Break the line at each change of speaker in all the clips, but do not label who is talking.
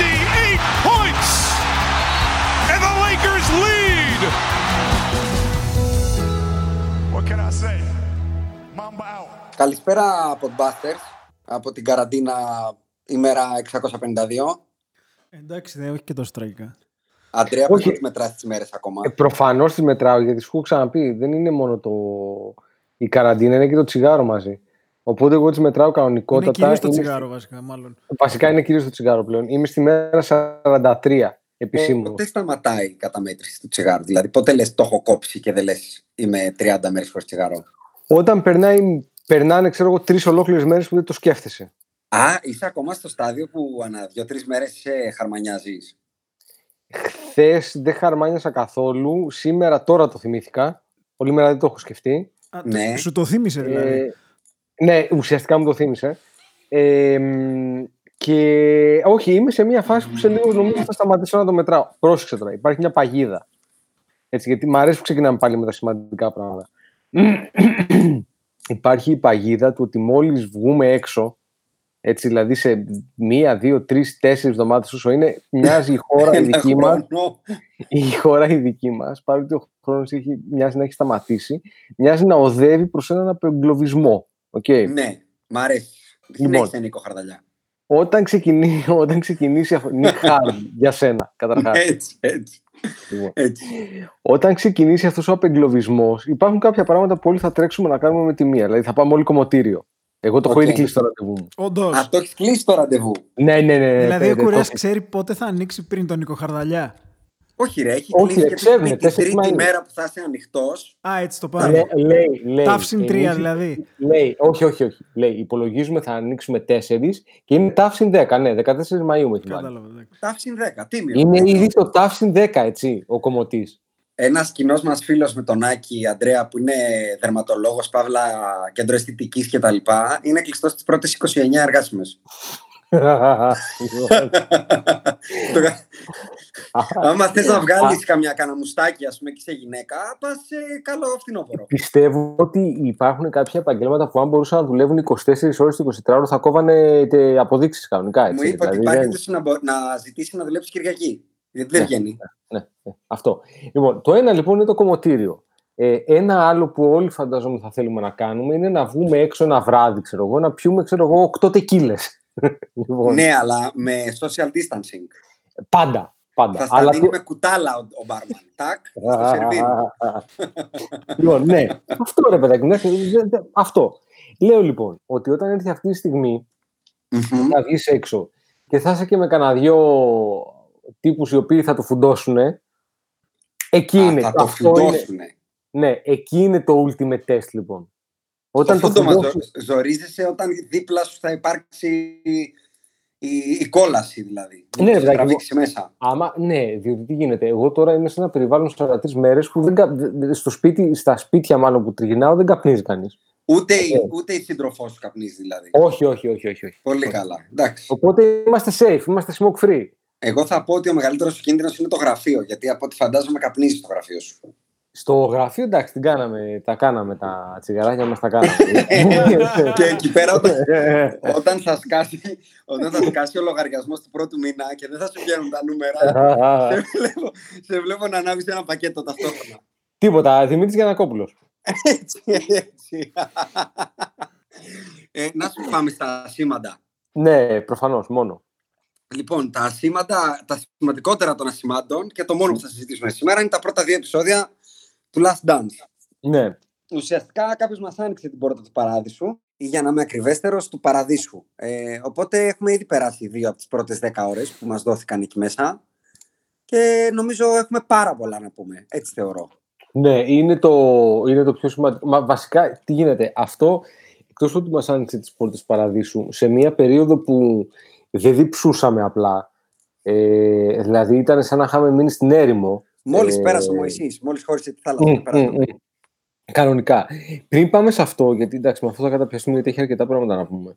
58 points! And the Lakers lead!
What can I say? Mamba out.
Καλησπέρα από από την καραντίνα ημέρα 652.
Εντάξει, δεν όχι και τόσο τραγικά.
Αντρέα, πώς τις μετράς τις μέρες ακόμα;
Ε, προφανώς τις μετράω, γιατί σου έχω ξαναπεί, δεν είναι μόνο το... η καραντίνα, είναι και το τσιγάρο μαζί. Οπότε εγώ τις μετράω κανονικότατα.
Είναι κυρίως το τσιγάρο βασικά, μάλλον.
Βασικά είναι κυρίως το τσιγάρο πλέον. Είμαι στη μέρα 43 επισήμου.
Πότε σταματάει η καταμέτρηση του τσιγάρου, δηλαδή πότε λες το έχω κόψει και δεν λες είμαι 30 μέρες χωρίς τσιγάρο.
Όταν περνάει, περνάνε, ξέρω εγώ, τρεις ολόκληρες μέρες που δεν το σκέφτεσαι.
Α, είσαι ακόμα στο στάδιο που ανά δύο-τρεις μέρες χαρμανιάζεις.
Χθες δεν χαρμάνιασα καθόλου. Σήμερα τώρα το θυμήθηκα. Όλη μέρα δεν το έχω σκεφτεί.
Α, ναι. Σου το θύμισε δηλαδή. Ε,
ναι, ουσιαστικά μου το θύμισε. Ε, και όχι, είμαι σε μια φάση που σε λίγο νομίζω θα σταματήσω να το μετράω. Πρόσεξε τώρα, υπάρχει μια παγίδα. Έτσι, γιατί μου αρέσει που ξεκινάμε πάλι με τα σημαντικά πράγματα. υπάρχει η παγίδα του ότι μόλις βγούμε έξω έτσι, δηλαδή σε μία, δύο, τρεις, τέσσερις εβδομάδες όσο είναι, μοιάζει η χώρα η δική μας. η χώρα η δική μας, παρότι ο χρόνος μοιάζει να έχει σταματήσει, μοιάζει να οδεύει προς έναν απεγκλωβισμό. Okay.
Ναι, μ' αρέσει. Λοιπόν, ναι, Νίκο Χαρδαλιά.
Όταν, ξεκινήσει, όταν ξεκινήσει αυτό. για σένα, καταρχάς.
Έτσι, έτσι.
Λοιπόν. έτσι. Όταν ξεκινήσει αυτός ο απεγκλωβισμός, υπάρχουν κάποια πράγματα που όλοι θα τρέξουμε να κάνουμε με τη μία. Δηλαδή θα πάμε όλοι κομμωτήριο. Εγώ το okay. έχω ήδη κλείσει το ραντεβού μου.
Όντως.
Α, το έχεις κλείσει το ραντεβού.
Ναι, ναι, ναι.
Δηλαδή ο Κουρέας ξέρει πότε θα ανοίξει πριν τον Νικοχαρδαλιά.
Όχι, ρε, έχει
Όχι,
κλείσει
ρε, ξέρουν,
την τρίτη μέρα που θα είσαι ανοιχτός.
Α, έτσι το πάει.
Λέει, λέει, λέει,
ταύσιν 3 δηλαδή.
Λέει, όχι, όχι, όχι. Λέει, υπολογίζουμε θα ανοίξουμε 4 και είναι ταύσιν 10, ναι, 14 Μαου με
Κατάλαβα. Ταύσιν 10, τίμιο.
Είναι ήδη το ταύσιν 10, έτσι, ο κομμωτής.
Ένας κοινός μας φίλος με τον Άκη Αντρέα, που είναι δερματολόγος, παύλα κέντρο αισθητικής κτλ., είναι κλειστός στι πρώτες 29 εργάσιμες. Άμα θες να βγάλεις καμιά καναμουστάκι, ας πούμε, και σε γυναίκα, πας σε καλό φθινόπωρο.
Πιστεύω ότι υπάρχουν κάποια επαγγέλματα που αν μπορούσαν να δουλεύουν 24 ώρες το 24 ώρε θα κόβανε αποδείξεις κανονικά. Έτσι.
Μου είπε ότι δηλαδή, υπάρχει δεν... να, να ζητήσει να δουλέψει Κυριακή. Γιατί δεν
ναι,
βγαίνει.
Ναι, ναι, ναι, αυτό. Λοιπόν, το ένα λοιπόν είναι το κομμωτήριο. Ε, ένα άλλο που όλοι φανταζόμαι θα θέλουμε να κάνουμε είναι να βγούμε έξω ένα βράδυ, ξέρω εγώ, να πιούμε, ξέρω εγώ, 8 τεκίλες.
Λοιπόν. Ναι, αλλά με social distancing.
Πάντα. Πάντα.
Θα στα δίνει με κουτάλα ο, ο μπάρμαν. Τάκ,
Λοιπόν, ναι. Αυτό ρε παιδάκι. Ναι, αυτό. Λέω λοιπόν ότι όταν έρθει αυτή τη στιγμή θα βγεις έξω και θα είσαι και με κανένα δυο τύπους οι οποίοι θα το φουντώσουν. Εκεί
Α,
είναι.
Θα το φουντώσουνε.
Ναι, εκεί είναι το ultimate test λοιπόν.
Όταν το, το φουντώσουν... ζορίζεσαι όταν δίπλα σου θα υπάρξει η, η κόλαση δηλαδή.
Ναι,
θα τραβήξει μέσα.
Άμα, ναι, διότι τι γίνεται. Εγώ τώρα είμαι σε ένα περιβάλλον 43 μέρες που δεν, στο σπίτι, στα σπίτια μάλλον που τριγυρνάω δεν καπνίζει κανείς.
Ούτε, η, ούτε η σύντροφό σου καπνίζει δηλαδή.
Όχι, όχι, όχι. όχι, όχι.
Πολύ καλά. Εντάξει.
Οπότε είμαστε safe, είμαστε smoke free.
Εγώ θα πω ότι ο μεγαλύτερος κίνδυνος είναι το γραφείο. Γιατί από ό,τι φαντάζομαι καπνίζει στο γραφείο σου.
Στο γραφείο, εντάξει, την κάναμε, τα κάναμε τα τσιγαράκια μας, τα κάναμε.
και εκεί πέρα όταν, όταν, θα σκάσει, όταν θα σκάσει ο λογαριασμός του πρώτου μήνα και δεν θα σου βγαίνουν τα νούμερα, σε, βλέπω, σε βλέπω να ανάβεις ένα πακέτο ταυτόχρονα.
Τίποτα, Δημήτρης Γιανακόπουλος.
έτσι, έτσι. ε, να σου πάμε στα σήματα.
Ναι, προφανώς, μόνο.
Λοιπόν, τα ασήματα, τα σημαντικότερα των ασημάτων και το μόνο που θα συζητήσουμε σήμερα είναι τα πρώτα δύο επεισόδια του Last Dance.
Ναι.
Ουσιαστικά κάποιος μας άνοιξε την πόρτα του παράδεισου ή για να είμαι ακριβέστερος του παραδείσου. Ε, οπότε έχουμε ήδη περάσει δύο από τις πρώτες δέκα ώρες που μας δόθηκαν εκεί μέσα και νομίζω έχουμε πάρα πολλά να πούμε. Έτσι θεωρώ.
Ναι, είναι το, είναι το πιο σημαντικό. Μα βασικά, τι γίνεται. Αυτό, εκτός ότι μας άνοιξε τις πόρτες του παραδείσου, σε μια περίοδο που δεν διψούσαμε απλά. Ε, δηλαδή ήταν σαν να είχαμε μείνει στην έρημο
Μόλις ε... πέρασε ο Μωυσής, μόλις χώρισε τη θάλασσα. Mm, mm, mm.
Κανονικά. Πριν πάμε σε αυτό, γιατί εντάξει, με αυτό θα καταπιαστούμε, γιατί έχει αρκετά πράγματα να πούμε.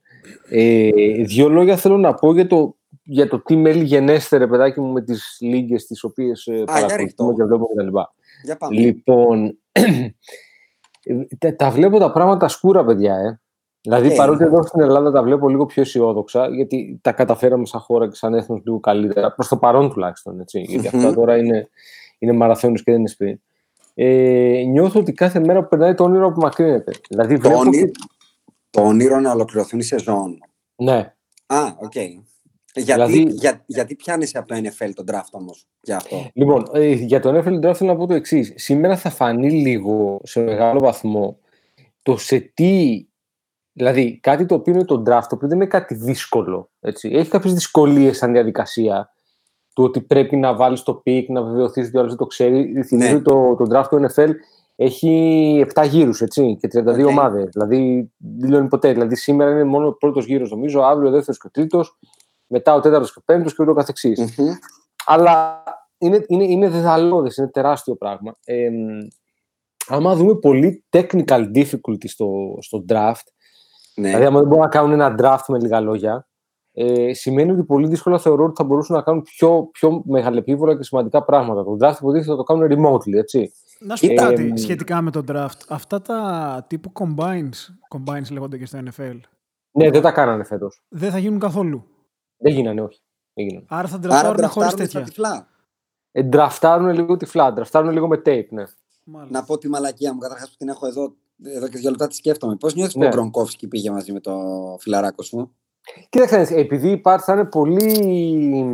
Ε, δύο λόγια θέλω να πω για το, για το τι μέλη γενέστε, ρε παιδάκι μου, με τις λίγες τις οποίες ε, παρακολουθούμε και βλέπουμε κτλ. Λοιπόν, τα, τα, βλέπω τα πράγματα σκούρα, παιδιά, ε. Δηλαδή, okay. παρότι εδώ στην Ελλάδα τα βλέπω λίγο πιο αισιόδοξα, γιατί τα καταφέραμε σαν χώρα και σαν έθνος λίγο καλύτερα, προς το παρόν τουλάχιστον. Έτσι, γιατί αυτά τώρα είναι είναι μαραθώνιος και δεν είναι sprint. Ε, νιώθω ότι κάθε μέρα που περνάει το όνειρο απομακρύνεται. Δηλαδή,
το, όνειρο, το όνειρο να ολοκληρωθούν οι σεζόν.
Ναι.
Α, OK. Okay. Γιατί, δηλαδή, για, γιατί πιάνεσαι από το NFL τον draft όμως για αυτό;
Λοιπόν, ε, για τον NFL τον draft θέλω να πω το εξής. Σήμερα θα φανεί λίγο σε μεγάλο βαθμό το σε τι. Δηλαδή, κάτι το οποίο είναι το draft, το οποίο δεν είναι κάτι δύσκολο. Έτσι. Έχει κάποιες δυσκολίες σαν διαδικασία του ότι πρέπει να βάλεις το pick, να βεβαιωθείς ότι ο άλλος δεν το ξέρει. Θυμίζω ναι. το, το draft του NFL έχει 7 γύρους και 32 okay. ομάδες. Δηλαδή δεν λένε ποτέ. Δηλαδή σήμερα είναι μόνο ο πρώτος γύρος, νομίζω, αύριο ο δεύτερος και ο τρίτος, μετά ο τέταρτος και ο πέμπτος και ούτω καθεξής. Mm-hmm. Αλλά είναι, είναι, είναι δεδαλώδες, είναι τεράστιο πράγμα. Ε, άμα δούμε πολύ technical difficulty στο, στο draft, ναι. δηλαδή άμα δεν μπορούν να κάνουν ένα draft με λίγα λόγια, ε, σημαίνει ότι πολύ δύσκολα θεωρώ ότι θα μπορούσαν να κάνουν πιο, πιο μεγαλεπίβολα και σημαντικά πράγματα. Το draft υποτίθεται θα το κάνουν remotely, έτσι.
Να σου πω ε, κάτι ε, σχετικά με το draft. Αυτά τα τύπου combines, combines λέγονται και στο NFL.
Ναι, δεν τα κάνανε φέτος.
Δεν θα γίνουν καθόλου.
Δεν γίνανε, όχι. Δεν
γίνανε. Άρα θα ντραφτάρουν χωρίς τέτοια.
Τυφλά.
Ε, ντραφτάρουν λίγο τυφλά, ντραφτάρουν λίγο με tape, ναι.
Μάλιστα. Να πω τη μαλακία μου, καταρχάς που την έχω εδώ, εδώ και δύο λεπτά τη σκέφτομαι. Πώς νιώθεις ναι. που ο Γκρογκόφσκι πήγε μαζί με το φιλαράκο σου;
Κοίταξε, επειδή υπάρχει, θα είναι πολύ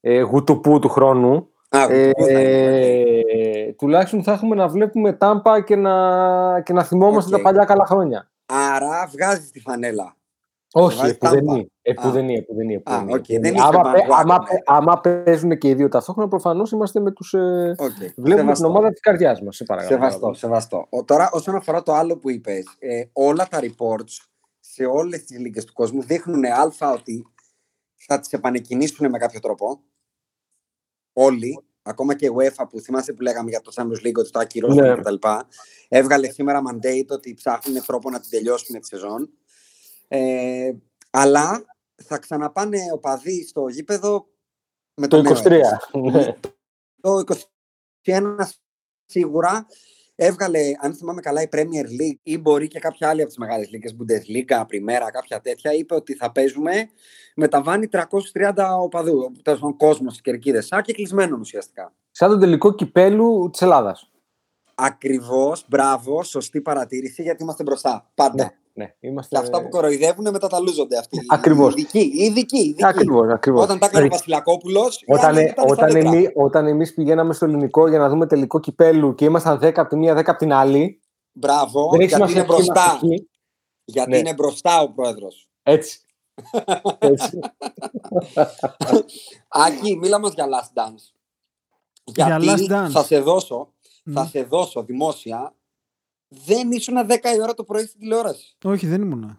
ε, γουτουπού του χρόνου, Α, ε, ε, τουλάχιστον θα έχουμε να βλέπουμε τάμπα και να, και να θυμόμαστε okay. τα παλιά καλά χρόνια.
Άρα βγάζεις τη φανέλα.
Όχι, επουδενή. Επουδενή, επουδενή. Άμα παίζουν και οι δύο ταυτόχρονα, προφανώς είμαστε με τους. Ε, okay. Βλέπουμε την ομάδα της καρδιάς μας.
Σεβαστό, σεβαστό. Τώρα, όσον αφορά το άλλο που είπες, ε, όλα τα reports σε όλες τις λίγε του κόσμου δείχνουν α ότι θα τις επανεκκινήσουν με κάποιο τρόπο. Όλοι, ακόμα και η UEFA που θυμάστε που λέγαμε για το Champions League ότι το ακυρώσουν ναι. κτλ. Έβγαλε σήμερα mandate ότι ψάχνουν τρόπο να την τελειώσουν τη σεζόν. Ε, αλλά θα ξαναπάνε οπαδοί στο γήπεδο με το,
το 23.
το 21 σίγουρα έβγαλε, αν θυμάμαι καλά, η Premier League ή μπορεί και κάποια άλλη από τις μεγάλες λίγε, Bundesliga, Primera, κάποια τέτοια, είπε ότι θα παίζουμε με τα βάνη 330 οπαδού. Τέλος πάντων, κόσμος στις κερκίδες, σαν και κλεισμένο ουσιαστικά.
Σαν τον τελικό κυπέλου της Ελλάδας.
Ακριβώς, μπράβο, σωστή παρατήρηση, γιατί είμαστε μπροστά. Πάντα.
Ναι. Ναι,
είμαστε... Και αυτά που κοροϊδεύουν μετά τα λούζονται αυτοί.
Ακριβώ.
Οι ειδικοί. Οι ειδικοί,
Ακριβώς, ακριβώς.
Όταν τα έκανε ο Βασιλακόπουλος.
Όταν, όταν, εμεί, όταν εμείς πηγαίναμε στο ελληνικό για να δούμε τελικό κυπέλου και ήμασταν 10 από τη μία, 10 από την άλλη.
Μπράβο, δεν γιατί είναι μπροστά. Γιατί ναι. είναι μπροστά ο πρόεδρος.
Έτσι. Έτσι.
Άκη, μίλα μας για Last Dance. Γιατί για last dance. θα σε δώσω, mm. θα σε δώσω δημόσια δεν ήσουν 10 η ώρα το πρωί στην τηλεόραση.
Όχι, δεν ήμουν.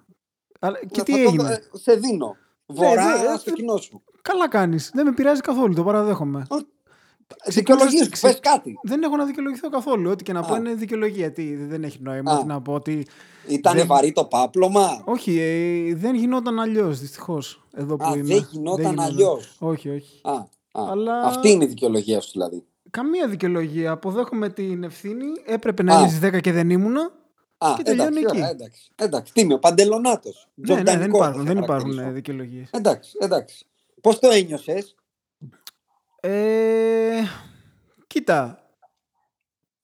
Αλλά και τι έγινε;
Το, σε δίνω. Βορρά ναι, στο κοινό σου.
Καλά κάνεις. Δεν με πειράζει καθόλου, το παραδέχομαι.
Δικαιολογίε, πες κάτι.
Δεν έχω να δικαιολογηθώ καθόλου. Ό,τι και να
Α.
πω είναι δικαιολογία. Τι, δεν έχει νόημα.
Α.
Τι να πω ότι.
Ήταν
Δεν-
βαρύ το πάπλωμα;
Όχι, ε, δεν γινόταν αλλιώς, δυστυχώς. Εδώ που
Α,
είμαι.
δεν γινόταν αλλιώς.
Όχι, όχι.
Α, α.
Αλλά-
Αυτή είναι η δικαιολογία σου δηλαδή.
Καμία δικαιολογία. Αποδέχομαι την ευθύνη. Έπρεπε να
Α.
είναι στι 10 και δεν ήμουνα.
Α,
Και τελειώνει
εντάξει,
εκεί.
ωραία, εντάξει. εντάξει. Τι είμαι, ο Παντελονάτος.
Ναι, ναι, δεν υπάρχουν, δεν υπάρχουν δικαιολογίες.
Εντάξει, εντάξει. Πώς το ένιωσες,
Ε, κοίτα.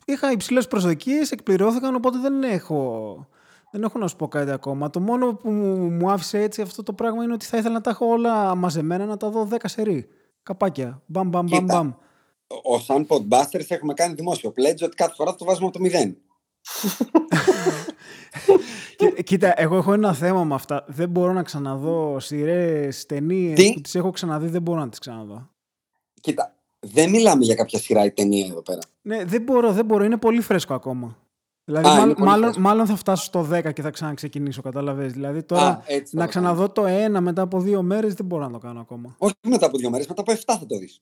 Είχα υψηλές προσδοκίες, εκπληρώθηκαν, οπότε δεν έχω, δεν έχω να σου πω κάτι ακόμα. Το μόνο που μου, μου άφησε έτσι αυτό το πράγμα είναι ότι θα ήθελα να τα έχω όλα μαζεμένα, να τα δω 10 σερί. Καπάκια. Μπαμ, μπαμ, μπαμ,
Κοίτα.
μπαμ.
Ο Σαν Podbusters έχουμε κάνει δημόσιο pledge ότι κάθε φορά το βάζουμε από το μηδέν.
Κοί- Κοίτα, εγώ έχω ένα θέμα με αυτά. Δεν μπορώ να ξαναδώ σειρές, ταινίες
Τι;
που τις έχω ξαναδεί, δεν μπορώ να τις ξαναδώ.
Κοίτα, δεν μιλάμε για κάποια σειρά ή ταινία εδώ πέρα.
Ναι, δεν μπορώ, δεν μπορώ. Είναι πολύ φρέσκο ακόμα. Δηλαδή,
Α, είναι
μάλλον,
πολύ
μάλλον,
φρέσκο.
μάλλον θα φτάσω στο 10 και θα ξαναξεκινήσω, καταλαβες. Δηλαδή, τώρα
Α, έτσι θα
να
το
ξαναδώ το ένα μετά από δύο μέρες δεν μπορώ να το κάνω ακόμα.
Όχι μετά από δύο μέρες, μετά από 7 θα το δεις.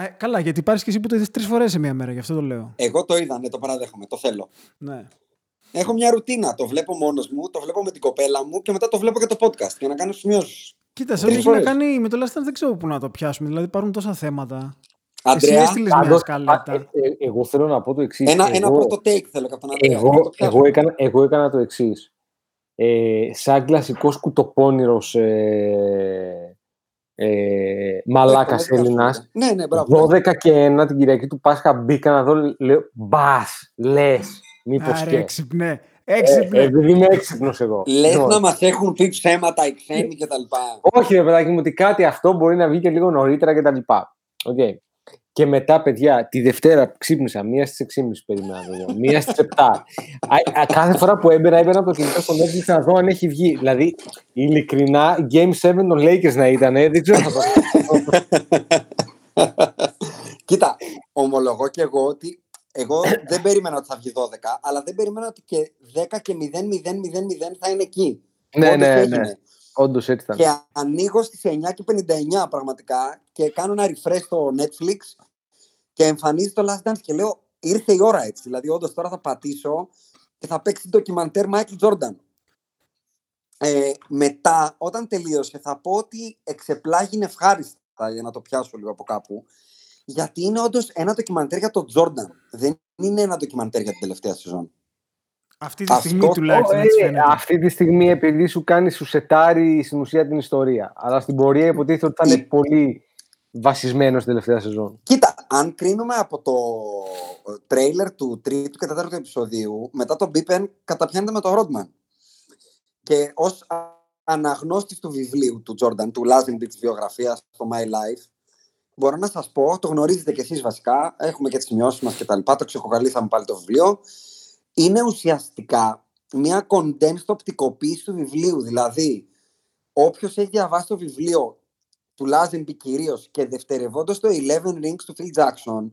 Ε, καλά, γιατί υπάρχει και εσύ που το είδες τρεις φορές σε μία μέρα, γι' αυτό το λέω.
Εγώ το είδα, ναι, το παραδέχομαι, το θέλω.
Ναι.
Έχω μια ρουτίνα. Το βλέπω μόνος μου, το βλέπω με την κοπέλα μου και μετά το βλέπω και το podcast για να κάνω σημειώσεις.
Κοίτας, σε
Τρεις
ό,τι έχει να
φορές.
κάνει με το Last Dance δεν ξέρω πού να το πιάσουμε. Δηλαδή, υπάρχουν τόσα θέματα.
Αντρέα,
εσύ έστειλες μια
Πάντως,
σκαλέτα.
α, ε, ε, εγώ θέλω να πω το εξής.
ένα,
εγώ,
ένα πρώτο take θέλω από τον Αντρέα. να το
εγώ,
πιάσουμε.
εγώ, έκανα, εγώ έκανα το εξής. Ε, σαν κλασικός κουτοπώνηρος ε, ε, μαλάκας
Έχουμε δει
Έλληνας,
αυτό. Ναι, ναι, μπράβο.
12 και 1 την Κυριακή του Πάσχα μπήκα να δω, λέω, μπας, λες, μήπως
Άρε,
και.
έξυπνε.
Ε,
Έξυπνε.
επειδή είμαι έξυπνος εγώ.
Λες
Λοιπόν,
να μας έχουν πει ψέματα οι ξένοι κτλ.
Όχι, ρε παιδάκι μου, ότι κάτι αυτό μπορεί να βγει και λίγο νωρίτερα κτλ. Οκ. Και μετά, παιδιά, τη Δευτέρα ξύπνησα, μία στις 6.30 περιμένα να δω, μία στις 7. Α, α, κάθε φορά που έμπαινα, έμπαινα από το κινητό στο Netflix να δω αν έχει βγει. Δηλαδή, ειλικρινά, Game 7 των Lakers να ήταν, ε, δεν ξέρω θα το
Κοίτα, ομολογώ και εγώ ότι εγώ δεν περίμενα ότι θα βγει 12, αλλά δεν περίμενα ότι και 10 και 0, 0, 0, 0 θα είναι εκεί.
Ναι,
Όντως
ναι,
έγινε.
ναι. Όντως έτσι ήταν.
Και ανοίγω στις 9 και 59 πραγματικά και κάνω ένα refresh στο Netflix και εμφανίζει το Last Dance και λέω ήρθε η ώρα έτσι. Δηλαδή όντως τώρα θα πατήσω και θα παίξει ντοκιμαντέρ Michael Jordan. Ε, μετά, όταν τελείωσε, θα πω ότι εξεπλάγει ευχάριστα για να το πιάσω λίγο από κάπου. Γιατί είναι όντως ένα ντοκιμαντέρ για τον Τζόρνταν. Δεν είναι ένα ντοκιμαντέρ για την τελευταία σεζόν.
Αυτή τη
Αυτό
στιγμή
το-
τουλάχιστον
Ε,
έτσι φαίνεται.
αυτή τη στιγμή, επειδή σου κάνει, σου σετάρει στην ουσία την ιστορία. Αλλά στην πορεία υποτίθεται ότι θα είναι
Η-
πολύ βασισμένο στην τελευταία σεζόν.
Κοίτα, αν κρίνουμε από το τρέιλερ του τρίτου και τέταρτου επεισοδίου, μετά τον Πίπεν καταπιάνεται με το Ρόντμαν. Και ως αναγνώστη του βιβλίου του Τζόρνταν, του Λάζενμπι βιογραφίας στο My Life, μπορώ να σας πω, το γνωρίζετε κι εσείς βασικά, έχουμε και τις σημειώσεις μας κτλ. Το ξεκοκαλίσαμε πάλι το βιβλίο. Είναι ουσιαστικά μια condensed οπτικοποίηση του βιβλίου. Δηλαδή, όποιος έχει διαβάσει το βιβλίο του Λάζενμπι κυρίως και δευτερευόντως το 11 Rings του Phil Jackson,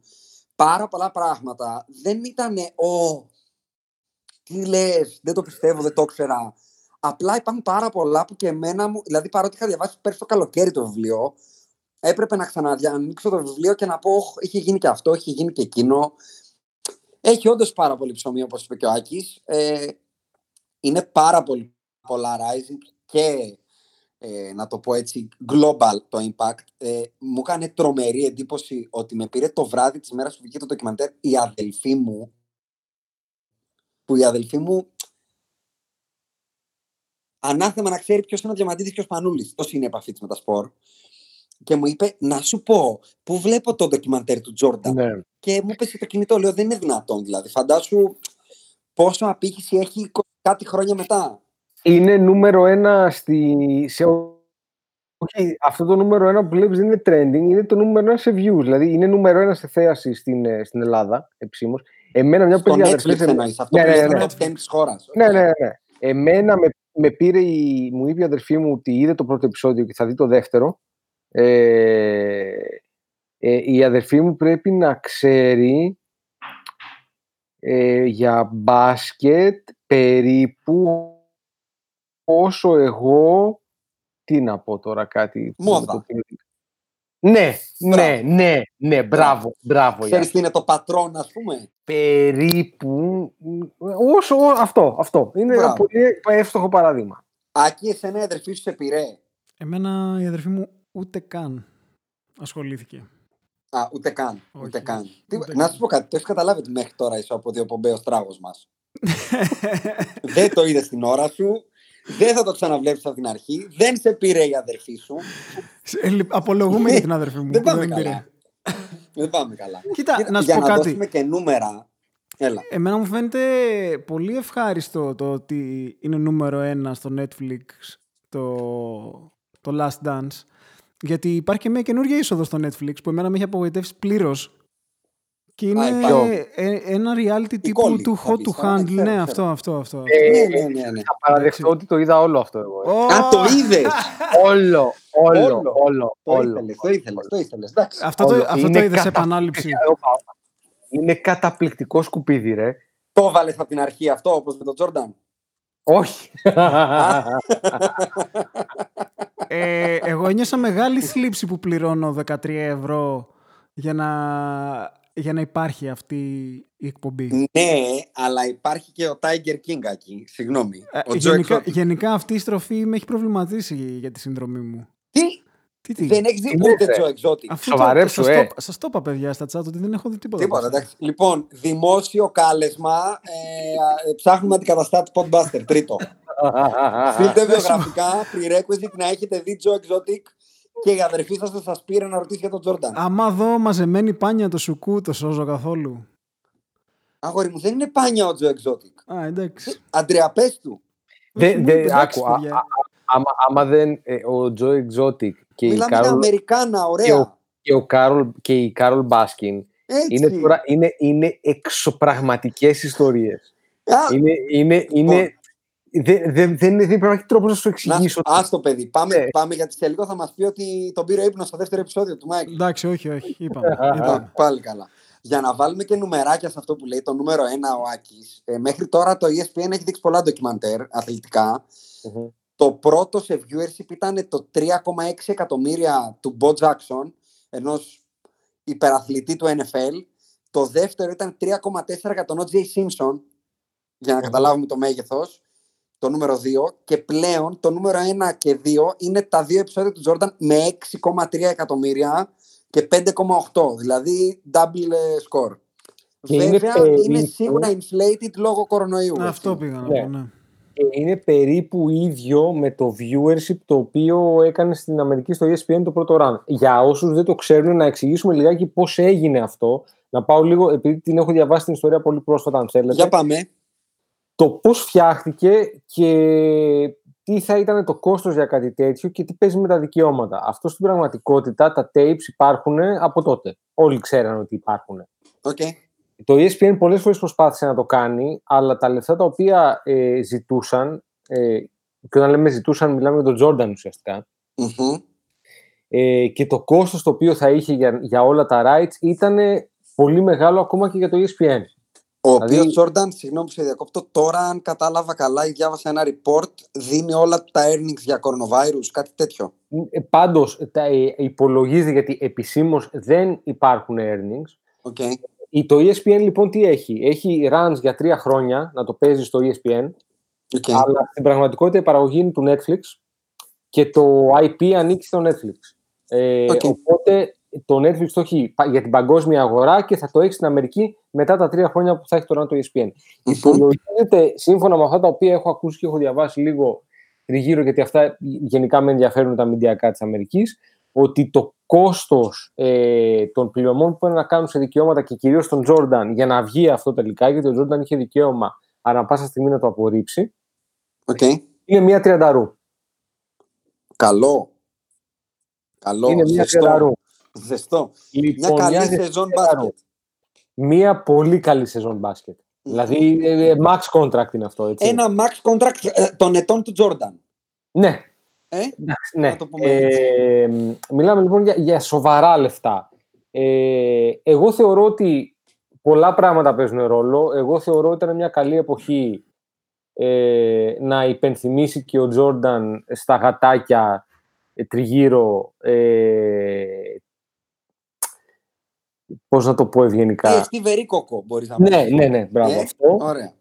πάρα πολλά πράγματα δεν ήταν «Ω, τι λες, δεν το πιστεύω, δεν το ήξερα». Απλά υπάρχουν πάρα πολλά που και εμένα μου, δηλαδή παρότι είχα διαβάσει πέρσι το καλοκαίρι το βιβλίο, έπρεπε να ξαναδιανοίξω το βιβλίο και να πω «Ωχ, είχε γίνει και αυτό, είχε γίνει και εκείνο». Έχει όντως πάρα πολύ ψωμί, όπως είπε και ο Άκης. Ε, είναι πάρα πολύ polarizing και ε, να το πω έτσι, global το impact. Ε, μου έκανε τρομερή εντύπωση ότι με πήρε το βράδυ της μέρας που βγήκε το ντοκιμαντέρ η αδελφή μου, που η αδελφή μου ανάθεμα να ξέρει ποιος είναι ο Διαμαντίδης και ο Σπανούλης. Τόσο είναι η επαφή της με τα σπορ. Και μου είπε, να σου πω, που βλέπω το ντοκιμαντέρ του Τζόρνταν;
Ναι.
Και μου έπεσε το κινητό, λέω, δεν είναι δυνατόν δηλαδή. Φαντάσου πόσο απήχηση έχει 20 κάτι χρόνια μετά.
Είναι νούμερο ένα στη, σε, όχι, αυτό το νούμερο ένα που βλέπεις δεν είναι trending, είναι το νούμερο ένα σε views. Δηλαδή είναι νούμερο ένα σε θέαση στην, ε, στην Ελλάδα, επισήμως. Εμένα μια
Στο
παιδιά
Netflix
αδερφές... εμ-
εννοείς, αυτό
Ναι,
που
ναι,
είναι
ναι.
στο top 10 της χώρας.
Ναι, ναι, ναι. Εμένα με, με πήρε η, μου είπε η αδερφή μου ότι είδε το πρώτο επεισόδιο και θα δει το δεύτερο. Ε, ε, η αδερφή μου πρέπει να ξέρει ε, για μπάσκετ περίπου όσο εγώ τι να πω τώρα κάτι
Μόδα.
Ναι, Ναι, ναι, ναι, ναι, μπράβο, μπράβο.
Ξέρεις τι είναι το πατρόν, ας πούμε;
Περίπου, όσο, αυτό, αυτό. Είναι ένα πολύ εύστοχο παράδειγμα.
Άκη, εσένα η αδερφή σου σε πήρε.
Εμένα η αδερφή μου ούτε καν ασχολήθηκε.
Α, ούτε καν. ούτε καν. να σου πω κάτι, το έχεις καταλάβει ότι μέχρι τώρα είσαι από ο τράγος μας; δεν το είδες την ώρα σου. Δεν θα το ξαναβλέψεις από την αρχή. Δεν σε πήρε η αδερφή σου.
Απολογούμε για την αδερφή μου.
Δεν πάμε καλά. Δεν πάμε καλά.
Κοίτα, να σου
για
πω
να
κάτι.
δώσουμε και νούμερα. Έλα.
Εμένα μου φαίνεται πολύ ευχάριστο το ότι είναι νούμερο ένα στο Netflix το, το Last Dance. Γιατί υπάρχει και μια καινούργια είσοδο στο Netflix που εμένα με έχει απογοητεύσει πλήρως. Και είναι ε, ένα reality τύπου του hot to handle. Ναι, αυτό, αυτό, αυτό.
Ε, ναι, ναι, ναι, ναι.
Θα παραδεχτώ ότι το είδα όλο αυτό εγώ.
Ε. Α, το είδες!
όλο, όλο, όλο.
Το ήθελες, το ήθελες, το ήθελες.
Αυτό το, αυτό το είδες σε επανάληψη.
Είναι καταπληκτικό σκουπίδι, ρε.
Το έβαλε από την αρχή αυτό, όπως με τον Τζόρνταν;
Όχι.
ε, εγώ ένιωσα μεγάλη θλίψη που πληρώνω 13 ευρώ για να, για να υπάρχει αυτή η εκπομπή.
Ναι, αλλά υπάρχει και ο Tiger King εκεί. Συγγνώμη.
Ε, γενικά, γενικά αυτή η στροφή με έχει προβληματίσει για τη συνδρομή μου.
Τι; Τι, τι; Δεν έχεις δει ούτε Τζο Εξώτη.
Σοβαρέψου, ε.
Σας το είπα, παιδιά, στα τσάτ ότι δεν έχω δει τίποτα.
Τίποτα, εντάξει. Λοιπόν, δημόσιο κάλεσμα. Ε, ψάχνουμε αντικαταστάτη Podbuster, τρίτο. Στείλτε βιογραφικά, prerequisite να έχετε δει Τζο Exotic και η αδερφή σας θα σας πήρε να ρωτήσει για τον Τζόρνταν.
Άμα δω μαζεμένη πάνια το σουκού, το σώζω καθόλου.
Αγόρι μου, δεν είναι πάνια ο Τζο Exotic.
Α, εντάξει.
Αντρέα, πες του.
Δεν, δε, άκου, άμα, άμα δεν, ε, ο Joe Exotic και
Μιλάμε
η Κάρολ,
Αμερικάνα, ωραία.
Και, ο, και, ο Κάρολ, και η Κάρολ Μπάσκιν είναι, τώρα, είναι, είναι εξωπραγματικές ιστορίες. είναι, είναι, είναι, δεν, δεν, δεν, δεν υπάρχει τρόπος να σου εξηγήσω.
Α το παιδί. Πάμε, yeah. πάμε γιατί σε λίγο θα μας πει ότι τον πήρε ύπνος στο δεύτερο επεισόδιο του Μάικ.
Εντάξει, όχι, όχι. Είπαμε.
είπαμε. Πάλι καλά. Για να βάλουμε και νουμεράκια σε αυτό που λέει, το νούμερο 1 ο Άκης. Ε, μέχρι τώρα το ESPN έχει δείξει πολλά ντοκιμαντέρ αθλητικά. Mm-hmm. Το πρώτο σε viewership ήταν το 3,6 εκατομμύρια του Bo Jackson, ενός υπεραθλητή του NFL. Το δεύτερο ήταν 3,4 για τον O.J. Simpson, για να mm-hmm. καταλάβουμε το μέγεθος το νούμερο 2 και πλέον το νούμερο 1 και 2 είναι τα δύο επεισόδια του Jordan με 6,3 εκατομμύρια και 5,8 δηλαδή double score. Και Βέβαια είναι, είναι σίγουρα inflated λόγω κορονοϊού.
Αυτό πήγα να πω, ναι.
Είναι περίπου ίδιο με το viewership το οποίο έκανε στην Αμερική στο ESPN το πρώτο run. Για όσους δεν το ξέρουν να εξηγήσουμε λιγάκι πώς έγινε αυτό. Να πάω λίγο, επειδή την έχω διαβάσει την ιστορία πολύ πρόσφατα αν θέλετε.
Για πάμε
το πώς φτιάχτηκε και τι θα ήταν το κόστος για κάτι τέτοιο και τι παίζει με τα δικαιώματα. Αυτό στην πραγματικότητα τα tapes υπάρχουν από τότε. Όλοι ξέραν ότι υπάρχουν.
Okay.
Το ESPN πολλές φορές προσπάθησε να το κάνει, αλλά τα λεφτά τα οποία ε, ζητούσαν, ε, και όταν λέμε ζητούσαν μιλάμε για τον Jordan ουσιαστικά,
mm-hmm.
ε, και το κόστος το οποίο θα είχε για, για όλα τα rights ήταν πολύ μεγάλο ακόμα και για το ESPN.
Ο δηλαδή... οποίο Τζόρνταν, συγγνώμη που σε διακόπτω, τώρα αν κατάλαβα καλά ή διάβασα ένα report, δίνει όλα τα earnings για coronavirus, κάτι τέτοιο.
Ε, πάντως, τα, ε, υπολογίζει γιατί επισήμως δεν υπάρχουν earnings.
Okay.
Το ESPN λοιπόν τι έχει, έχει runs για τρία χρόνια να το παίζει στο ESPN,
okay.
αλλά στην πραγματικότητα η παραγωγή είναι του Netflix και το IP ανήκει στο Netflix. Ε,
okay.
Οπότε το Netflix το έχει για την παγκόσμια αγορά και θα το έχει στην Αμερική μετά τα τρία χρόνια που θα έχει τώρα το ESPN. Mm-hmm. Υπολογίζεται σύμφωνα με αυτά τα οποία έχω ακούσει και έχω διαβάσει λίγο τριγύρω, γιατί αυτά γενικά με ενδιαφέρουν τα μηντιακά της Αμερικής, ότι το κόστος ε, των πληρωμών που πρέπει να κάνουν σε δικαιώματα και κυρίως τον Τζόρνταν για να βγει αυτό τελικά, γιατί ο Τζόρνταν είχε δικαίωμα ανά πάσα στιγμή να το απορρίψει.
Okay.
Είναι μία τριανταρού.
Καλό. Καλό.
Είναι μία τριανταρού.
Ζεστό. Λοιπόν, μια καλή σεζόν μπάσκετ.
Μια πολύ καλή σεζόν μπάσκετ. Mm. Δηλαδή, ε, max contract είναι αυτό. Έτσι.
Ένα max contract ε, των ετών του Τζόρνταν.
Ναι.
Ε;
ναι. Ε, μιλάμε λοιπόν για, για σοβαρά λεφτά. Ε, εγώ θεωρώ ότι πολλά πράγματα παίζουν ρόλο. Εγώ θεωρώ ότι ήταν μια καλή εποχή ε, να υπενθυμίσει και ο Τζόρνταν στα γατάκια τριγύρω ε, πώς να το πω ευγενικά.
Ε, στη Βερίκοκο μπορείς να πεις.
Ναι, ναι, ναι, μπράβο
Ε,
αυτό.
Ωραία.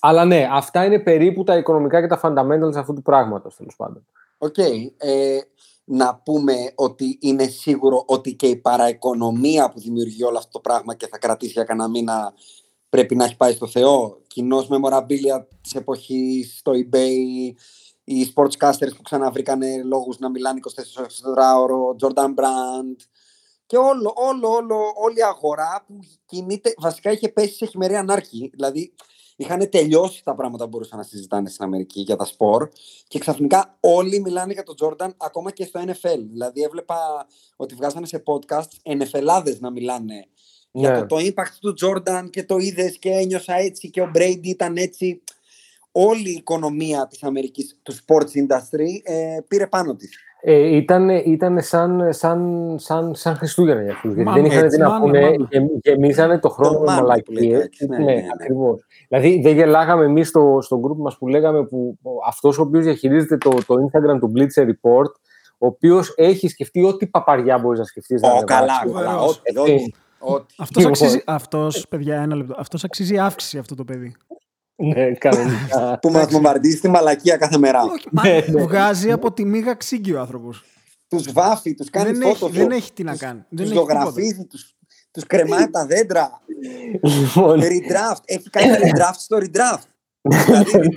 Αλλά ναι, αυτά είναι περίπου τα οικονομικά και τα fundamentals αυτού του πράγματος, τέλος πάντων.
Οκ. Ε, να πούμε ότι είναι σίγουρο ότι και η παραοικονομία που δημιουργεί όλο αυτό το πράγμα και θα κρατήσει για κανένα μήνα πρέπει να έχει πάει στο Θεό. Κοινώς memorabilia της εποχής στο eBay, οι sportscasters που ξαναβρήκανε λόγους να μιλάνε 24 ώρο, Jordan Brand και όλο, όλο, όλο, όλη η αγορά που κινείται, βασικά είχε πέσει σε χειμερή ανάρχη. Δηλαδή είχαν τελειώσει τα πράγματα που μπορούσαν να συζητάνε στην Αμερική για τα σπορ και ξαφνικά όλοι μιλάνε για τον Jordan ακόμα και στο NFL. Δηλαδή έβλεπα ότι βγάζανε σε podcast NFLάδες να μιλάνε για
Ναι.
το, το impact του Jordan και το είδες και ένιωσα έτσι και ο Brady ήταν έτσι. Όλη η οικονομία της Αμερικής, του sports industry, ε, πήρε πάνω της.
Ε, ήταν, ήταν σαν, σαν, σαν, σαν Χριστούγεννα για αυτούς. Γιατί
Μάνα,
δεν είχαν
έτσι,
τι να
μάνα,
πούνε,
μάνα.
γεμ- γεμίζανε το χρόνο
Το
με
μάνα που
μαλακίες.
λέτε έτσι, ναι,
Ναι,
ναι, ναι.
ακριβώς. Δηλαδή δεν γελάγαμε εμείς στο, στο group μας που λέγαμε που ο- αυτός ο οποίος διαχειρίζεται το, το Instagram του Blitzer Report, ο οποίος έχει σκεφτεί ό,τι παπαριά μπορείς να σκεφτείς. να
Ω,
ανεβάσεις.
καλά,
Φοβερός.
καλά. Ό,τι,
Έτσι.
ό,τι, ό,τι.
Αυτός
Λοιπόν.
αξίζει, αυτός, παιδιά, ένα λεπτό. Αυτός αξίζει αύξηση αυτό το παιδί.
Ναι, κανονικά.
Που μας βομβαρδίζει τη μαλακία κάθε μέρα.
Όχι, μα
Ναι, ναι.
βγάζει από τη μίγα ξύγκη ο άνθρωπος.
Τους βάφει, τους κάνει
Δεν έχει,
Photoshop,
δεν έχει τι να
τους-
κάνει. Δεν
Τους
έχει τίποτα.
ζωγραφίζει, τους, τους κρεμάει τα δέντρα.
Λοιπόν,
redraft. Έχει κάνει redraft στο redraft. Δηλαδή,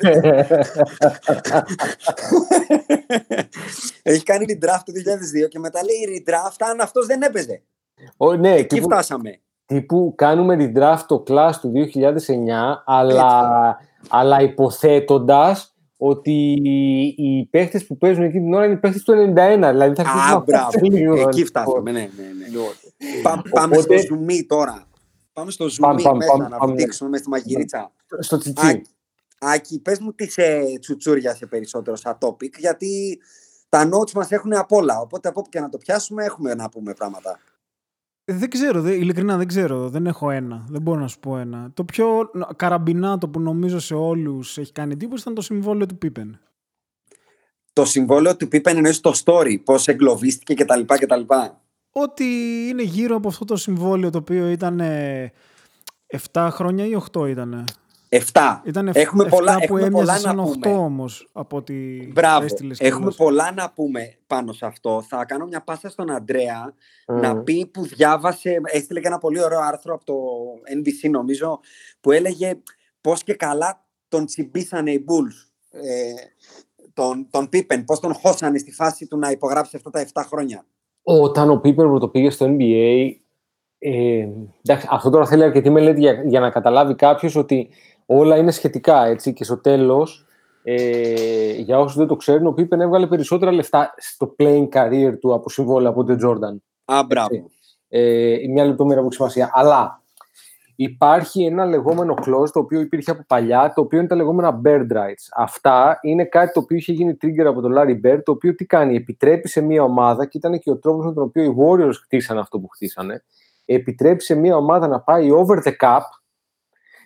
Έχει κάνει redraft το 2002 και μετά λέει redraft αν αυτός δεν έπαιζε.
ο- ναι,
Εκεί
τύπου,
φτάσαμε.
Τύπου κάνουμε redraft το class του 2009, αλλά, αλλά υποθέτοντας ότι οι παίχτες που παίζουν εκεί την ώρα είναι οι παίχτες του 91. Δηλαδή θα αρχίσουμε
Α,
να
μπράβο.
φτάσουμε λίγο,
Εκεί
λοιπόν.
φτάσαμε, ναι, ναι, ναι. Πά- Πάμε
Οπότε-
στο zoom τώρα. Πάμε στο zoom
Πάμε, πάμε,
μέσα
πάμε,
να
πάμε.
φτύξουμε μέσα στη μαγειρίτσα.
Στο τσιτσί.
Άκη, Άκη, πες μου τι σε τσουτσούριασε περισσότερο σαν topic, γιατί τα notes μας έχουν απ' όλα, οπότε από όπου και να το πιάσουμε έχουμε να πούμε πράγματα.
Ε, Δεν ξέρω, δε, ειλικρινά δεν ξέρω. Δεν έχω ένα. Δεν μπορώ να σου πω ένα. Το πιο νο- καραμπινάτο που νομίζω σε όλους έχει κάνει εντύπωση ήταν το συμβόλαιο του Πίπεν.
Το συμβόλαιο του Πίπεν εννοείς το story, πώς εγκλωβίστηκε κτλ. κτλ.
Ότι είναι γύρω από αυτό το συμβόλαιο το οποίο ήταν 7 χρόνια ή 8 ήταν.
Εφτά.
Ήταν
έχουμε πολλά,
που
έχουμε
έμοιαζε
πολλά
σαν
να
8
πούμε.
όμως από ό,τι
Μπράβο.
έστειλες
Έχουμε
κιόλας.
πολλά να πούμε πάνω σε αυτό. Θα κάνω μια πάσα στον Αντρέα
Μμ.
να πει που διάβασε, έστειλε και ένα πολύ ωραίο άρθρο από το NBC νομίζω, που έλεγε πώς και καλά τον τσιμπήσανε οι Bulls. Ε, τον, τον Πίπεν, πώς τον χώσανε στη φάση του να υπογράψει αυτά τα 7 χρόνια.
Όταν ο Πίπερ το πήγε στο NBA, ε, εντάξει, αυτό τώρα θέλει αρκετή μελέτη για, για να καταλάβει κάποιος ότι όλα είναι σχετικά, έτσι, και στο τέλος, ε, για όσους δεν το ξέρουν, ο Πίπεν έβγαλε περισσότερα λεφτά στο playing career του από συμβόλαια από τον Jordan.
Α, μπράβο.
Ε, μια λεπτομέρεια που έχει σημασία. Αλλά υπάρχει ένα λεγόμενο clause το οποίο υπήρχε από παλιά, το οποίο είναι τα λεγόμενα bird rights. Αυτά είναι κάτι το οποίο είχε γίνει trigger από τον Larry Bird, το οποίο τι κάνει, επιτρέπει σε μια ομάδα, και ήταν και ο τρόπος με τον οποίο οι Warriors χτίσανε αυτό που χτίσανε, επιτρέπει σε μια ομάδα να πάει over the cap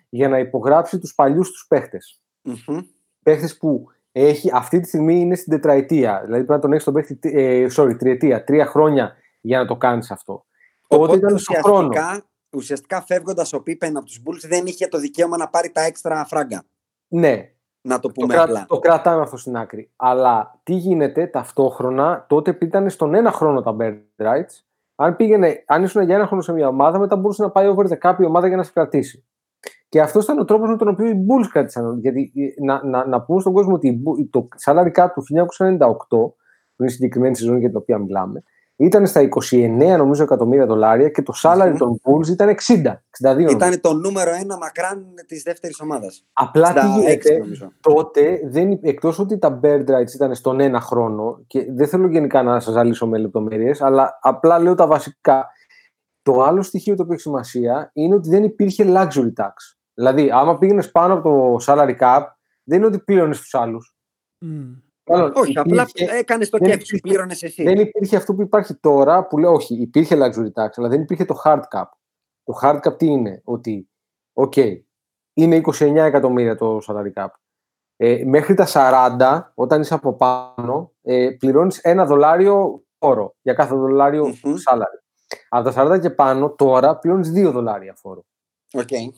για να υπογράψει τους παλιούς τους παίχτες.
Μμμ.
Παίχτες που έχει, αυτή τη στιγμή είναι στην τετραετία. Δηλαδή πρέπει να τον έχεις τον παίχτη, ε, sorry, τριετία, τρία χρόνια για να το κάνεις αυτό. Τότε
Οπότε
ήταν στο χρόνο.
ουσιαστικά, ουσιαστικά φεύγοντας ο Πίπεν από τους Bulls δεν είχε το δικαίωμα να πάρει τα έξτρα φράγκα.
Ναι,
Να το
το,
πούμε
κρα...
απλά.
το κρατάμε αυτό στην άκρη. Αλλά τι γίνεται ταυτόχρονα, τότε που ήταν στον ένα χρόνο τα bird rights, αν, πήγαινε, αν ήσουν για ένα χρόνο σε μια ομάδα, μετά μπορούσε να πάει over the cap η ομάδα για να σε κρατήσει. Και αυτός ήταν ο τρόπος με τον οποίο οι Bulls κράτησαν. Γιατί ε, να, να, να πούμε στον κόσμο ότι η Bull- το salary cap του 1998, που είναι η συγκεκριμένη σεζόν για την οποία μιλάμε, ήταν στα 29 νομίζω εκατομμύρια δολάρια και το salary
Μμμ.
των Bulls ήταν 60, 62.
Ήταν το νούμερο ένα μακράν της δεύτερης ομάδας.
Απλά τι
66
γίνεται,
νομίζω.
τότε, δεν, υπ- εκτός ότι τα bird rights ήταν στον ένα χρόνο και δεν θέλω γενικά να σας ζαλίσω με λεπτομέρειες, αλλά απλά λέω τα βασικά. Το άλλο στοιχείο το οποίο έχει σημασία είναι ότι δεν υπήρχε luxury tax. Δηλαδή, άμα πήγαινες πάνω από το salary cap, δεν είναι ότι πλήρωνες στους άλλους.
Μμ.
Μάλλον
Όχι, απλά
υπήρχε-
έκανες το
δεν
κέφι σου,
υπήρχε-
πλήρωνες εσύ.
δεν υπήρχε αυτό που υπάρχει τώρα που λέω όχι, υπήρχε luxury tax, αλλά δεν υπήρχε το hard cap. Το hard cap τι είναι, ότι, οκ, είναι 29 εκατομμύρια το salary cap. Ε, μέχρι τα 40, όταν είσαι από πάνω, ε, πληρώνεις ένα δολάριο όρο για κάθε δολάριο
Μμμ.
salary. Από τα 40 και πάνω, τώρα πληρώνεις 2 δολάρια φόρο.
Okay.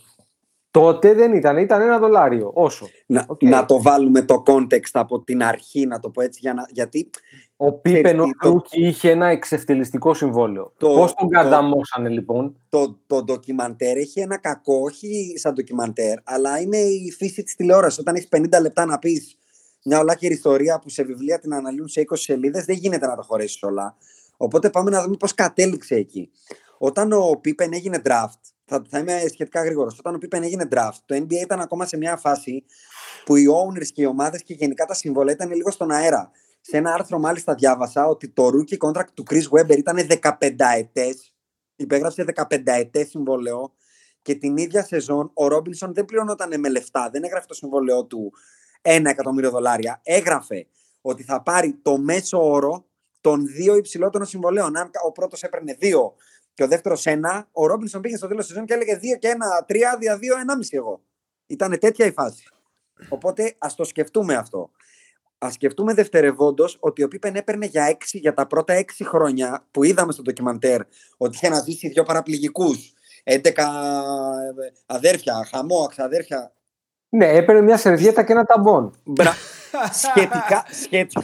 Τότε δεν ήταν, ήταν ένα δολάριο. Όσο.
Να, okay. να το βάλουμε το context από την αρχή, να το πω έτσι, για να, γιατί...
Ο Πίπεν ο το... είχε ένα εξευτελιστικό συμβόλαιο. Το, Πώς τον καταμόσανε λοιπόν;
Το, το ντοκιμαντέρ έχει ένα κακό, όχι σαν ντοκιμαντέρ, αλλά είναι η φύση της τηλεόρασης. Όταν έχεις 50 λεπτά να πεις μια ολάκερη ιστορία που σε βιβλία την αναλύουν σε 20 σελίδες, δεν γίνεται να το χωρέσεις όλα. Οπότε πάμε να δούμε πώς κατέληξε εκεί. Όταν ο Πίπεν έγινε draft, θα, θα είμαι σχετικά γρήγορος. Όταν ο Πίπεν έγινε draft, το NBA ήταν ακόμα σε μια φάση που οι owners και οι ομάδες και γενικά τα συμβολέ ήταν λίγο στον αέρα. Σε ένα άρθρο, μάλιστα, διάβασα ότι το rookie contract του Chris Webber ήταν 15 ετές. Υπέγραψε 15 ετές συμβόλαιο και την ίδια σεζόν ο Ρόμπινσον δεν πληρωνόταν με λεφτά. Δεν έγραφε το συμβόλαιό του 1 εκατομμύριο δολάρια. Έγραφε ότι θα πάρει το μέσο όρο των δύο υψηλότερων συμβολέων. Αν ο πρώτος έπαιρνε δύο και ο δεύτερος ένα, ο Ρόμπινσον πήγε στο τέλος της σεζόν και έλεγε 2 και ένα, 3 δια 2, 1,5 εγώ. Ήταν τέτοια η φάση. Οπότε ας το σκεφτούμε αυτό. Α σκεφτούμε δευτερευόντως ότι ο Πίπεν έπαιρνε για, 6, για τα πρώτα 6 χρόνια που είδαμε στο ντοκιμαντέρ ότι είχε να ζήσει δύο παραπληγικούς, 11 αδέρφια, χαμό, αξαδέρφια.
Ναι, έπαιρνε μια σερβιέτα και ένα ταμπον.
Μπρα... σχετικά, σχετικά,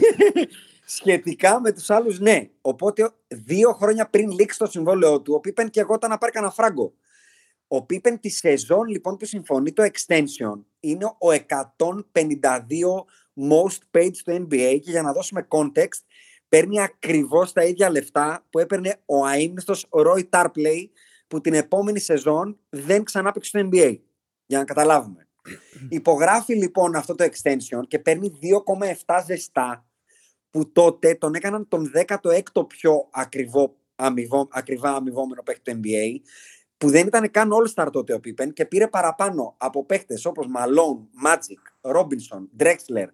Σχετικά με τους άλλους, ναι. Οπότε δύο χρόνια πριν λήξει το συμβόλαιο του, ο Πίπεν και εγώ ήταν να πάρει κανένα φράγκο. Ο Πίπεν τη σεζόν λοιπόν που συμφωνεί το extension είναι ο 152 most paid στο NBA και για να δώσουμε context παίρνει ακριβώς τα ίδια λεφτά που έπαιρνε ο αείμνηστος Roy Tarpley που την επόμενη σεζόν δεν ξανά παίξει στο NBA. Για να καταλάβουμε. Υπογράφει λοιπόν αυτό το extension και παίρνει 2,7 ζεστά που τότε τον έκαναν τον 16ο πιο ακριβό, αμοιβό, ακριβά αμοιβόμενο παίκτη του NBA, που δεν ήταν καν All-Star τότε ο Pippen και πήρε παραπάνω από παίκτες όπως Malone, Magic, Robinson, Drexler,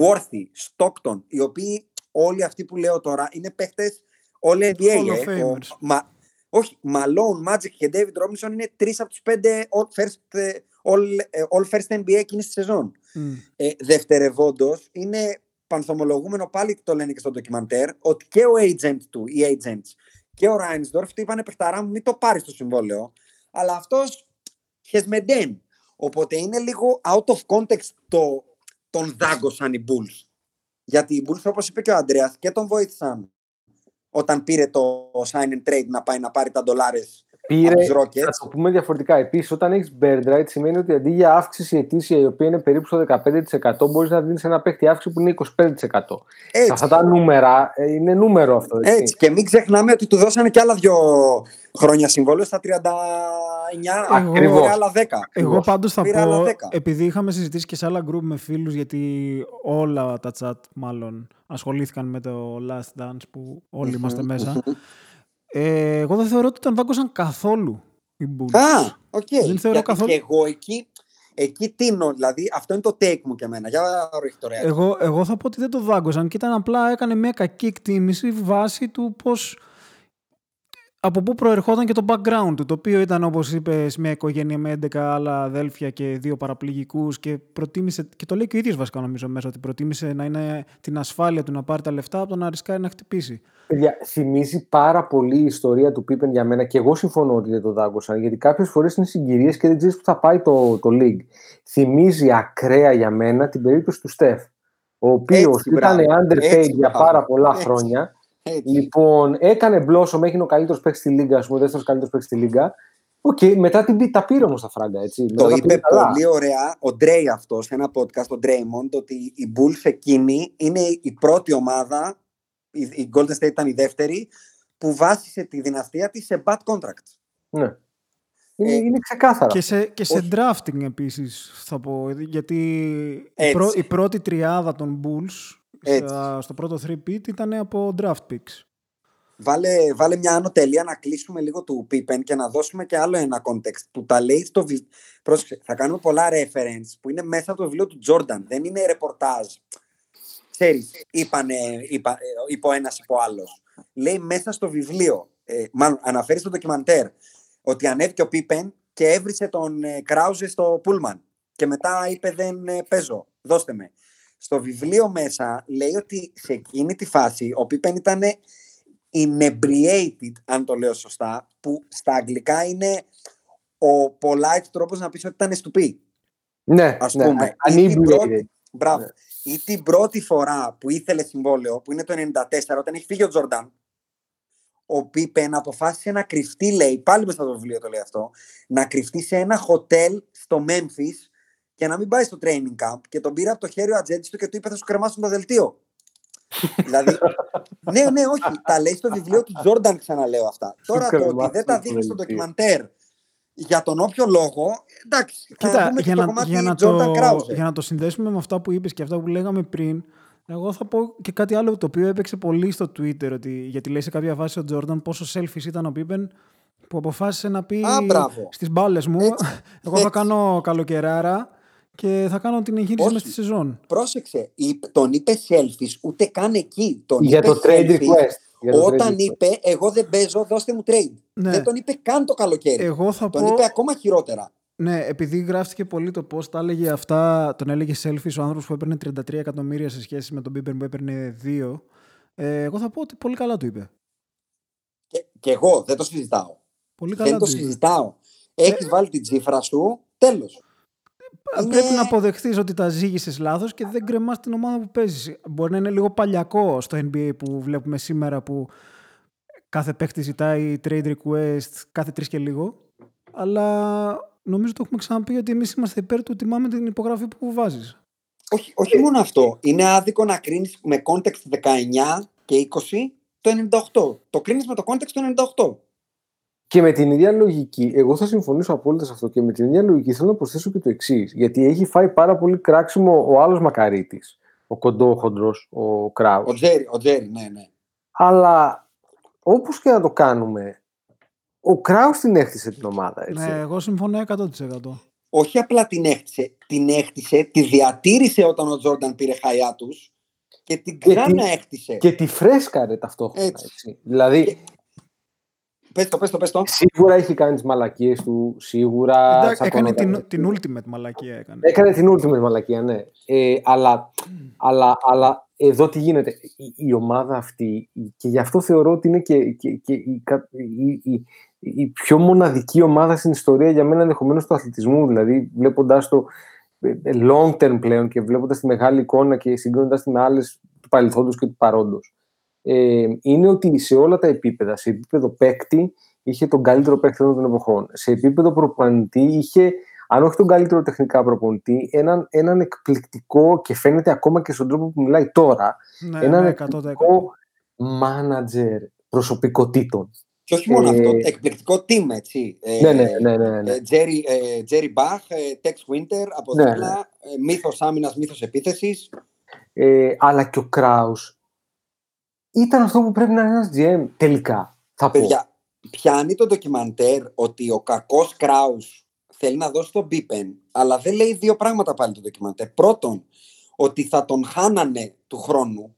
Worthy, Stockton, οι οποίοι όλοι αυτοί που λέω τώρα είναι παίκτες όλοι NBA. Ε, ο, μα, όχι, Malone, Magic και David Robinson είναι τρεις από τους πέντε all first, ε, all, ε, all first NBA εκείνης της σεζόν. Mm. Ε, δευτερευόντως είναι πανθομολογούμενο πάλι το λένε και στο ντοκιμαντέρ, ότι και ο agent του, οι agents, και ο Ράινσδορφ του είπανε παιχταρά μου μην το πάρεις το συμβόλαιο, αλλά αυτός χεσμεντέν. Οπότε είναι λίγο out of context το, τον δάγκωσαν οι Bulls. Γιατί οι Bulls, όπως είπε και ο Αντρέας, και τον βοήθησαν όταν πήρε το sign and trade να πάει να πάρει τα ντολάρες
πήρε, θα το πούμε διαφορετικά. Επίσης, όταν έχεις bird right, σημαίνει ότι αντί για αύξηση ετήσια η οποία είναι περίπου στο 15%, μπορείς να δίνεις ένα παίχτη αύξηση που είναι 25%. Έτσι. Αυτά τα νούμερα ε, είναι νούμερο αυτό.
Έτσι. έτσι. Και μην ξεχνάμε ότι του δώσανε και άλλα δύο χρόνια συμβόλαιο στα 39,
Ακριβώς.
άλλα 10.
Εγώ πάντως θα πω, επειδή είχαμε συζητήσει και σε άλλα group με φίλους, γιατί όλα τα chat μάλλον ασχολήθηκαν με το Last Dance που όλοι είμαστε μέσα. Ε, εγώ δεν θεωρώ ότι τον δάγκωσαν καθόλου οι Bulls.
Α, OK. Okay.
Δεν θεωρώ καθόλου.
Και εγώ εκεί, εκεί τείνω, δηλαδή αυτό είναι το take μου και εμένα. Για ρίχνω το
εγώ, εγώ θα πω ότι δεν το δάγκωσαν και ήταν απλά έκανε μια κακή εκτίμηση βάσει του πώς από πού προερχόταν και το background του, το οποίο ήταν όπως είπες μια οικογένεια με 11 άλλα αδέλφια και δύο παραπληγικούς και προτίμησε, και το λέει και ο ίδιος βασικά νομίζω μέσα, ότι προτίμησε να είναι την ασφάλεια του να πάρει τα λεφτά από το να ρισκάρει να χτυπήσει.
Παιδιά, θυμίζει πάρα πολύ η ιστορία του Πίπεν για μένα και εγώ συμφωνώ ότι δεν το δάγκωσαν γιατί κάποιες φορές είναι συγκυρίες και δεν ξέρεις που θα πάει το, το league. Θυμίζει ακραία για μένα την περίπτωση του Στεφ, ο οποίος ήταν underpaid για πάρα πολλά χρόνια έτσι. Λοιπόν, έκανε blossom, έγινε ο καλύτερος παίκτης στη Λίγκα, ας πούμε, ο δεύτερος καλύτερος παίκτης στη Λίγκα. OK, okay, μετά την, τα πήρε όμως τα φράγκα. Έτσι.
Το μετά είπε πολύ ωραία ο Ντρέι αυτός σε ένα podcast, ο Ντρέιμοντ, ότι η Bulls εκείνη είναι η πρώτη ομάδα, η, η Golden State ήταν η δεύτερη, που βάσισε τη δυναστεία της σε bad contracts.
Ναι. Είναι, ε, είναι ξεκάθαρα.
Και σε, και σε drafting επίσης θα πω, γιατί η, πρω, η πρώτη τριάδα των Bulls στο πρώτο 3-pit ήταν από draft picks.
Βάλε, βάλε μια άνω τελεία να κλείσουμε λίγο του Pippen και να δώσουμε και άλλο ένα context που τα λέει στο βιβλίο. Πρόσεξε, θα κάνουμε πολλά reference που είναι μέσα από το βιβλίο του Jordan. Δεν είναι ρεπορτάζ. Ξέρεις, είπανε, είπα, ε, είπε ο ένας, είπε ο άλλος. Λέει μέσα στο βιβλίο, ε, μάλλον αναφέρει στο ντοκιμαντέρ, ότι ανέβηκε ο Pippen και έβρισε τον ε, Κράουζε στο Πούλμαν. Και μετά είπε δεν ε, παίζω, δώστε με στο βιβλίο μέσα λέει ότι σε εκείνη τη φάση ο Πίπεν ήταν inebriated, αν το λέω σωστά, που στα αγγλικά είναι ο polite τρόπος να πεις ότι ήταν στουπί.
Ναι,
Ας
ναι.
πούμε. Ή την,
Inebriated.
πρώτη, μπράβο.
Ναι.
ή την πρώτη φορά που ήθελε συμβόλαιο, που είναι το 94, όταν έχει φύγει ο Τζορντάν, ο Πίπεν αποφάσισε να κρυφτεί, λέει, πάλι μέσα στο βιβλίο το λέει αυτό, να κρυφτεί σε ένα χοτέλ στο Memphis και να μην πάει στο training camp και τον πήρε από το χέρι ο ατζέντης του και του είπε θα σου κρεμάσουν το δελτίο. δηλαδή, ναι, ναι, όχι. Τα λέει στο βιβλίο του Τζόρνταν, ξαναλέω αυτά. Τώρα το ότι
κρεμάσουν
δεν τα
το
δείχνει στο
δελτίο.
ντοκιμαντέρ για τον όποιο λόγο, εντάξει, θα
Κοίτα,
δούμε και
για
το
να,
κομμάτι
για, να
Jordan
το,
Krause.
για να το συνδέσουμε με αυτά που είπες και αυτά που λέγαμε πριν, εγώ θα πω και κάτι άλλο το οποίο έπαιξε πολύ στο Twitter, ότι, γιατί λέει σε κάποια φάση ο Τζόρνταν πόσο selfish ήταν ο Πίπεν που αποφάσισε να πει
Α, μπράβο.
στις μπάλες μου,
Έτσι,
εγώ θα
έτσι.
κάνω καλοκαιράρα και θα κάνω την εγχείρηση
Όχι.
μες στη σεζόν.
Πρόσεξε, είπε- τον είπε selfish, ούτε καν εκεί. Τον
Για
είπε
το trade
selfish
request. Για το
Όταν
trade request.
είπε, εγώ δεν παίζω, δώστε μου trade.
Ναι.
Δεν τον είπε καν το καλοκαίρι.
Εγώ θα
τον
πω-
είπε ακόμα χειρότερα.
Ναι, επειδή γράφτηκε πολύ το πώ τα έλεγε αυτά, τον έλεγε selfish ο άνθρωπος που έπαιρνε 33 εκατομμύρια σε σχέση με τον Bieber που έπαιρνε 2. Ε, εγώ θα πω ότι πολύ καλά του είπε.
Και, και εγώ δεν το συζητάω.
Πολύ καλά
Δεν το
του είπε.
συζητάω. Έχεις βάλει την τσίφρα σου, τέλος.
Ε, Πρέπει να αποδεχτείς ότι τα ζήγησες λάθος και δεν κρεμάς την ομάδα που παίζεις. Μπορεί να είναι λίγο παλιακό στο NBA που βλέπουμε σήμερα που κάθε παίκτης ζητάει trade request κάθε τρεις και λίγο. Αλλά νομίζω το έχουμε ξαναπεί ότι εμείς είμαστε υπέρ του τιμάμε την υπογραφή που βάζεις.
Όχι, όχι μόνο αυτό. Είναι άδικο να κρίνεις με context 19 και 20 το 98. Το κρίνεις με το context το 98.
Και με την ίδια λογική, εγώ θα συμφωνήσω απόλυτα σε αυτό και με την ίδια λογική θέλω να προσθέσω και το εξής. Γιατί έχει φάει πάρα πολύ κράξιμο ο άλλος Μακαρίτης, ο κοντό χοντρό, ο Κράους.
Ο Τζέρι, ο Τζέρι, ναι, ναι.
Αλλά όπως και να το κάνουμε, ο Κράους την έχτισε την ομάδα. Έτσι.
Ναι, εγώ συμφωνώ 100%.
Όχι απλά την έχτισε, την έχτισε, τη διατήρησε όταν ο Τζόρνταν πήρε χαϊά τους και την
Και
ξανά
την-
έχτισε.
Και τη φρέσκαρε ταυτόχρονα.
Έτσι.
Έτσι. Δηλαδή,
Πες το, πες το, πες το.
σίγουρα έχει κάνει τις μαλακίες του, σίγουρα.
Εντάξει, έκανε
τσακωνόταν.
την, την ultimate μαλακία. Έκανε.
Έκανε την ultimate μαλακία, ναι. Ε, αλλά, αλλά, αλλά εδώ τι γίνεται. Η, η ομάδα αυτή, και γι' αυτό θεωρώ ότι είναι και, και, και η, κα- η, η, η πιο μοναδική ομάδα στην ιστορία για μένα ενδεχομένως του αθλητισμού. Δηλαδή, βλέποντα το ε, long term πλέον και βλέποντας τη μεγάλη εικόνα και συγκρίνοντας την με άλλες του παρελθόντος και του παρόντος. Ε, είναι ότι σε όλα τα επίπεδα, σε επίπεδο παίκτη, είχε τον καλύτερο παίκτη όλων των εποχών. Σε επίπεδο προπονητή, είχε αν όχι τον καλύτερο τεχνικά προπονητή, έναν, έναν εκπληκτικό και φαίνεται ακόμα και στον τρόπο που μιλάει τώρα,
Ναι,
έναν
ναι, 100%.
εκπληκτικό μάνατζερ προσωπικότητων.
Και όχι μόνο
Ε,
αυτό, εκπληκτικό team, έτσι. Ε,
Ναι, ναι, ναι, ναι, ναι.
ε, Jerry, ε, Jerry Bach, ε, Tex Winter από
Ναι,
δίπλα, ε, μύθος άμυνας, μύθος επίθεσης.
Ε, αλλά και ο Κράους ήταν αυτό που πρέπει να είναι ένας GM τελικά, θα πω.
Παιδιά, πιάνει το ντοκιμαντέρ ότι ο κακός Κράους θέλει να δώσει τον Μπίπεν, αλλά δεν λέει δύο πράγματα πάλι το ντοκιμαντέρ. Πρώτον, ότι θα τον χάνανε του χρόνου.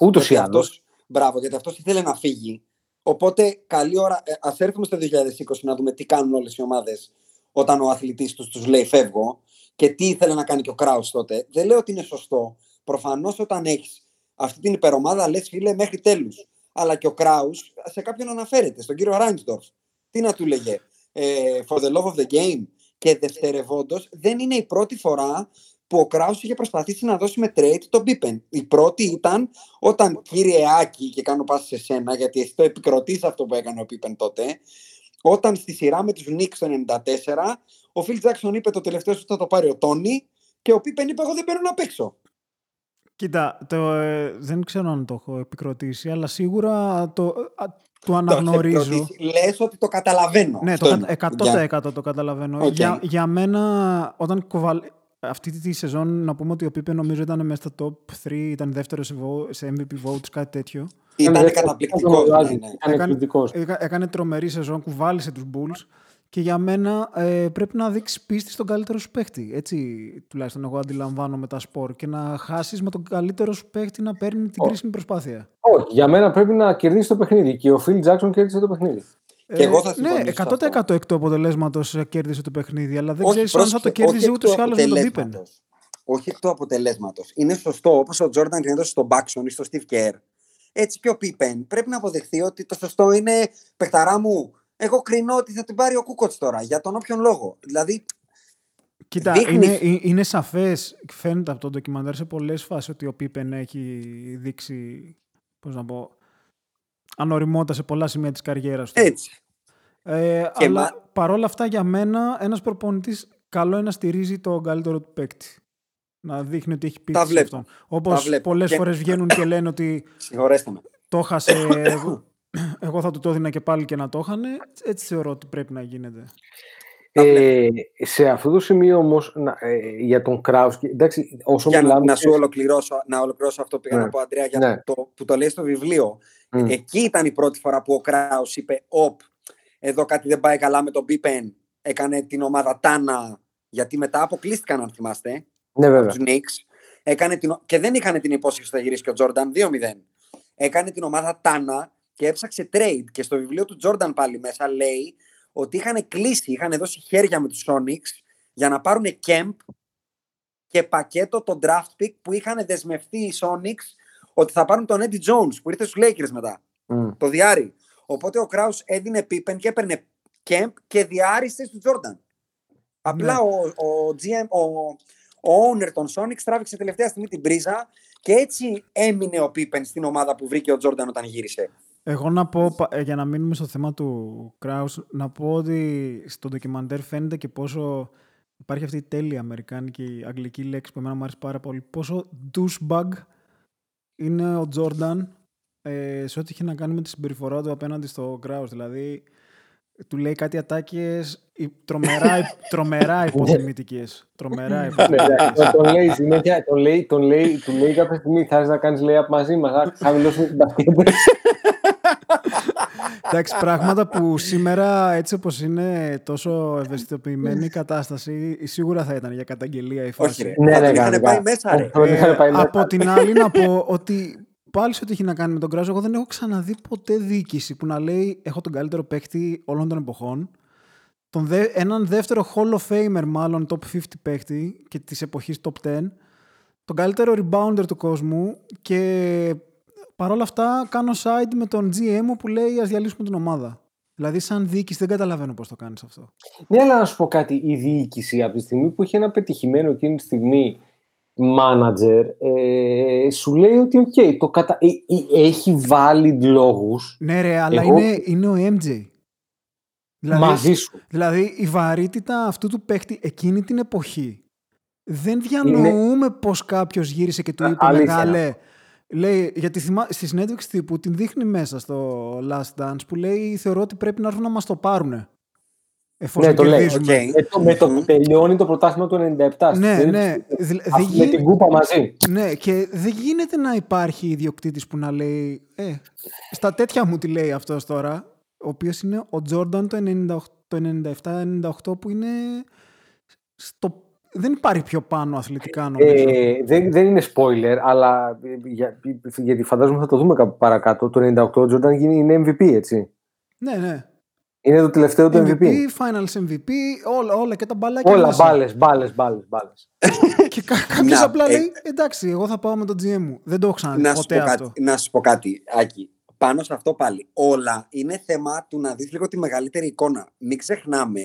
Ούτως ή
γιατί
άλλως.
αυτός, μπράβο, γιατί αυτός ήθελε να φύγει. Οπότε, καλή ώρα, ε, ας έρθουμε στο 2020 να δούμε τι κάνουν όλες οι ομάδες όταν ο αθλητής τους τους λέει φεύγω και τι ήθελε να κάνει και ο Κράους τότε. Δεν λέω ότι είναι σωστό. Προφανώς όταν έχεις αυτή την υπερομάδα λες φίλε μέχρι τέλους. Αλλά και ο Κράους σε κάποιον αναφέρεται, στον κύριο Ράινσντορφ. Τι να του λέγε, ε, for the love of the game. Και δευτερευόντως δεν είναι η πρώτη φορά που ο Κράους είχε προσπαθήσει να δώσει με trade τον Πίπεν. Η πρώτη ήταν όταν κύριε Άκη, και κάνω πάση σε σένα, γιατί εσύ το επικροτείς αυτό που έκανε ο Πίπεν τότε, όταν στη σειρά με τους Knicks το 94, ο Φιλ Τζάξον είπε το τελευταίο σου θα το πάρει ο Τόνι και ο Πίπεν είπε εγώ δεν παίρνω να παίξω.
Κοίτα, το, ε, δεν ξέρω αν το έχω επικροτήσει, αλλά σίγουρα το, α, το
Το
αναγνωρίζω.
έχεις επικροτήσει. Λες ότι το καταλαβαίνω.
Ναι,
Αυτό
το,
είναι.
κατα- 100% το καταλαβαίνω.
Οκ.
Για, για μένα, όταν κουβαλ... αυτή τη σεζόν, να πούμε ότι ο Πίπε νομίζω ήταν μέσα στα top 3, ήταν δεύτερος σε, vo- σε MVP votes, κάτι τέτοιο.
Ήταν
Ήταν
καταπληκτικός.
ήταν
Ναι, ναι.
Ήταν εκπληκτικός.
έκα- έκανε τρομερή σεζόν, κουβάλισε τους Bulls και για μένα ε, πρέπει να δείξεις πίστη στον καλύτερο σου παίχτη. Έτσι τουλάχιστον εγώ αντιλαμβάνω με τα σπορ και να χάσεις με τον καλύτερο σου παίχτη να παίρνει την κρίσιμη προσπάθεια.
Όχι, για μένα πρέπει να κερδίσεις το παιχνίδι. Και ο Φιλ Τζάξον κέρδισε το παιχνίδι.
Και εγώ θα
ναι,
συμφωνήσω σε
100% εκ του αποτελέσματος κέρδισε το παιχνίδι, αλλά δεν
Όχι,
ξέρεις αν θα το
πρόσεξε,
κέρδιζε
όχι
ούτως ή
εκ του
άλλως με τον Πίπεν.
αποτελέσματος. Όχι εκ του αποτελέσματος. Είναι σωστό, όπως ο Τζόρνταν την έδωσε στον Μπάξον ή στο Steve Kerr. Έτσι και ο Πίπεν πρέπει να αποδεχθεί ότι το σωστό είναι παιχταρά μου. Εγώ κρίνω ότι θα την πάρει ο Κούκοτς τώρα για τον όποιον λόγο. Δηλαδή.
Κοίτα,
δείχνει-
είναι, ε- είναι σαφές, φαίνεται από το ντοκιμαντέρ σε πολλές φάσεις ότι ο Πίπεν έχει δείξει. Πώς να πω. Ανοριμότητα σε πολλά σημεία της καριέρας του.
Έτσι.
Ε,
Και
αλλά
μα-
παρόλα αυτά για μένα ένας προπονητής καλό είναι να στηρίζει τον καλύτερο του παίκτη. Να δείχνει ότι έχει
Τα
πίστη σε
βλέπω.
αυτόν. Όπως
Τα βλέπω.
πολλές
Και-
φορές βγαίνουν και λένε ότι
Συγχωρέστε με.
το έχασε. εγώ, εγώ θα του το έδινα και πάλι και να το έχανε. Έτσι θεωρώ ότι πρέπει να γίνεται.
Ε, σε αυτό το σημείο όμως, για τον Κράους, και- εντάξει, όσο
Για να,
μιλάμε.
να σου ολοκληρώσω, να ολοκληρώσω αυτό που πήγα
Ναι.
να πω, Αντρέα, για
Ναι.
το, που το λέει στο βιβλίο.
Μμ.
Εκεί ήταν η πρώτη φορά που ο Κράους είπε «Οπ, εδώ κάτι δεν πάει καλά με τον Πίπεν». Έκανε την ομάδα Τάνα, γιατί μετά αποκλείστηκαν, αν θυμάστε,
Ναι, βέβαια.
τους Knicks. Έκανε την, ο- και δεν είχαν την υπόσχεση ότι θα γυρίσει και ο Τζόρνταν 2-0. Έκανε την ομάδα Τάνα και έψαξε trade. Και στο βιβλίο του Τζόρνταν πάλι μέσα λέει ότι είχαν κλείσει, είχαν δώσει χέρια με τους Sonics για να πάρουν Kemp και πακέτο το draft pick που είχαν δεσμευτεί οι Sonics ότι θα πάρουν τον Eddie Jones που ήρθε στους Lakers μετά,
Μμ.
το διάρρη. Οπότε ο Kraus έδινε Pippen και έπαιρνε Kemp και διάρισε του Jordan. Απλά
Ναι.
ο, ο, GM, ο, ο owner των Sonics τράβηξε τελευταία στιγμή την πρίζα και έτσι έμεινε ο Pippen στην ομάδα που βρήκε ο Jordan όταν γύρισε.
Εγώ να πω, πα- ε, για να μείνουμε στο θέμα του Κράους, να πω ότι στο ντοκιμαντέρ φαίνεται και πόσο υπάρχει αυτή η τέλεια αμερικάνικη αγγλική λέξη που εμένα μου αρέσει πάρα πολύ. Πόσο douchebag είναι ο Τζόρνταν ε, σε ό,τι έχει να κάνει με τη συμπεριφορά του απέναντι στο Κράους. Δηλαδή, του λέει κάτι ατάκες υ- τρομερά, υ- τρομερά υποτιμητικές. Τρομερά
Ναι,
υποτιμητικές.
ναι, τον λέει συνέχεια, τον λέει, τον λέει, του λέει κάποια στιγμή θα να κάνεις layup μαζί μας, θα χαμηλώσουμε την παθήτα.
Εντάξει, πράγματα που σήμερα έτσι όπως είναι τόσο ευαισθητοποιημένη η κατάσταση σίγουρα θα ήταν για καταγγελία η φάση.
Όχι, ρε.
Ναι,
θα
ναι,
τον είχαν
κανονικά.
πάει μέσα, ρε.
Θα τον είχαν πάει μέσα.
από την άλλη να πω ότι πάλι σε ό,τι έχει να κάνει με τον Κράζο, εγώ δεν έχω ξαναδεί ποτέ διοίκηση που να λέει έχω τον καλύτερο παίκτη όλων των εποχών. Τον δε, έναν δεύτερο Hall of Famer μάλλον top 50 παίκτη και της εποχής top 10. Τον καλύτερο rebounder του κόσμου και παρόλα αυτά κάνω side με τον GM μου που λέει ας διαλύσουμε την ομάδα. Δηλαδή σαν διοίκηση δεν καταλαβαίνω πώς το κάνεις αυτό.
Ναι, αλλά να σου πω κάτι. Η διοίκηση από τη στιγμή που έχει ένα πετυχημένο εκείνη τη στιγμή manager, ε, σου λέει ότι οκ, το κατα... ε, ε, έχει valid λόγους
Ναι ρε, αλλά
Εγώ-
είναι, είναι ο MJ. Δηλαδή,
μαζί σου.
Δηλαδή η βαρύτητα αυτού του παίκτη εκείνη την εποχή δεν διανοούμαι πώς κάποιος γύρισε και του
Α,
είπε
αλήθεια.
μεγάλε. Λέει, γιατί θυμά, στη συνέντευξη τύπου την δείχνει μέσα στο Last Dance που λέει θεωρώ ότι πρέπει να έρθουν να μας το πάρουνε. Εφόσον
Ναι, το λέει.
κερδίζουμε.
Οκ.
Με το, με το
Μμμ.
που τελειώνει το πρωτάθλημα του 97. στη
Ναι,
συνέντευξη
ναι.
του.
Δηλα-
Αυτό
δεν
Με
γίνει-
την κούπα μαζί.
Ναι, και δεν γίνεται να υπάρχει ιδιοκτήτης που να λέει. Ε, στα τέτοια μου τι λέει αυτός τώρα, ο οποίος είναι ο Τζόρνταν το 98 το 97-98 που είναι. Στο, δεν υπάρχει πιο πάνω αθλητικά νομίζω.
Ε, δεν, δεν είναι spoiler, αλλά ε, για, γιατί φαντάζομαι θα το δούμε κάπου παρακάτω. Το 98 ο Jordan γίνει- είναι MVP, έτσι.
ναι, ναι.
Είναι το τελευταίο του MVP.
MVP, Finals MVP, όλα, όλα και τα μπαλάκια
Όλα
μέσα.
μπάλες, μπάλες, μπάλες. μπάλες.
Και κα, κάποιος
Να,
απλά
ε,
λέει, εντάξει, εγώ θα πάω με τον GM μου. Δεν το έχω ξαναδεί
να, σου
ποτέ
πω
αυτό.
κάτι, να σου πω κάτι, Άκη. Πάνω σε αυτό πάλι. Όλα είναι θέμα του να δεις λίγο τη μεγαλύτερη εικόνα. Μην ξεχνάμε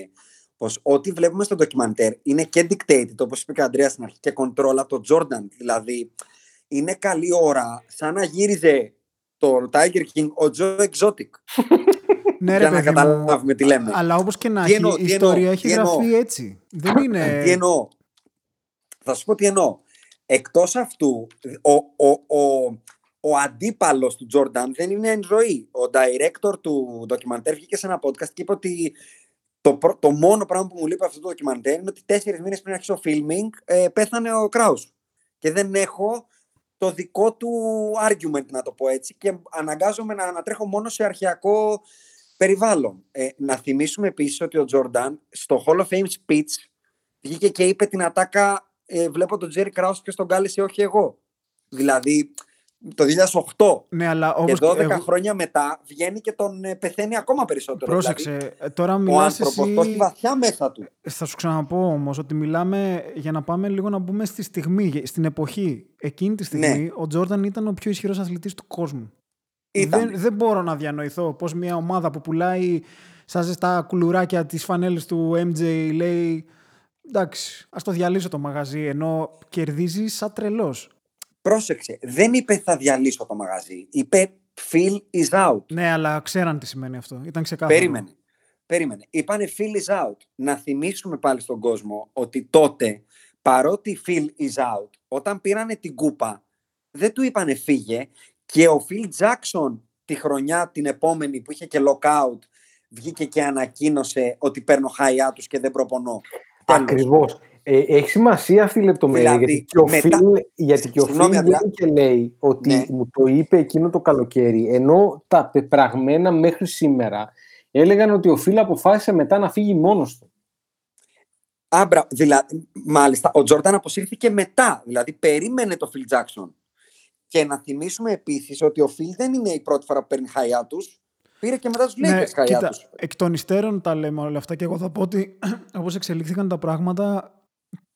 πως ό,τι βλέπουμε στο ντοκιμαντέρ είναι και dictated, όπως είπε και ο Αντρέας στην αρχή, και control από τον Jordan. Δηλαδή, είναι καλή ώρα, σαν να γύριζε το Tiger King ο Joe Exotic.
Ναι, ρε,
για να
παιδί μου,
καταλάβουμε τι λέμε.
Αλλά όπως και να
Τι
έχει,
εννοώ,
η
τι
ιστορία
εννοώ,
έχει
τι εννοώ.
γραφεί έτσι. Δεν είναι...
Τι εννοώ. Θα σου πω τι εννοώ. Εκτός αυτού, ο, ο, ο, ο αντίπαλος του Τζόρνταν δεν είναι εν ζωή. Ο director του ντοκιμαντέρ βγήκε σε ένα podcast και είπε ότι το, πρω- το μόνο πράγμα που μου λείπει από αυτό το ντοκιμαντέρ είναι ότι τέσσερις μήνες πριν αρχίσει το filming ε, πέθανε ο Κράους. Και δεν έχω το δικό του argument, να το πω έτσι, και αναγκάζομαι να ανατρέχω μόνο σε αρχαιακό περιβάλλον. Ε, να θυμίσουμε επίσης ότι ο Τζόρνταν στο Hall of Fame speech βγήκε και είπε την ατάκα ε, βλέπω τον Τζέρι Κράους και τον κάλεσε όχι εγώ. Δηλαδή το 2008
Ναι, αλλά
και
όπως
12
εγώ-
χρόνια μετά βγαίνει και τον ε, πεθαίνει ακόμα περισσότερο.
Πρόσεξε,
Δηλαδή,
ε, τώρα
ο
μιλάς
άνθρωπος
εσύ...
το έχει βαθιά μέσα του.
Θα σου ξαναπώ όμως ότι μιλάμε για να πάμε λίγο να μπούμε στη στιγμή, στην εποχή. Εκείνη τη στιγμή
Ναι.
ο Τζόρνταν ήταν ο πιο ισχυρός αθλητής του κόσμου. Δεν, δεν μπορώ να διανοηθώ πώς μια ομάδα που πουλάει σαν ζεστά κουλουράκια τις φανέλες του MJ λέει εντάξει, ας το διαλύσω το μαγαζί ενώ κερδίζει σαν τρελός.
Πρόσεξε, δεν είπε θα διαλύσω το μαγαζί. Είπε Phil is out.
Ναι, αλλά ξέραν τι σημαίνει αυτό. Ήταν ξεκάθαρο.
Περίμενε. Περίμενε. Είπανε Phil is out. Να θυμίσουμε πάλι στον κόσμο ότι τότε, παρότι Phil is out, όταν πήρανε την κούπα, δεν του είπανε φύγε και ο Phil Jackson τη χρονιά την επόμενη που είχε και lockout βγήκε και ανακοίνωσε ότι παίρνω χάιά τους και δεν προπονώ.
Ακριβώς. Ε, έχει σημασία αυτή η λεπτομέρεια. Δηλαδή, γιατί και ο μετά... Φιλ, γιατί και ο Φιλ και λέει ότι ναι. μου το είπε εκείνο το καλοκαίρι, ενώ τα πεπραγμένα μέχρι σήμερα έλεγαν ότι ο Φιλ αποφάσισε μετά να φύγει μόνος του.
Άμπρα, δηλαδή, μάλιστα, ο Τζόρνταν αποσύρθηκε μετά. Δηλαδή, περίμενε το Φιλ Τζάξον. Και να θυμίσουμε επίσης ότι ο Φιλ δεν είναι η πρώτη φορά που παίρνει χαϊά τους. Πήρε και μετά τους λέει ναι, χαϊά τους.
Εκ των υστέρων τα λέμε όλα αυτά και εγώ θα πω ότι όπως εξελίχθηκαν τα πράγματα,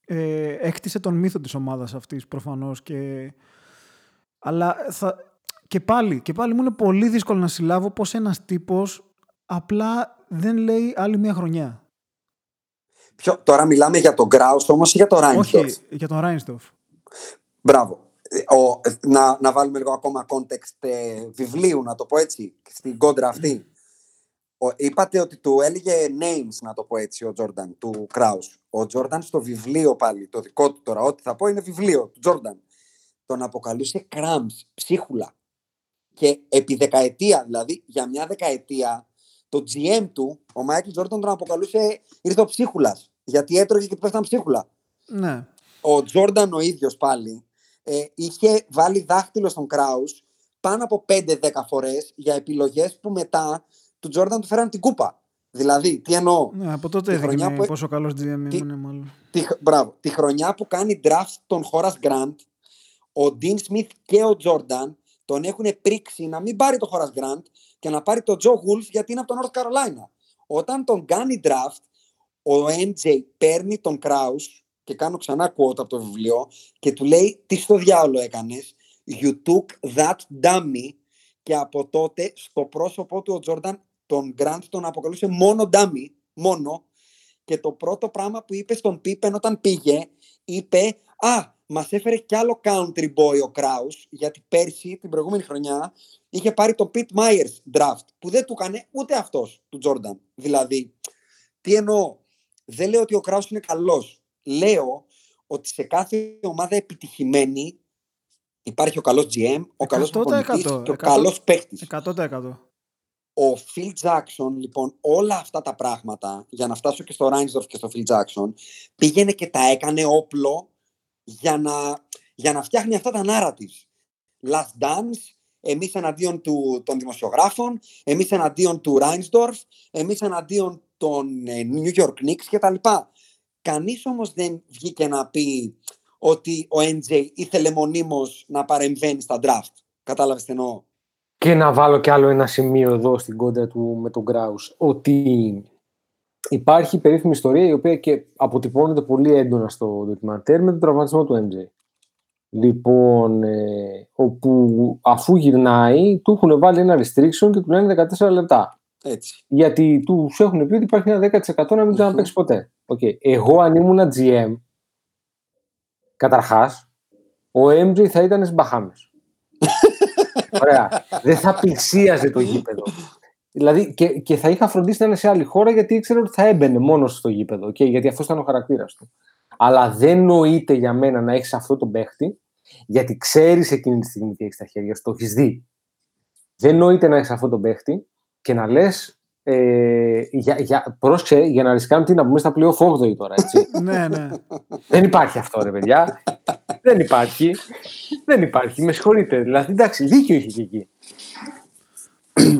ε, έκτισε τον μύθο της ομάδας αυτής προφανώς και... αλλά θα... και, πάλι, και πάλι μου είναι πολύ δύσκολο να συλλάβω πως ένας τύπος απλά δεν λέει άλλη μια χρονιά.
Ποιο, τώρα μιλάμε για τον Γκράους όμως ή για τον Ράινστοφ.
Όχι, για τον Ράινστοφ.
Μπράβο. Ο, να, να βάλουμε λίγο ακόμα context ε, βιβλίου, να το πω έτσι, στην κόντρα αυτή. Ο, είπατε ότι του έλεγε names, να το πω έτσι, ο Τζόρνταν, του Κράους. Ο Τζόρνταν στο βιβλίο πάλι, το δικό του τώρα, ό,τι θα πω είναι βιβλίο του Τζόρνταν. Τον αποκαλούσε Cramps, ψίχουλα. Και επί δεκαετία, δηλαδή για μια δεκαετία, το GM του, ο Μάικλ Τζόρνταν τον αποκαλούσε ήρθε ο ψίχουλας. Γιατί έτρωγε και πέφταν ψίχουλα.
Ναι.
Ο Τζόρνταν ο ίδιος πάλι ε, είχε βάλει δάχτυλο στον Κράους πάνω από 5-10 φορές για επιλογές που μετά του Τζόρνταν του φέραν την κούπα. Δηλαδή, τι εννοώ;
Ναι, από τότε έδειχνε που... πόσο καλός GM είναι μάλλον.
Τη, μπράβο. Τη χρονιά που κάνει draft τον Χώρας Γκραντ, ο Ντίν Σμιθ και ο Τζόρνταν τον έχουν πρίξει να μην πάρει τον Χώρας Γκραντ και να πάρει τον Τζο Γουλφ γιατί είναι από τον North Carolina. Όταν τον κάνει draft, ο MJ παίρνει τον Kraus και κάνω ξανά quote από το βιβλίο και του λέει τι στο διάολο έκανες; You took that dummy και από τότε στο πρόσωπό του ο Τζόρνταν τον Γκραντ τον αποκαλούσε μόνο Ντάμι, μόνο. Και το πρώτο πράγμα που είπε στον Πίπεν όταν πήγε, είπε «Α, μας έφερε κι άλλο country boy ο Κράου, γιατί πέρσι, την προηγούμενη χρονιά, είχε πάρει το Pete Myers draft, που δεν του έκανε ούτε αυτός του Τζόρνταν. Δηλαδή, τι εννοώ, δεν λέω ότι ο Κράου είναι καλός. Λέω ότι σε κάθε ομάδα επιτυχημένη υπάρχει ο καλός GM, ο καλός και ο καλός παίχτη.
100%.
Ο Phil Jackson, λοιπόν, όλα αυτά τα πράγματα, για να φτάσω και στο Reinsdorf και στο Phil Jackson, πήγαινε και τα έκανε όπλο για να, για να φτιάχνει αυτά τα narratives. Last Dance, εμείς εναντίον του, των δημοσιογράφων, εμείς εναντίον του Reinsdorf, εμείς εναντίον των ε, New York Knicks κτλ. Κανείς όμως δεν βγήκε να πει ότι ο NJ ήθελε μονίμως να παρεμβαίνει στα draft. Κατάλαβες τι εννοώ;
Και να βάλω και άλλο ένα σημείο εδώ στην κόντρα του με τον Γκράους, ότι υπάρχει περίφημη ιστορία η οποία και αποτυπώνεται πολύ έντονα στο ντοκιμαντέρ με τον τραυματισμό του MJ. Λοιπόν, ε, όπου αφού γυρνάει, του έχουν βάλει ένα restriction και του λένε 14 λεπτά.
Έτσι.
Γιατί τους έχουν πει ότι υπάρχει ένα 10% να μην ξαναπέξει ποτέ. Okay. Εγώ αν ήμουν GM, καταρχάς, ο MJ θα ήταν στις Μπαχάμες. Ωραία. Δεν θα πλησίαζε το γήπεδο. Δηλαδή και, και θα είχα φροντίσει να είναι σε άλλη χώρα γιατί ήξερα ότι θα έμπαινε μόνος στο γήπεδο. Okay, γιατί αυτός ήταν ο χαρακτήρας του. Αλλά δεν νοείται για μένα να έχεις αυτό τον παίχτη, γιατί ξέρεις εκείνη τη στιγμή τι έχεις στα χέρια σου, το έχεις δει. Δεν νοείται να έχεις αυτό τον παίχτη και να λες. Ε, για, για, πρόσεξε, για να ρισκάμε τι να πούμε στα πλοίο 8 τώρα, έτσι.
ναι, ναι.
Δεν υπάρχει αυτό, ρε παιδιά. Δεν υπάρχει. Δεν υπάρχει. Με συγχωρείτε. Δηλαδή, εντάξει, δίκιο είχε και εκεί.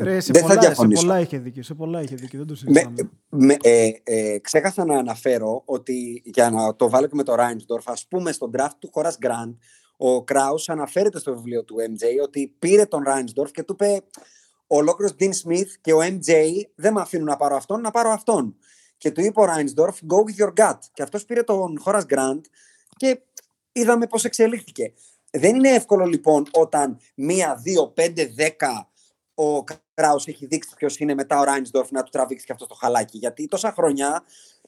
Ρε, σε, δεν πολλά, θα διαφωνήσω. σε πολλά είχε δίκιο. Σε πολλά είχε δίκιο. Δεν το συζητάμε.
Με, ε, ε, ξέχασα να αναφέρω ότι για να το βάλω και με το Ράινσντορφ, ας πούμε στον draft του χώρα Γκραντ, ο Κράου αναφέρεται στο βιβλίο του MJ ότι πήρε τον Ράινσντορφ και του είπε ολόκληρος Dean Smith και ο MJ δεν με αφήνουν να πάρω αυτόν, να πάρω αυτόν. Και του είπε ο Ράινσντορφ, go with your gut. Και αυτός πήρε τον χώρα Γκραντ και είδαμε πώς εξελίχθηκε. Δεν είναι εύκολο λοιπόν όταν μία, δύο, πέντε, δέκα ο Κράους έχει δείξει ποιος είναι μετά ο Ράινσντορφ να του τραβήξει και αυτό το χαλάκι. Γιατί τόσα χρόνια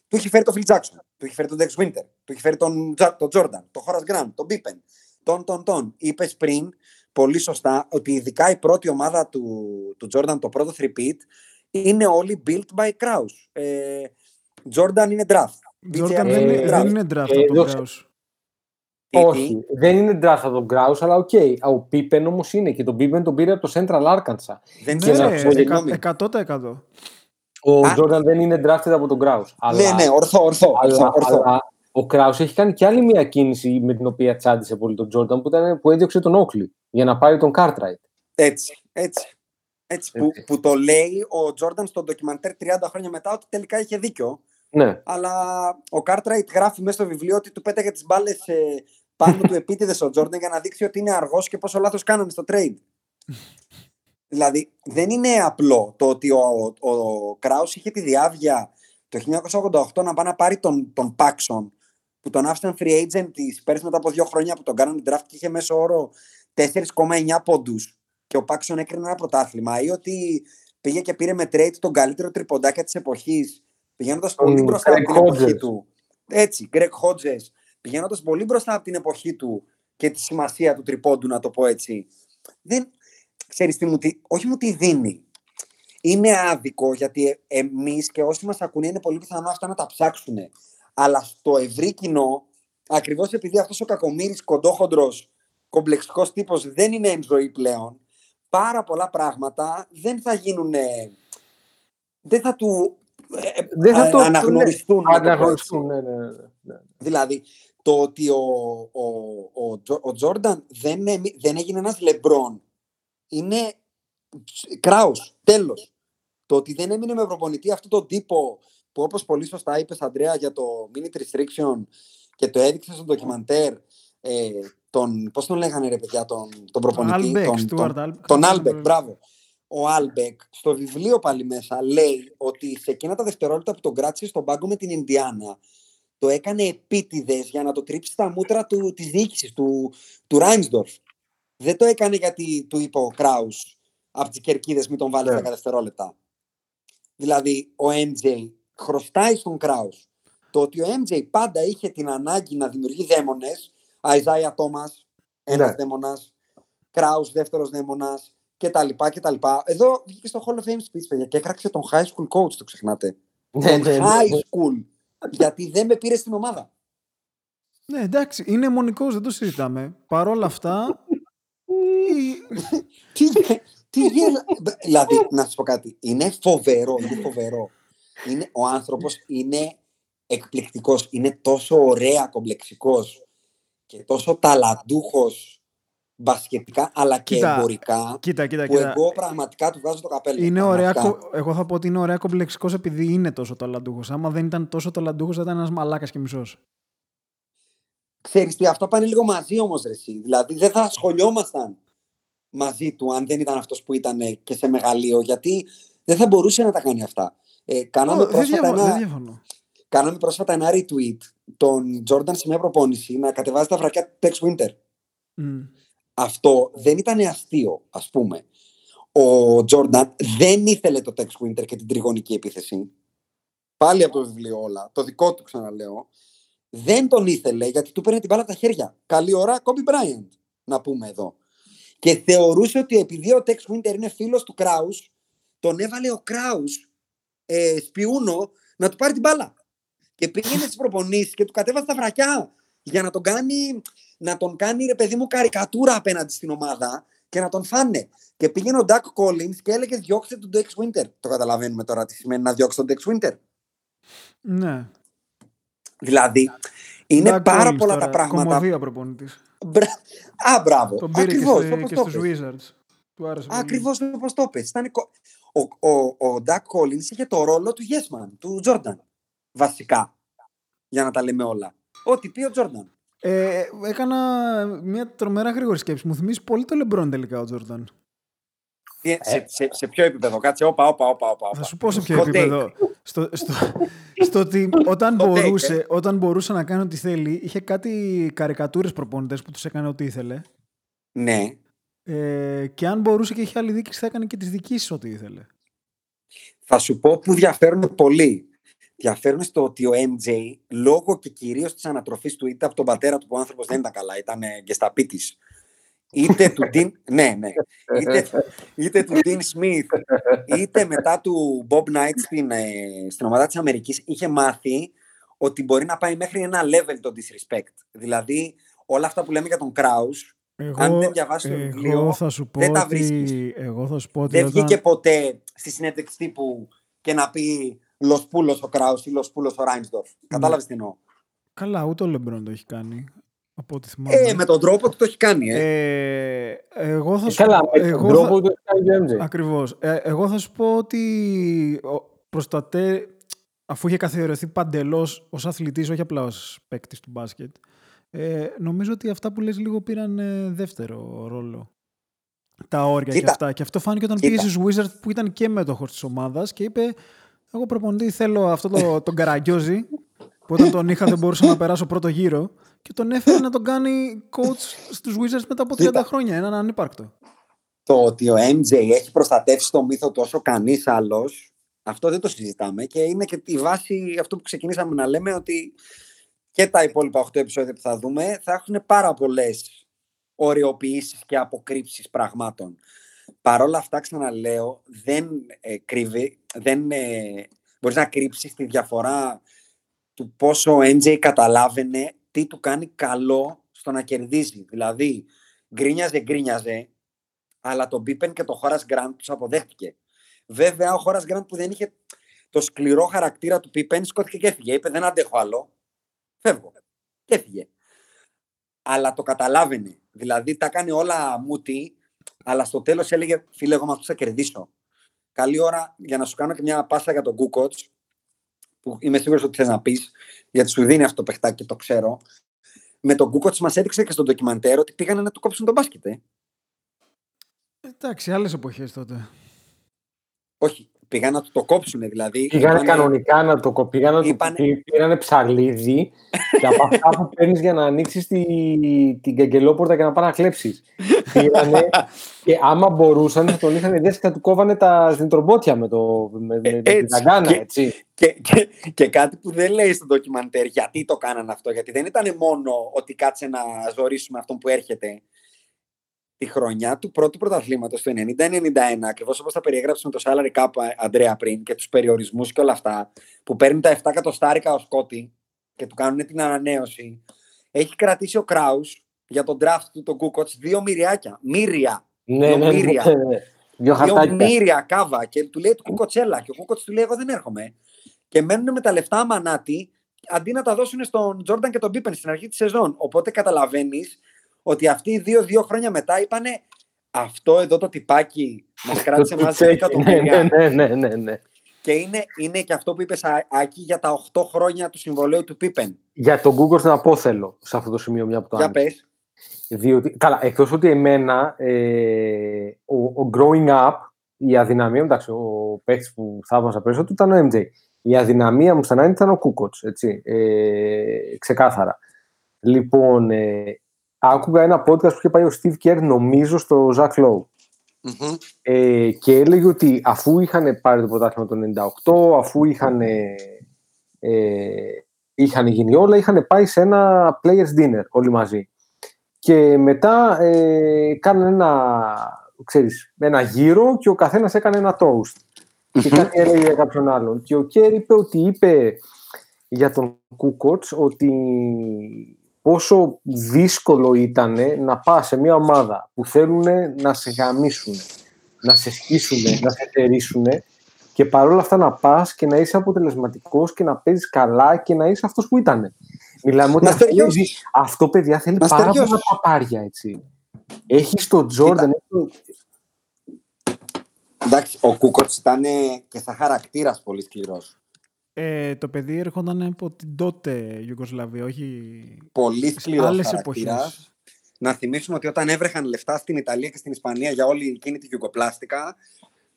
του έχει φέρει τον Φιλ Τζάξον, του έχει φέρει τον Dex Winter, του έχει φέρει τον, τον Τζόρνταν, τον Χόρα Γκραντ, τον Μπίπεν, τον, τον, τον. Είπες πριν πολύ σωστά ότι ειδικά η πρώτη ομάδα του, του Jordan, το πρώτο 3-peat, είναι όλοι built by Kraus. Ε, Jordan είναι draft.
Jordan δεν, είναι, δεν είναι draft από τον Kraus.
Όχι, δεν είναι draft από τον Kraus, αλλά ok. Okay. Ο Pippen όμως είναι και τον Pippen τον πήρε από το Central Arkansas.
Δεν είναι 100%.
Ο Jordan δεν είναι drafted από τον Kraus.
Ναι, ναι, ορθό, ορθό.
Αλλά, ορθό. Αλλά ο Kraus έχει κάνει και άλλη μια κίνηση με την οποία τσάντισε πολύ τον Jordan που, ήταν, που έδιωξε τον Oakley για να πάρει τον Cartwright.
Έτσι, έτσι. Έτσι, που, που το λέει ο Τζόρνταν στο ντοκιμαντέρ 30 χρόνια μετά ότι τελικά είχε δίκιο.
Ναι.
Αλλά ο Κάρτραϊτ γράφει μέσα στο βιβλίο ότι του πέταγε τις μπάλες ε, πάνω του επίτηδες ο Τζόρνταν για να δείξει ότι είναι αργός και πόσο λάθος κάνανε στο trade. δηλαδή δεν είναι απλό το ότι ο, ο, ο Κράους είχε τη διαύγεια το 1988 να πάει να πάρει τον, τον Πάξον που τον άφησαν free agent οι Spurs μετά από δύο χρόνια που τον κάνανε draft και είχε μέσο όρο 4,9 πόντους και ο Πάξον έκρινε ένα πρωτάθλημα ή ότι πήγε και πήρε με trade τον καλύτερο τριποντάκια της εποχής, πηγαίνοντας πολύ μπροστά από την εποχή του. Έτσι, Greg Hodges, πηγαίνοντας πολύ μπροστά από την εποχή του και τη σημασία του τριπώντου, να το πω έτσι. Δεν ξέρεις τι μου τι, όχι μου τι δίνει. Είναι άδικο γιατί εμείς και όσοι μας ακούνε είναι πολύ πιθανό αυτά να τα ψάξουν. Αλλά στο ευρύ κοινό, ακριβώς επειδή αυτός ο κακομοίρης κοντόχοντρος κομπλεξικός τύπος δεν είναι εν ζωή πλέον, πάρα πολλά πράγματα δεν θα γίνουν. Δεν θα του ε, δεν θα το, αναγνωριστούν.
Ναι, αναγνωριστούν ναι, ναι, ναι, ναι,
Δηλαδή, το ότι ο, ο, ο, ο Τζόρνταν δεν, δεν έγινε ένας Λεμπρόν είναι Κράους, τέλος. Το ότι δεν έμεινε με προπονητή αυτόν τον τύπο που όπως πολύ σωστά είπες Αντρέα για το Minute Restriction και το έδειξες στο ντοκιμαντέρ ε, τον, πώς τον λέγανε ρε παιδιά, τον, τον προπονητή.
Albeck,
τον,
τον,
τον, τον Άλμπεκ, μπράβο. Ο Άλμπεκ στο βιβλίο πάλι μέσα λέει ότι σε εκείνα τα δευτερόλεπτα που τον κράτησε στον πάγκο με την Ινδιάνα το έκανε επίτηδες για να το τρίψει στα μούτρα του, της διοίκησης, του, του Ράινσντορφ. Δεν το έκανε γιατί του είπε ο Κράους από τις κερκίδες μην τον βάλεις yeah. 10 δευτερόλεπτα. Δηλαδή, ο MJ χρωστάει στον Κράους το ότι ο MJ πάντα είχε την ανάγκη να δημιουργεί δαίμονες Αϊζάια Τόμας, ένας ναι. δαίμονας. Κράου, δεύτερος δαίμονας κτλ. Εδώ βγήκε στο Hall of Fame speech, παιδιά, και έκραξε τον high school coach, το ξεχνάτε.
Ναι,
τον ναι, ναι. high school. Γιατί δεν με πήρε στην ομάδα.
Ναι, εντάξει, είναι μονικός, δεν το συζητάμε. Παρ' όλα αυτά.
τι, τι Δηλαδή, να σα πω κάτι. Είναι φοβερό, είναι φοβερό. Είναι, ο άνθρωπος είναι εκπληκτικός. Είναι τόσο ωραία κομπλεξικός και τόσο ταλαντούχος μπασκετικά αλλά και κοίτα, εμπορικά
κοίτα, κοίτα,
που κοίτα. εγώ πραγματικά του βγάζω το καπέλο.
Είναι ωραία, εγώ θα πω ότι είναι ωραία κομπλεξικός επειδή είναι τόσο ταλαντούχος. Άμα δεν ήταν τόσο ταλαντούχος θα ήταν ένας μαλάκας και μισός.
Ξέρεις τι, αυτά πάνε λίγο μαζί όμως ρε εσύ. Δηλαδή δεν θα ασχολιόμασταν μαζί του αν δεν ήταν αυτός που ήταν και σε μεγαλείο γιατί δεν θα μπορούσε να τα κάνει αυτά. Ε, κάναμε oh, πρόσφατα
δεν διαφωνώ, ένα...
Κάναμε πρόσφατα ένα retweet τον Τζόρνταν σε μια προπόνηση να κατεβάζει τα βρακιά του Tex Winter. Αυτό δεν ήταν αστείο, ας πούμε. Ο Τζόρνταν δεν ήθελε το Tex Winter και την τριγωνική επίθεση. Πάλι από το βιβλίο όλα. Το δικό του ξαναλέω. Δεν τον ήθελε γιατί του παίρνει την μπάλα από τα χέρια. Καλή ώρα, Kobe Bryant, να πούμε εδώ. Και θεωρούσε ότι επειδή ο Tex Winter είναι φίλος του Κράους, τον έβαλε ο Κράους ε, σπιούνο να του πάρει την μπάλα και πήγαινε στις προπονήσεις και του κατέβασε τα βρακιά για να τον κάνει, να τον κάνει ρε παιδί μου καρικατούρα απέναντι στην ομάδα και να τον φάνε. Και πήγαινε ο Ντάκ Collins και έλεγε διώξτε τον Dex Winter. Το καταλαβαίνουμε τώρα τι σημαίνει να διώξει τον Dex Winter.
Ναι.
Δηλαδή, είναι πάρα πολλά τα πράγματα.
Κομμωδία προπονητής.
Α, μπράβο.
Τον πήρε Ακριβώς, και, και στους Wizards.
Ακριβώς όπως το πες. Ο, ο, ο Doug Collins είχε το ρόλο του Yes Man, του Jordan βασικά. Για να τα λέμε όλα. Ό,τι πει ο Τζόρνταν.
Ε, έκανα μια τρομερά γρήγορη σκέψη. Μου θυμίζει πολύ το Λεμπρόν τελικά ο Τζόρνταν.
Σε, σε, σε, ποιο επίπεδο, κάτσε, όπα, όπα, όπα, όπα.
Θα σου πω σε ποιο επίπεδο. στο, στο, στο ότι όταν μπορούσε, ε. όταν μπορούσε να κάνει ό,τι θέλει, είχε κάτι καρικατούρες προπονητές που τους έκανε ό,τι ήθελε.
Ναι.
Ε, και αν μπορούσε και είχε άλλη δίκηση θα έκανε και τις δικήσεις ό,τι ήθελε.
Θα σου πω που διαφέρουν πολύ. Διαφέρουν στο ότι ο MJ, λόγω και κυρίως της ανατροφής του, είτε από τον πατέρα του που ο άνθρωπος δεν ήταν καλά, ήταν γκεσταπίτης, είτε του Dean, ναι, ναι, είτε, είτε του Dean Smith, είτε μετά του Bob Knight στην, ε, στην ομάδα της Αμερικής, είχε μάθει ότι μπορεί να πάει μέχρι ένα level το disrespect. Δηλαδή, όλα αυτά που λέμε για τον Kraus,
Εγώ,
αν δεν διαβάσεις το
εγώ
βιβλίο,
θα σου πω
δεν τα
ότι,
βρίσκεις.
εγώ θα σου πω ότι
Δεν
όταν-
βγήκε ποτέ στη συνέντευξη τύπου και να πει Λοσπούλος ο Κράους ή Λοσπούλος ο Ράινσdorf. Κατάλαβες τι εννοώ.
Καλά, ούτε ο Λεμπρόν το έχει κάνει. Από ό,τι θυμάμαι.
Ε, με τον τρόπο του το έχει κάνει. Ε.
Ε, εγώ θα
Ε,
σου
Καλά, με
εγώ
τον τρόπο
θα-
του έχει κάνει ο MJ.
Ακριβώς. Ε, εγώ θα σου πω ότι ο- προς τα τε- αφού είχε καθιερωθεί παντελώς ως αθλητής, όχι απλά ως παίκτης του μπάσκετ, ε, νομίζω ότι αυτά που λες λίγο πήραν ε, δεύτερο ρόλο. Τα όρια και
Κοίτα.
αυτά. Και αυτό φάνηκε όταν
Κοίτα.
πήγε στους Wizards που ήταν και μέτοχος της ομάδας και είπε εγώ προπονητή θέλω αυτό το, τον Καραγκιόζη που όταν τον είχα δεν μπορούσα να περάσω πρώτο γύρο και τον έφερε να τον κάνει coach στους Wizards μετά από 30
Κοίτα.
χρόνια. Έναν ανύπαρκτο.
Το ότι ο MJ έχει προστατεύσει το μύθο του όσο κανείς άλλος, αυτό δεν το συζητάμε και είναι και η βάση αυτό που ξεκινήσαμε να λέμε ότι και τα υπόλοιπα 8 επεισόδια που θα δούμε θα έχουν πάρα πολλές ωρεοποιήσεις και αποκρύψεις πραγμάτων. Παρ' όλα αυτά, ξαναλέω, δεν ε, κρύβει, δεν ε, μπορείς να κρύψεις τη διαφορά του πόσο ο NJ καταλάβαινε τι του κάνει καλό στο να κερδίζει. Δηλαδή, γκρίνιαζε, γκρίνιαζε, αλλά τον Πίπεν και τον Χόρας Γκραντ τους αποδέχτηκε. Βέβαια, ο Χόρας Γκραντ που δεν είχε το σκληρό χαρακτήρα του Πίπεν, σκόθηκε και έφυγε. Είπε, δεν αντέχω άλλο. Φεύγω. Και έφυγε. Αλλά το καταλάβαινε. Δηλαδή, τα κάνει όλα μούτι, αλλά στο τέλος έλεγε, φίλε, εγώ με αυτούς θα κερδίσω. Καλή ώρα για να σου κάνω και μια πάσα για τον Κούκοτς, που είμαι σίγουρος ότι θες να πεις, γιατί σου δίνει αυτό το παιχτάκι και το ξέρω. Με τον Κούκοτς μας έδειξε και στο ντοκιμαντέρ ότι πήγανε να του κόψουν τον μπάσκετ. ε.
Εντάξει, άλλες εποχές τότε.
Όχι, πήγαν να του το κόψουν δηλαδή.
Πήγανε
είπανε-
κανονικά να το κο- πήγανε να το
είπανε-
πή- πήρανε ψαλίδι και από αυτά που παίρνεις για να ανοίξεις τη, την καγκελόπορτα και να πάει να κλέψεις. Πήγανε και άμα μπορούσαν θα τον είχαν δέσει και θα του κόβανε τα ζνητρομπότια με, το, με, με, με την
έτσι.
δαγκάνα,
Και-
έτσι.
Και, και, και κάτι που δεν λέει στο ντοκιμαντέρ γιατί το κάνανε αυτό. Γιατί δεν ήταν μόνο ότι κάτσε να ζωρίσουμε αυτόν που έρχεται. Τη χρονιά του πρώτου πρωταθλήματος του 90-91, ακριβώς όπως τα περιέγραψε με το salary cap, Αντρέα, πριν και τους περιορισμούς και όλα αυτά, που παίρνει τα 7 εκατοστάρικα ο Σκότη και του κάνουν την ανανέωση, έχει κρατήσει ο Κράους για τον draft του τον Κούκοτ δύο μυριάκια. Μύρια.
Ναι,
Δύο
ναι, ναι,
μύρια.
ναι, ναι. Δύο
Δύο
χαρτάκια.
μύρια κάβα και του λέει του Κούκοτσέλα. Και ο Κούκοτ του λέει: Εγώ δεν έρχομαι. Και μένουν με τα λεφτά αμανάτι αντί να τα δώσουν στον Τζόρνταν και τον Πίπεν στην αρχή της σεζόν. Οπότε καταλαβαίνεις ότι αυτοί οι δύο, δύο χρόνια μετά είπανε αυτό εδώ το τυπάκι μας κράτησε
Το
μαζί
τσέκι,
εκατομμύρια.
Ναι, ναι, ναι, ναι, ναι.
Και είναι, είναι και αυτό που είπες Άκη για τα 8 χρόνια του συμβολέου του Πίπεν.
Για τον Google να πω θέλω σε αυτό το σημείο μια που το
Για
άνοιξε.
πες.
Διότι, καλά, εκτός ότι εμένα ε, ο, ο growing up, η αδυναμία μου, εντάξει, ο παίκτης που θαύμασα περισσότερο ήταν ο MJ. Η αδυναμία μου στα 90 ήταν ο Κούκοτς, έτσι, ε, ξεκάθαρα. Λοιπόν, ε, άκουγα ένα podcast που είχε πάει ο Steve Kerr, νομίζω, στο Zach Lowe. Ε, και έλεγε ότι αφού είχαν πάρει το πρωτάθλημα το 98, αφού είχαν, ε, είχαν γίνει όλα, είχαν πάει σε ένα players dinner όλοι μαζί. Και μετά ε, κάνανε ένα, ξέρεις, ένα γύρο και ο καθένας έκανε ένα toast. Και κάτι έλεγε για κάποιον άλλον. Και ο Κέρ είπε ότι είπε για τον Κούκοτς ότι πόσο δύσκολο ήταν να πας σε μια ομάδα που θέλουν να σε γαμίσουν, να σε σκίσουν, να σε θερήσουν και παρόλα αυτά να πας και να είσαι αποτελεσματικός και να παίζεις καλά και να είσαι αυτός που ήταν. Μιλάμε ότι
Να
αυτό,
στεριώσεις.
αυτό, παιδιά, θέλει
Να
πάρα πολλά
στεριώσεις.
παπάρια, έτσι. Έχεις τον Τζόρνταν,
Εντάξει, ο Κούκοτ ήταν και σαν χαρακτήρας πολύ σκληρός.
Ε, το παιδί έρχονταν από την τότε Ιουγκοσλαβία, όχι
Πολύ σκληρός
άλλες
χαρακτήρας.
εποχές.
Να θυμίσουμε ότι όταν έβρεχαν λεφτά στην Ιταλία και στην Ισπανία για όλη εκείνη τη γιουγκοπλάστικα,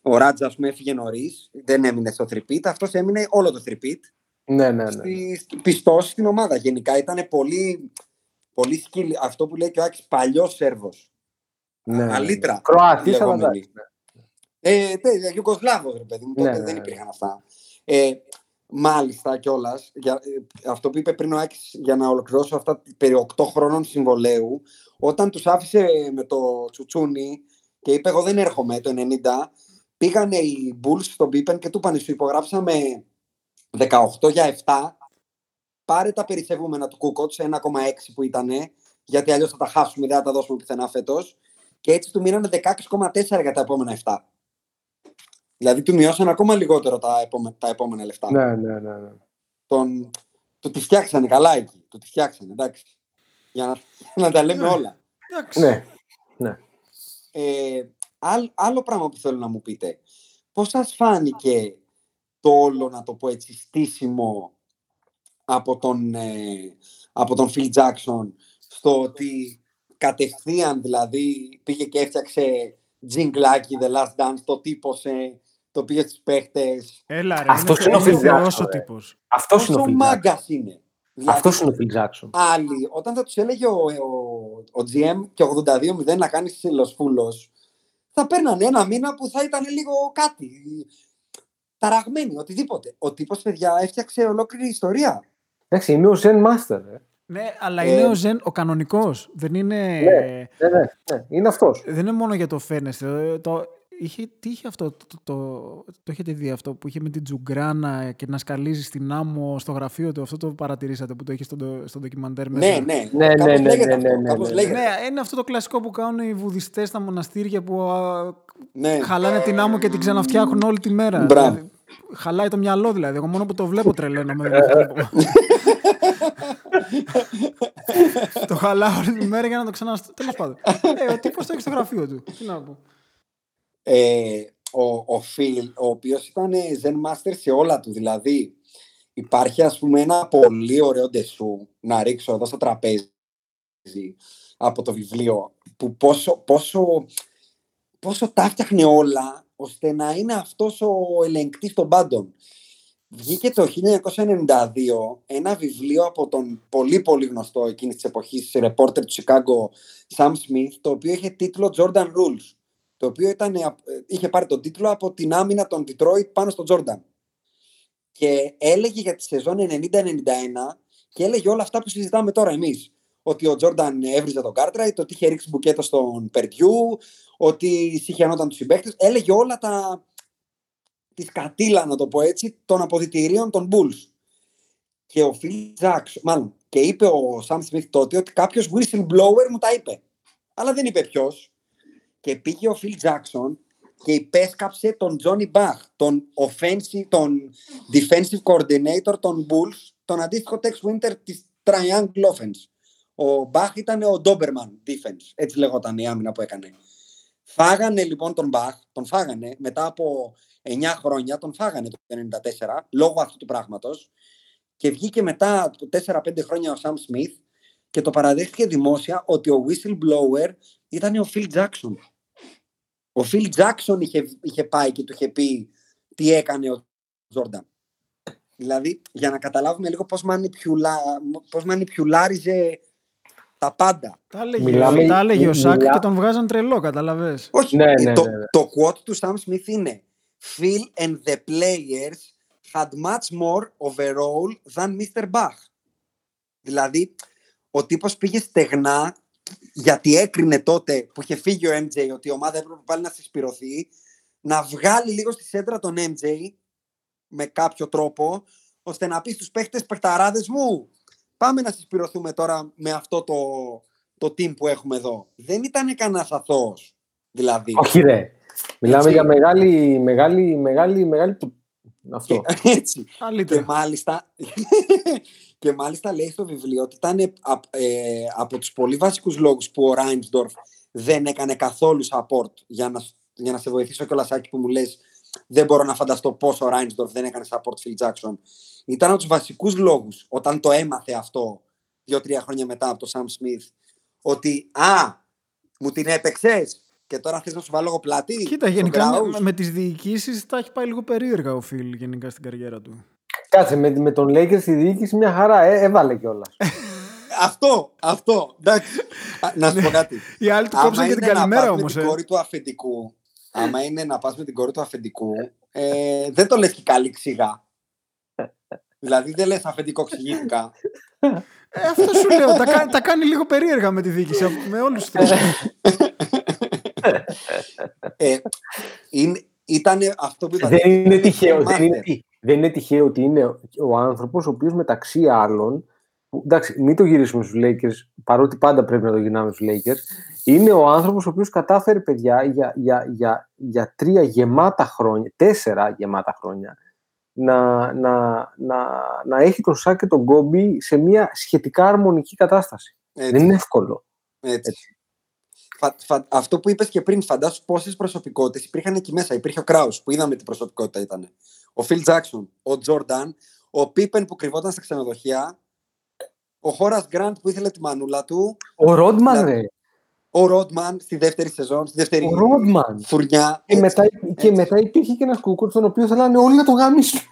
ο Ράτζα, ας πούμε, έφυγε νωρίς, δεν έμεινε στο τριπίτ. Αυτός έμεινε όλο το τριπίτ.
Ναι, ναι, ναι.
Στη, πιστός στην ομάδα. Γενικά ήταν πολύ, πολύ σκύλι. Αυτό που λέει και ο Άκης, παλιός Σέρβος.
Ναι, ναι,
αλήτρα.
ναι. Κροάτης, αλλά
λεγόμενη.
εντάξει, ναι.
Ε, τέτοια, Ιουγκοσλάβος, ρε παιδί μου, τότε
Ναι, ναι,
δεν
ναι.
υπήρχαν αυτά. Ε, μάλιστα κιόλας, αυτό που είπε πριν ο Άκης, για να ολοκληρώσω αυτά περί 8 χρόνων συμβολέου, όταν τους άφησε με το τσουτσούνι και είπε εγώ δεν έρχομαι το 90, πήγανε οι Bulls στον Πίπεν και του είπαν σου υπογράψαμε 18 για 7, πάρε τα περισσευούμενα του Κούκοτ σε 1,6 που ήτανε, γιατί αλλιώς θα τα χάσουμε, δεν θα τα δώσουμε πουθενά φέτος. Και έτσι του μείνανε 16,4 για τα επόμενα 7. Δηλαδή του μειώσαν ακόμα λιγότερο τα επόμενα, τα επόμενα λεφτά.
Ναι, ναι, ναι, ναι.
Τον, του τη φτιάξανε καλά εκεί. Του τη φτιάξανε, εντάξει. Για να, να τα λέμε όλα.
Εντάξει.
ναι. ναι.
Ε, άλλ- άλλο πράγμα που θέλω να μου πείτε. Πώς σας φάνηκε το όλο, να το πω έτσι, στήσιμο από τον, ε, από τον Phil Jackson στο ότι κατευθείαν δηλαδή πήγε και έφτιαξε τζιγκλάκι The Last Dance, το τύπωσε, το πήγε στους παίχτες.
Έλα ρε,
Αυτός
είναι,
είναι ο
είναι
Phil
θεός
Jackson,
ο
ρε.
τύπος.
Αυτός είναι ο
Πόσο
Phil Jackson.
μάγκας είναι. Δηλαδή,
Αυτός είναι ο Phil Jackson.
άλλοι, όταν θα τους έλεγε ο, ο, ο GM και 82-0 να κάνει σιλοσφούλος, θα παίρνανε ένα μήνα που θα ήταν λίγο κάτι. Ταραγμένοι, οτιδήποτε. Ο τύπος, παιδιά, έφτιαξε ολόκληρη ιστορία.
Εντάξει, είναι ο Zen Master. Ε.
Ναι, αλλά
Ε,
είναι ο Ζεν ο κανονικός. Δεν είναι...
Ναι, ναι, ναι, ναι, είναι αυτός.
Δεν είναι μόνο για το φαίνεστε. Ε, Το, είχε, τι είχε αυτό, το, το, το, το έχετε δει αυτό που είχε με την Τζουγκράνα και να σκαλίζει στην άμμο στο γραφείο του. Αυτό το παρατηρήσατε που το είχε στο, ντο- στο ντοκιμαντέρ μέσα;
Ναι, ναι.
Ναι,
κάπως
ναι, ναι,
λέγεται
ναι,
αυτό,
ναι, ναι,
κάπως
ναι.
λέγεται.
Ναι, είναι αυτό το κλασικό που κάνουν οι βουδιστές στα μοναστήρια που α,
Ναι.
χαλάνε την άμμο και την ξαναφτιάχνουν όλη τη μέρα.
Μπράβο.
Δηλαδή, χαλάει το μυαλό δηλαδή. Εγώ μόνο που το βλέπω τρελαίνομαι. δεν το βλέπω. το χαλάω όλη τη μέρα για να το ξανα... Τέλος πάντων. Ε, ο τύπος το έχει στο γραφείο του. Τι να πω.
ε, ο, ο Φιλ, ο οποίος ήταν Zen Master σε όλα του. Δηλαδή, υπάρχει ας πούμε ένα πολύ ωραίο ντεσού να ρίξω εδώ στο τραπέζι από το βιβλίο που πόσο, πόσο, πόσο τα φτιάχνε όλα ώστε να είναι αυτός ο ελεγκτής των πάντων. Βγήκε το 1992 ένα βιβλίο από τον πολύ πολύ γνωστό εκείνης της εποχής ρεπόρτερ του Chicago Sam Smith το οποίο είχε τίτλο Jordan Rules το οποίο ήταν, ε, είχε πάρει τον τίτλο από την άμυνα των Detroit πάνω στον Jordan. Και έλεγε για τη σεζόν 90-91 και έλεγε όλα αυτά που συζητάμε τώρα εμείς. Ότι ο Τζόρνταν έβριζε τον Κάρτραϊτ, ότι είχε ρίξει μπουκέτο στον Περντιού, ότι σιχαινόταν τους συμπαίκτες. Έλεγε όλα τα, τη σκατήλα, να το πω έτσι, των αποδυτηρίων των Bulls. Και ο Phil Jackson, μάλλον, και είπε ο Sam Smith τότε ότι κάποιος whistleblower μου τα είπε. Αλλά δεν είπε ποιος. Και πήγε ο Phil Jackson και υπέσκαψε τον Johnny Bach, τον, offensive, τον defensive coordinator των Bulls, τον αντίστοιχο Tex Winter της Triangle Offense. Ο Bach ήταν ο Doberman defense, έτσι λεγόταν η άμυνα που έκανε. Φάγανε λοιπόν τον Bach, τον φάγανε μετά από 9 χρόνια, τον φάγανε το 1994 λόγω αυτού του πράγματος και βγήκε μετά το 4-5 χρόνια ο Sam Smith και το παραδέχτηκε δημόσια ότι ο whistleblower ήταν ο Phil Jackson. Ο Phil Jackson είχε, είχε πάει και του είχε πει τι έκανε ο Jordan. Δηλαδή, για να καταλάβουμε λίγο πώς, μανιπιουλά, πώς μανιπιουλάριζε τα πάντα.
Τα έλεγε,
Μιλάμε-
τα έλεγε ο Σάκ
μιλά-
και τον βγάζαν τρελό, καταλαβες.
Όχι,
Ναι,
ε,
ναι,
το,
ναι, ναι.
το quote του Sam Smith είναι Phil and the players had much more overall than Mr. Bach. Δηλαδή, ο τύπος πήγε στεγνά γιατί έκρινε τότε που είχε φύγει ο MJ ότι η ομάδα έπρεπε πάλι να συσπηρωθεί να βγάλει λίγο στη σέντρα τον MJ με κάποιο τρόπο ώστε να πει στους παίχτες παιχταράδες μου πάμε να συσπηρωθούμε τώρα με αυτό το, το team που έχουμε εδώ. Δεν ήταν κανένας αθώος. Δηλαδή.
Όχι ρε. Μιλάμε
Έτσι.
για μεγάλη, μεγάλη, μεγάλη, μεγάλη... που- Αυτό.
Και, έτσι. Και
Καλύτερα.
μάλιστα, και μάλιστα λέει στο βιβλίο ότι ήταν απ- ε, από τους πολύ βασικούς λόγους που ο Ράινσντορφ δεν έκανε καθόλου support για να, για να σε βοηθήσω και Σάκη που μου λες δεν μπορώ να φανταστώ πώς ο Ράινσντορφ δεν έκανε support Phil Jackson. Ήταν από τους βασικούς λόγους όταν το έμαθε αυτό δύο-τρία χρόνια μετά από το Sam Smith ότι «Α, μου την έπαιξες και τώρα θες να σου βάλω εγώ πλάτη»
Κοίτα,
στο
γενικά με,
grouse?»
με τις διοικήσεις τα έχει πάει λίγο περίεργα ο Φιλ γενικά στην καριέρα του.
Κάτσε, με, με τον Lakers στη διοίκηση μια χαρά. Ε, έβαλε κιόλας.
αυτό, αυτό. Εντάξει. Να σου πω κάτι.
Οι άλλοι του κόψαν και την καλημέρα όμω.
Με την κόρη του αφεντικού, άμα είναι να πας με την κόρη του αφεντικού, ε, δεν το λες και καλή ξηγά. δηλαδή δεν λες αφεντικό ξηγήθηκα.
Ε, αυτό σου λέω. τα, κάνει, τα κάνει λίγο περίεργα με τη διοίκηση. Με όλους τους
ε, είναι, ήταν αυτό που
Δεν είναι τυχαίο. Δεν είναι, δεν είναι τυχαίο ότι είναι ο άνθρωπος ο οποίος μεταξύ άλλων. Που, εντάξει, μην το γυρίσουμε στους Lakers, παρότι πάντα πρέπει να το γυρνάμε στους Lakers. Είναι ο άνθρωπος ο οποίος κατάφερε, παιδιά, για, για, για, για τρία γεμάτα χρόνια, τέσσερα γεμάτα χρόνια, να, να, να, να έχει τον Σάκ και τον Κόμπι σε μια σχετικά αρμονική κατάσταση. Δεν είναι εύκολο.
Έτσι. Έτσι. Φα, φα, αυτό που είπες και πριν, φαντάσου πόσες προσωπικότητες υπήρχαν εκεί μέσα. Υπήρχε ο Κράους που είδαμε τι προσωπικότητα ήταν. Ο Φιλ Τζάξον, ο Τζόρνταν, ο Πίπεν που κρυβόταν στα ξενοδοχεία, ο Χώρα Γκραντ που ήθελε τη μανούλα του.
Ο Ρόντμαν, δηλαδή, ρε.
Ο Ρόντμαν στη δεύτερη σεζόν, στη δεύτερη
ο Ρόντμαν.
φουρνιά.
Και, μετά, και μετά υπήρχε και ένας κούκκο τον οποίο θέλανε όλοι να το γάμισουν.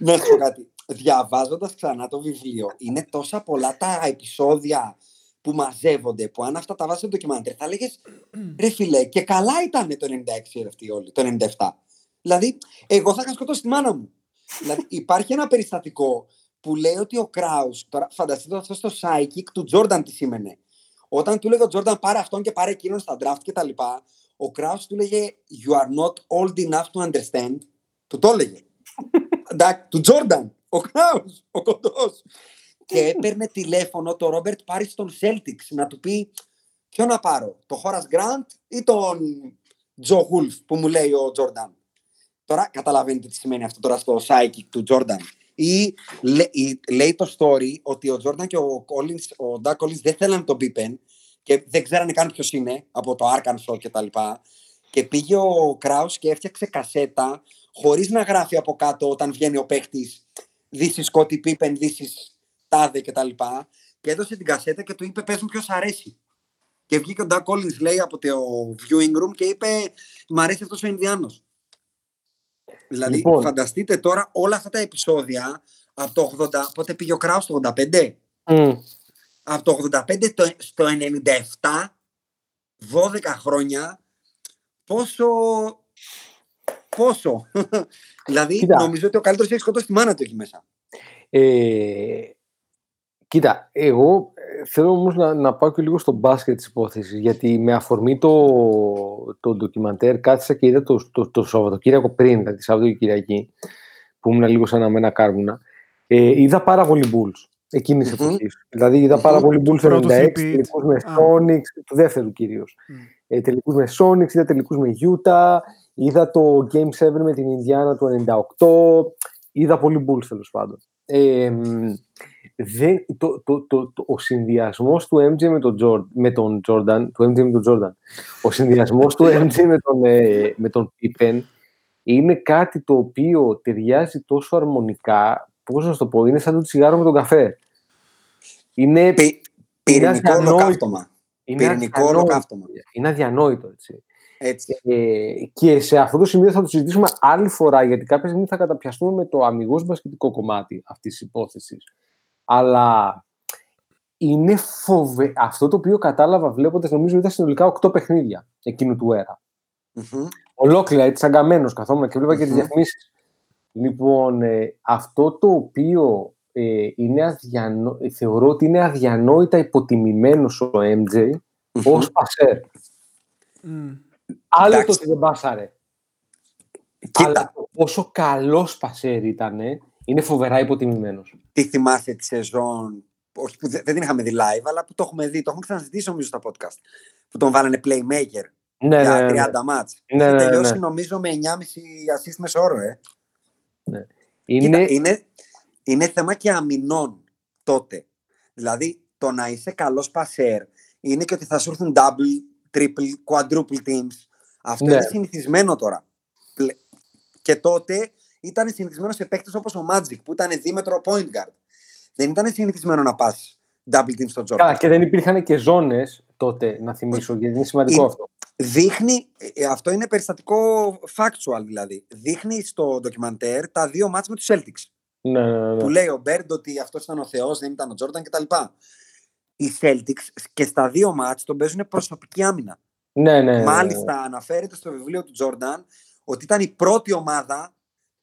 να σου πω κάτι. Διαβάζοντας ξανά το βιβλίο, είναι τόσα πολλά τα επεισόδια που μαζεύονται, που αν αυτά τα βάζεις στο ντοκιμαντέρ, θα λέγες ρε φιλέ, και καλά ήταν το 96 αυτοί όλοι, το 97. Δηλαδή, εγώ θα είχα σκοτώσει τη μάνα μου. Δηλαδή, υπάρχει ένα περιστατικό που λέει ότι ο Κράους, τώρα φανταστείτε αυτό στο psychic του Τζόρνταν τι σήμαινε. Όταν του λέγε ο Τζόρνταν πάρε αυτόν και πάρε εκείνον στα draft και τα λοιπά, ο Κράους του λέγε You are not old enough to understand. Του το έλεγε. του Τζόρνταν. Ο Κράους, ο κοντός. και έπαιρνε τηλέφωνο το Ρόμπερτ Πάρη στον Celtics να του πει ποιο να πάρω, το Χώρα Γκραντ ή τον Τζο Γουλφ που μου λέει ο Τζόρνταν; Τώρα καταλαβαίνετε τι σημαίνει αυτό τώρα στο psychic του Τζόρνταν. Ή λέει το story ότι ο Τζόρνταν και ο, Collins, ο Ντάκ Collins δεν θέλανε τον Πίπεν και δεν ξέρανε καν ποιος είναι από το Arkansas και τα λοιπά. Και πήγε ο Κράου και έφτιαξε κασέτα χωρίς να γράφει από κάτω όταν βγαίνει ο παίχτης This is Scotty Pippen, this is Tade και τα λοιπά. Και έδωσε την κασέτα και του είπε πες μου ποιος αρέσει. Και βγήκε ο Ντάκ Collins λέει από το viewing room και είπε μ' αρέσει αυτός ο Ινδιάνος. Δηλαδή λοιπόν. φανταστείτε τώρα όλα αυτά τα επεισόδια από το 80, πότε πήγε ο Κράου στο 85. Mm. Από το 85 στο 97, 12 χρόνια, πόσο Πόσο. δηλαδή, κοίτα. νομίζω ότι ο καλύτερος έχει σκοτώσει τη μάνα του εκεί μέσα.
Ε, κοίτα, εγώ ε, θέλω όμως να, να πάω και λίγο στο μπάσκετ της υπόθεσης. Γιατί με αφορμή το, το ντοκιμαντέρ κάθισα και είδα το, το, το Σαββατοκύριακο πριν, δηλαδή Σάββατο και Κυριακή, που ήμουν λίγο σαν αμένα κάρβουνα. Ε, είδα πάρα πολύ Bulls εκείνης τη εποχής. Δηλαδή είδα πάρα πολύ Bulls το 96, τελικούς με Sonics, του δεύτερου κυρίως. Mm. Ε, τελικούς με Sonics, είδα τελικούς με Utah, Είδα το Game 7 με την Ινδιάνα του 98. Είδα πολύ Bulls τέλος πάντων. Ε, το, το, το, ο συνδυασμός του MJ με τον, Jordan, με τον Jordan, του MJ με τον Jordan, ο συνδυασμός του MJ με τον, ε, με τον Pippen είναι κάτι το οποίο ταιριάζει τόσο αρμονικά, πώς να το πω, είναι σαν το τσιγάρο με τον καφέ. Είναι
Πυ, πυρηνικό ολοκαύτωμα. Είναι πυρηνικό ολοκαύτωμα.
Είναι αδιανόητο, έτσι. Έτσι. Ε, και σε αυτό το σημείο θα το συζητήσουμε άλλη φορά, γιατί κάποια στιγμή θα καταπιαστούμε με το αμυγός μπασκετικό κομμάτι αυτής της υπόθεσης. Αλλά είναι φοβε... αυτό το οποίο κατάλαβα βλέποντας, νομίζω ήταν συνολικά 8 παιχνίδια εκείνου του έρα. Mm-hmm. Ολόκληρα, έτσι αγκαμένο καθόμουν και βλέπα και τις διαφημίσεις. Λοιπόν, ε, αυτό το οποίο ε, είναι αδιανό... θεωρώ ότι είναι αδιανόητα υποτιμημένος ο MJ mm-hmm. ως πασέρ. Mm. Άλλο το ότι δεν πάσαρε. Κοίτα. Αλλά το πόσο καλός πασέρ ήταν, είναι φοβερά υποτιμημένος.
Τι θυμάσαι τη σεζόν, όχι που δεν την είχαμε δει live, αλλά που το έχουμε δει, το έχουμε ξαναζητήσει νομίζω στα podcast, που τον βάλανε playmaker
ναι,
για
ναι,
30 ναι. μάτς. Ναι, ναι, ναι, τελειώσει νομίζω με 9,5 assist μεσόωρο, ε.
Ναι.
Είναι... Κοίτα, είναι, είναι θέμα και αμυνών τότε. Δηλαδή, το να είσαι καλός πασέρ είναι και ότι θα σου έρθουν double triple, quadruple teams. Αυτό ναι. είναι συνηθισμένο τώρα. Και τότε ήταν συνηθισμένος σε παίκτες όπως ο Magic που ήταν δίμετρο point guard. Δεν ήταν συνηθισμένο να πας double team στο Jordan.
Καλά, και δεν υπήρχαν και ζώνες τότε, να θυμίσω, γιατί είναι σημαντικό αυτό.
Δείχνει, ε, αυτό είναι περιστατικό factual δηλαδή. Δείχνει στο ντοκιμαντέρ τα δύο μάτς με τους Celtics.
Ναι, ναι, ναι.
Που λέει ο Μπέρντ ότι αυτός ήταν ο Θεός, δεν ήταν ο Τζόρνταν κτλ. Οι Celtics και στα δύο μάτς τον παίζουν προσωπική άμυνα.
Ναι, ναι, ναι,
Μάλιστα, αναφέρεται στο βιβλίο του Τζόρνταν ότι ήταν η πρώτη ομάδα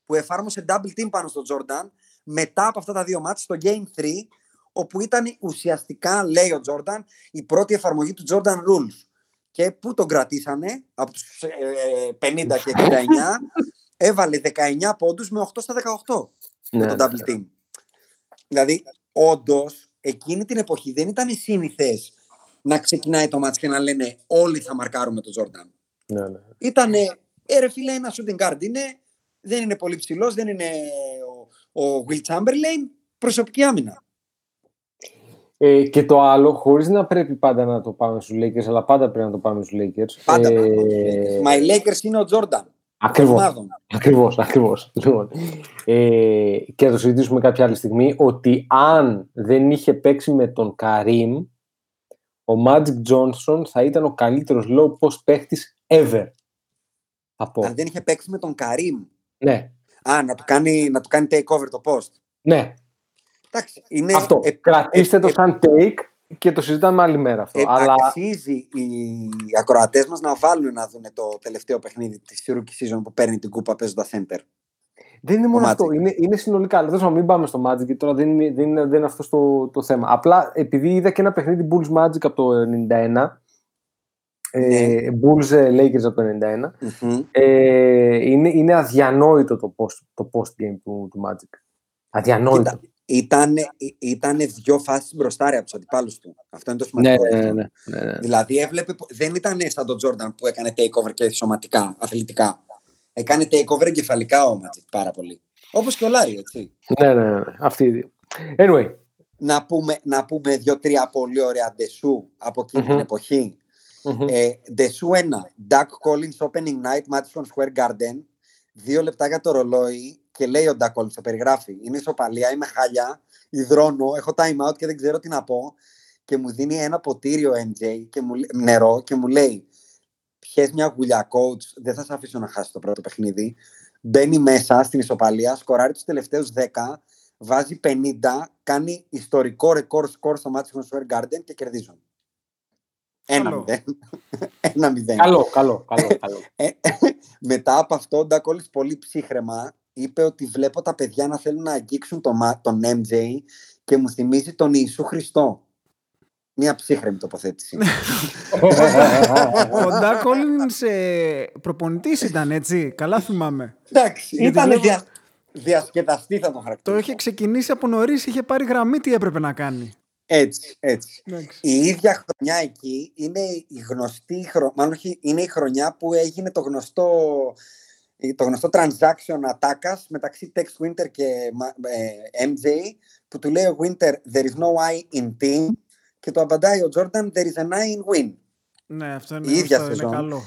που εφάρμοσε double team πάνω στον Τζόρνταν μετά από αυτά τα δύο μάτς στο Game 3, όπου ήταν ουσιαστικά, λέει ο Τζόρνταν, η πρώτη εφαρμογή του Jordan Rules. Και πού τον κρατήσανε, από τους ε, 50 και 69, έβαλε 19 πόντους με 8 στα 18
Ναι,
με το
ναι,
double team. Δηλαδή, όντως, εκείνη την εποχή δεν ήταν σύνηθες να ξεκινάει το μάτς και να λένε όλοι θα μαρκάρουμε τον Τζόρνταν.
ναι, ναι.
Ήτανε, ε ρε φίλε, ένα shooting guard είναι, δεν είναι πολύ ψηλός, δεν είναι ο, ο Will Chamberlain, προσωπική άμυνα.
Ε, και το άλλο, χωρίς να πρέπει πάντα να το πάμε στους Lakers, αλλά πάντα πρέπει να το πάμε στους Lakers.
Πάντα
ε,
πάμε στους Lakers. Μα οι Lakers είναι ο Τζόρνταν.
Ακριβώς.
ομάδων.
Ακριβώς, ακριβώς. Λοιπόν, ε, και θα το συζητήσουμε κάποια άλλη στιγμή, ότι αν δεν είχε παίξει με τον Καρίμ, ο Magic Johnson θα ήταν ο καλύτερος low post παίχτης ever. Θα πω.
Αν δεν είχε παίξει με τον Καρύμ.
Ναι,
Α, να του κάνει, να του κάνει takeover το post.
ναι.
Εντάξει, είναι,
αυτό.
ε,
Κρατήστε
ε,
το
ε,
σαν take και το συζητάμε άλλη μέρα αυτό.
Ε,
αλλά
Αξίζει οι ακροατές μας να βάλουν να δουν το τελευταίο παιχνίδι της Rookie Season που παίρνει την κούπα παίζοντας center.
δεν είναι μόνο
ο
αυτό.
Magic.
Είναι, είναι συνολικά. Αλλά να μην πάμε στο Magic, γιατί τώρα δεν είναι, δεν είναι, δεν είναι αυτό το, το θέμα. Απλά επειδή είδα και ένα παιχνίδι Bulls Magic από το 91, ε, Bulls ε, Lakers από το 91,
Μμμ.
ε, είναι, είναι αδιανόητο το post, το post game του, του Magic. Αδιανόητο.
Κοίτα, Ήταν, ήτανε δυο φάσεις μπροστά ρε, από τους αντιπάλους του. Αυτό είναι το
Ναι,
σημαντικό.
ναι, ναι, ναι, ναι.
Δηλαδή έβλεπε, που- δεν ήταν σαν τον Τζόρνταν που έκανε takeover και σωματικά, αθλητικά. Έκανε takeover εγκεφαλικά ο Magic πάρα πολύ. Όπως και ο Λάρι, έτσι.
ναι, ναι, ναι, ναι. Αυτοί οι δύο. Anyway,
Να πούμε, να πούμε δύο-τρία πολύ ωραία ντεσού από εκείνη την
Μμμ.
εποχή.
Μμμ.
Ε, Ντεσού 1. Doug Collins Opening Night Madison Square Garden. Δύο λεπτά για το ρολόι και λέει ο Doug Collins, το περιγράφει. Είναι ισοπαλία, είμαι χάλια, υδρώνω, έχω time out και δεν ξέρω τι να πω. Και μου δίνει ένα ποτήριο MJ και μου, λέ- νερό και μου λέει πιες μια γουλιά coach, δεν θα σε αφήσω να χάσει το πρώτο παιχνίδι. Μπαίνει μέσα στην ισοπαλία, σκοράρει τους τελευταίους 10, βάζει 50, κάνει ιστορικό ρεκόρ σκορ στο Madison Square Garden και κερδίζουν. Ένα
Καλό.
μηδέν. Ένα μηδέν.
καλό, καλό, καλό, καλό.
Ε, μετά από αυτό, ο Ντακόλης πολύ ψύχρεμα είπε ότι βλέπω τα παιδιά να θέλουν να αγγίξουν τον, Μα- τον MJ και μου θυμίζει τον Ιησού Χριστό. Μια ψύχρεμη τοποθέτηση.
Ο Ντάρ Κόλλινς ε, προπονητής ήταν, έτσι. Καλά θυμάμαι.
Εντάξει,
Γιατί
ήταν
βλέπω-
δια... διασκεδαστή θα τον
Το
χαρακτηρίσω.
είχε ξεκινήσει από νωρίς, είχε πάρει γραμμή τι έπρεπε να κάνει.
Έτσι, έτσι.
Εντάξει.
Η ίδια χρονιά εκεί είναι η γνωστή, χρο- μάλλον όχι, είναι η χρονιά που έγινε το γνωστό, το γνωστό transaction ατάκας μεταξύ Tex Winter και Μα- ε, MJ που του λέει ο Winter there is no I in team και το απαντάει ο Jordan there is an I in win.
Ναι, αυτό
Η
είναι,
ίδια
αυτό είναι
σεζόν.
καλό.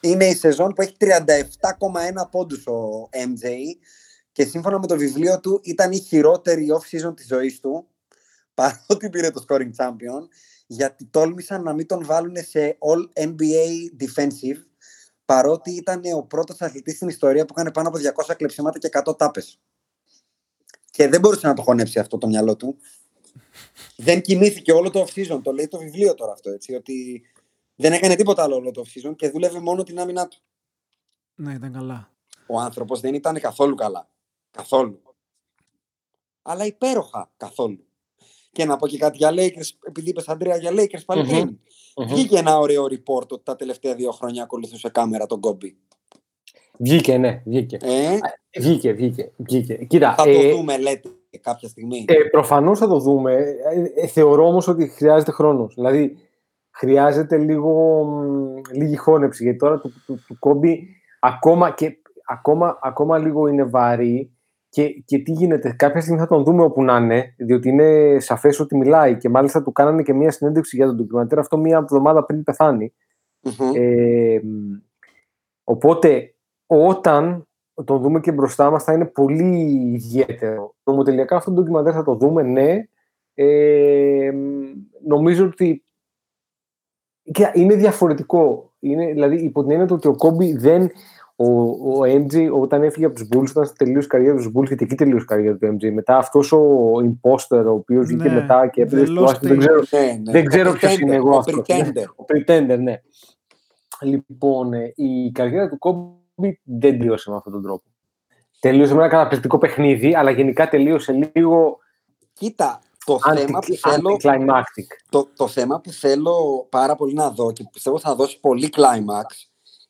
Είναι η σεζόν που έχει 37,1 πόντους ο MJ και σύμφωνα με το βιβλίο του ήταν η χειρότερη off-season της ζωής του παρότι πήρε το scoring champion γιατί τόλμησαν να μην τον βάλουν σε all NBA defensive παρότι ήταν ο πρώτος αθλητής στην ιστορία που έκανε πάνω από 200 κλεψίματα και 100 τάπες. Και δεν μπορούσε να το χωνέψει αυτό το μυαλό του. δεν κοιμήθηκε όλο το off-season. Το λέει το βιβλίο τώρα αυτό, έτσι, ότι δεν έκανε τίποτα άλλο όλο το off-season και δούλευε μόνο την άμυνά του.
Ναι, ήταν καλά.
Ο άνθρωπος δεν ήταν καθόλου καλά. Καθόλου. Αλλά υπέροχα καθόλου. Και να πω και κάτι για Lakers, επειδή είπες Αντρέα για Lakers πάλι
Μμμ.
πριν.
Μμμ.
Βγήκε ένα ωραίο report ότι τα τελευταία δύο χρόνια ακολουθούσε κάμερα τον Κόμπι.
Βγήκε, ναι, βγήκε.
Ε,
Βγήκε, βγήκε, βγήκε. Κοίτα,
θα
ε,
το δούμε, λέτε, κάποια στιγμή.
Ε, προφανώς θα το δούμε. Ε, ε, θεωρώ όμως ότι χρειάζεται χρόνος. Δηλαδή, χρειάζεται λίγο, μ, λίγη χώνεψη. Γιατί τώρα του, του, του κόμπι ακόμα, και, ακόμα, ακόμα λίγο είναι βαρύ. Και, και τι γίνεται, κάποια στιγμή θα τον δούμε όπου να είναι, διότι είναι σαφές ότι μιλάει και μάλιστα του κάνανε και μία συνέντευξη για τον ντοκιμαντέρ αυτό μία εβδομάδα πριν πεθάνει.
Μμμ.
Ε, μ, οπότε, όταν τον δούμε και μπροστά μας θα είναι πολύ ιδιαίτερο. Νομοτελειακά αυτό το ντοκιμαντέρ θα το δούμε, ναι. Ε, μ, νομίζω ότι και είναι διαφορετικό. Είναι, δηλαδή, υπό την έννοια του ότι ο Κόμπι δεν, ο, ο MG όταν έφυγε από τους Bulls, όταν τελείωσε η καριέρα τους Bulls, γιατί εκεί τελείωσε η καριέρα του MG. Μετά αυτός ο imposter, ο οποίος βγήκε
Ναι,
μετά και έπαιζε
The
στο
Lost
Washington, δεν ξέρω,
Ναι, ναι.
δεν ξέρω
Ο
ποιος
Pretender,
είναι εγώ
ο
αυτός.
Pretender.
Ο Pretender, ναι. Λοιπόν, ε, η καριέρα του Kobe δεν τελείωσε με αυτόν τον τρόπο. Τελείωσε με ένα καταπληκτικό παιχνίδι, αλλά γενικά τελείωσε λίγο
Κοίτα, το θέμα, που
anti-
θέλω,
anticlimactic.
το, το θέμα που θέλω πάρα πολύ να δω και πιστεύω θα δώσει πολύ climax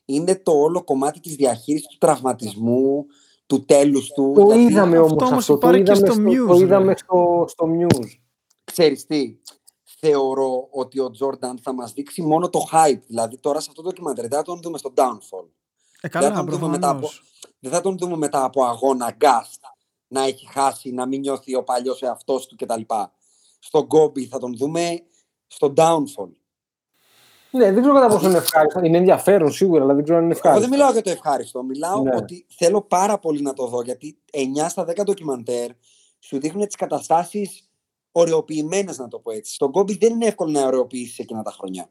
είναι το όλο κομμάτι της διαχείρισης του τραυματισμού, του τέλους του.
Το
γιατί,
είδαμε
αυτό
όμως
όμως
αυτό, το
υπάρχει και
είδαμε,
στο
στο,
Muse,
το
ρε.
είδαμε στο, στο Muse.
Ξέρεις τι, θεωρώ ότι ο Τζόρνταν θα μας δείξει μόνο το hype. Δηλαδή τώρα σε αυτό το ντοκιμαντέρ δεν θα τον δούμε στο downfall.
Ε,
δεν,
καλά,
θα τον δούμε μετά από,
προφανώς.
δεν θα τον δούμε μετά από αγώνα γκάστ να έχει χάσει, να μην νιώθει ο παλιός εαυτός του κτλ. Στον Κόμπι θα τον δούμε στο downfall.
Ναι, δεν ξέρω κατά πόσο είναι ευχάριστο. Είναι ενδιαφέρον σίγουρα, αλλά δεν ξέρω αν είναι
Εγώ
ευχάριστο.
δεν μιλάω για το ευχάριστο. Μιλάω
Ναι.
ότι θέλω πάρα πολύ να το δω γιατί 9 στα 10 ντοκιμαντέρ σου δείχνουν τις καταστάσεις ωραιοποιημένες, να το πω έτσι. Στον Κόμπι δεν είναι εύκολο να ωραιοποιήσεις εκείνα τα χρονιά.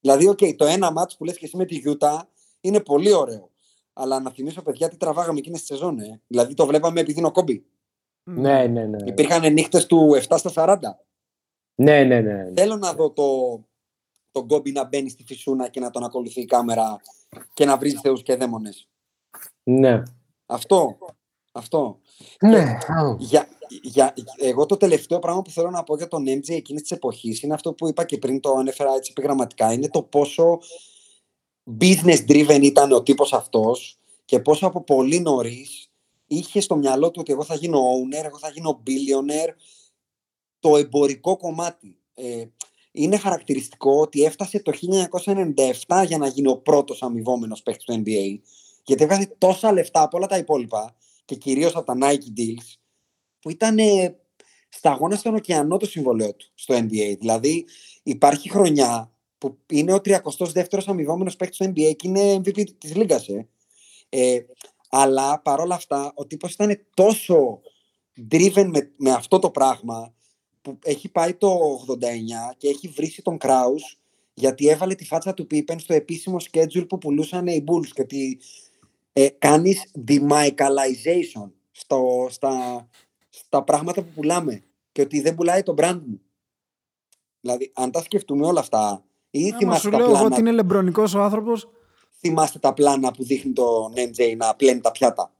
Δηλαδή, οκ, το ένα ματς που λες και εσύ με τη Γιούτα είναι πολύ ωραίο. Αλλά να θυμίσω, παιδιά, τι τραβάγαμε εκείνες τις σεζόν. Ε. Δηλαδή, το βλέπαμε επειδή είναι ο Κόμπι.
Ναι, ναι, ναι.
Υπήρχαν νύχτες του 7 στα 40.
Ναι, ναι, ναι.
Θέλω να δω το, τον Κόμπι να μπαίνει στη φυσούνα και να τον ακολουθεί η κάμερα και να βρίζει θεούς και δαίμονες.
Ναι.
Αυτό. Αυτό.
Ναι.
Για, για, εγώ το τελευταίο πράγμα που θέλω να πω για τον MJ εκείνης της εποχής είναι αυτό που είπα και πριν, το ανέφερα έτσι επιγραμματικά. Είναι το πόσο business driven ήταν ο τύπος αυτός και πόσο από πολύ νωρίς είχε στο μυαλό του ότι εγώ θα γίνω owner, εγώ θα γίνω billionaire. Το εμπορικό κομμάτι. Ε, είναι χαρακτηριστικό ότι έφτασε το 1997 για να γίνει ο πρώτος αμοιβόμενος παίκτης του NBA γιατί έβγαζε τόσα λεφτά από όλα τα υπόλοιπα και κυρίως από τα Nike deals που ήταν ε, σταγόνα στον ωκεανό το συμβολέο του στο NBA. Δηλαδή υπάρχει χρονιά που είναι ο 32ος αμοιβόμενος παίκτης του NBA και είναι MVP της Λίγκας. Ε. Ε, αλλά παρόλα αυτά ο τύπος ήταν τόσο driven με, με αυτό το πράγμα που έχει πάει το 89 και έχει βρήσει τον Kraus γιατί έβαλε τη φάτσα του Pippen στο επίσημο schedule που πουλούσαν οι Bulls και ότι ε, κάνεις demichaelization στο, στα, στα πράγματα που πουλάμε και ότι δεν πουλάει το brand μου. Δηλαδή, αν τα σκεφτούμε όλα αυτά, ή
Άμα
θυμάστε
σου
τα,
λέω εγώ
πλάνα,
ότι είναι λεμπρονικός ο άνθρωπος,
θυμάστε τα πλάνα που δείχνει τον MJ να πλένει τα πιάτα;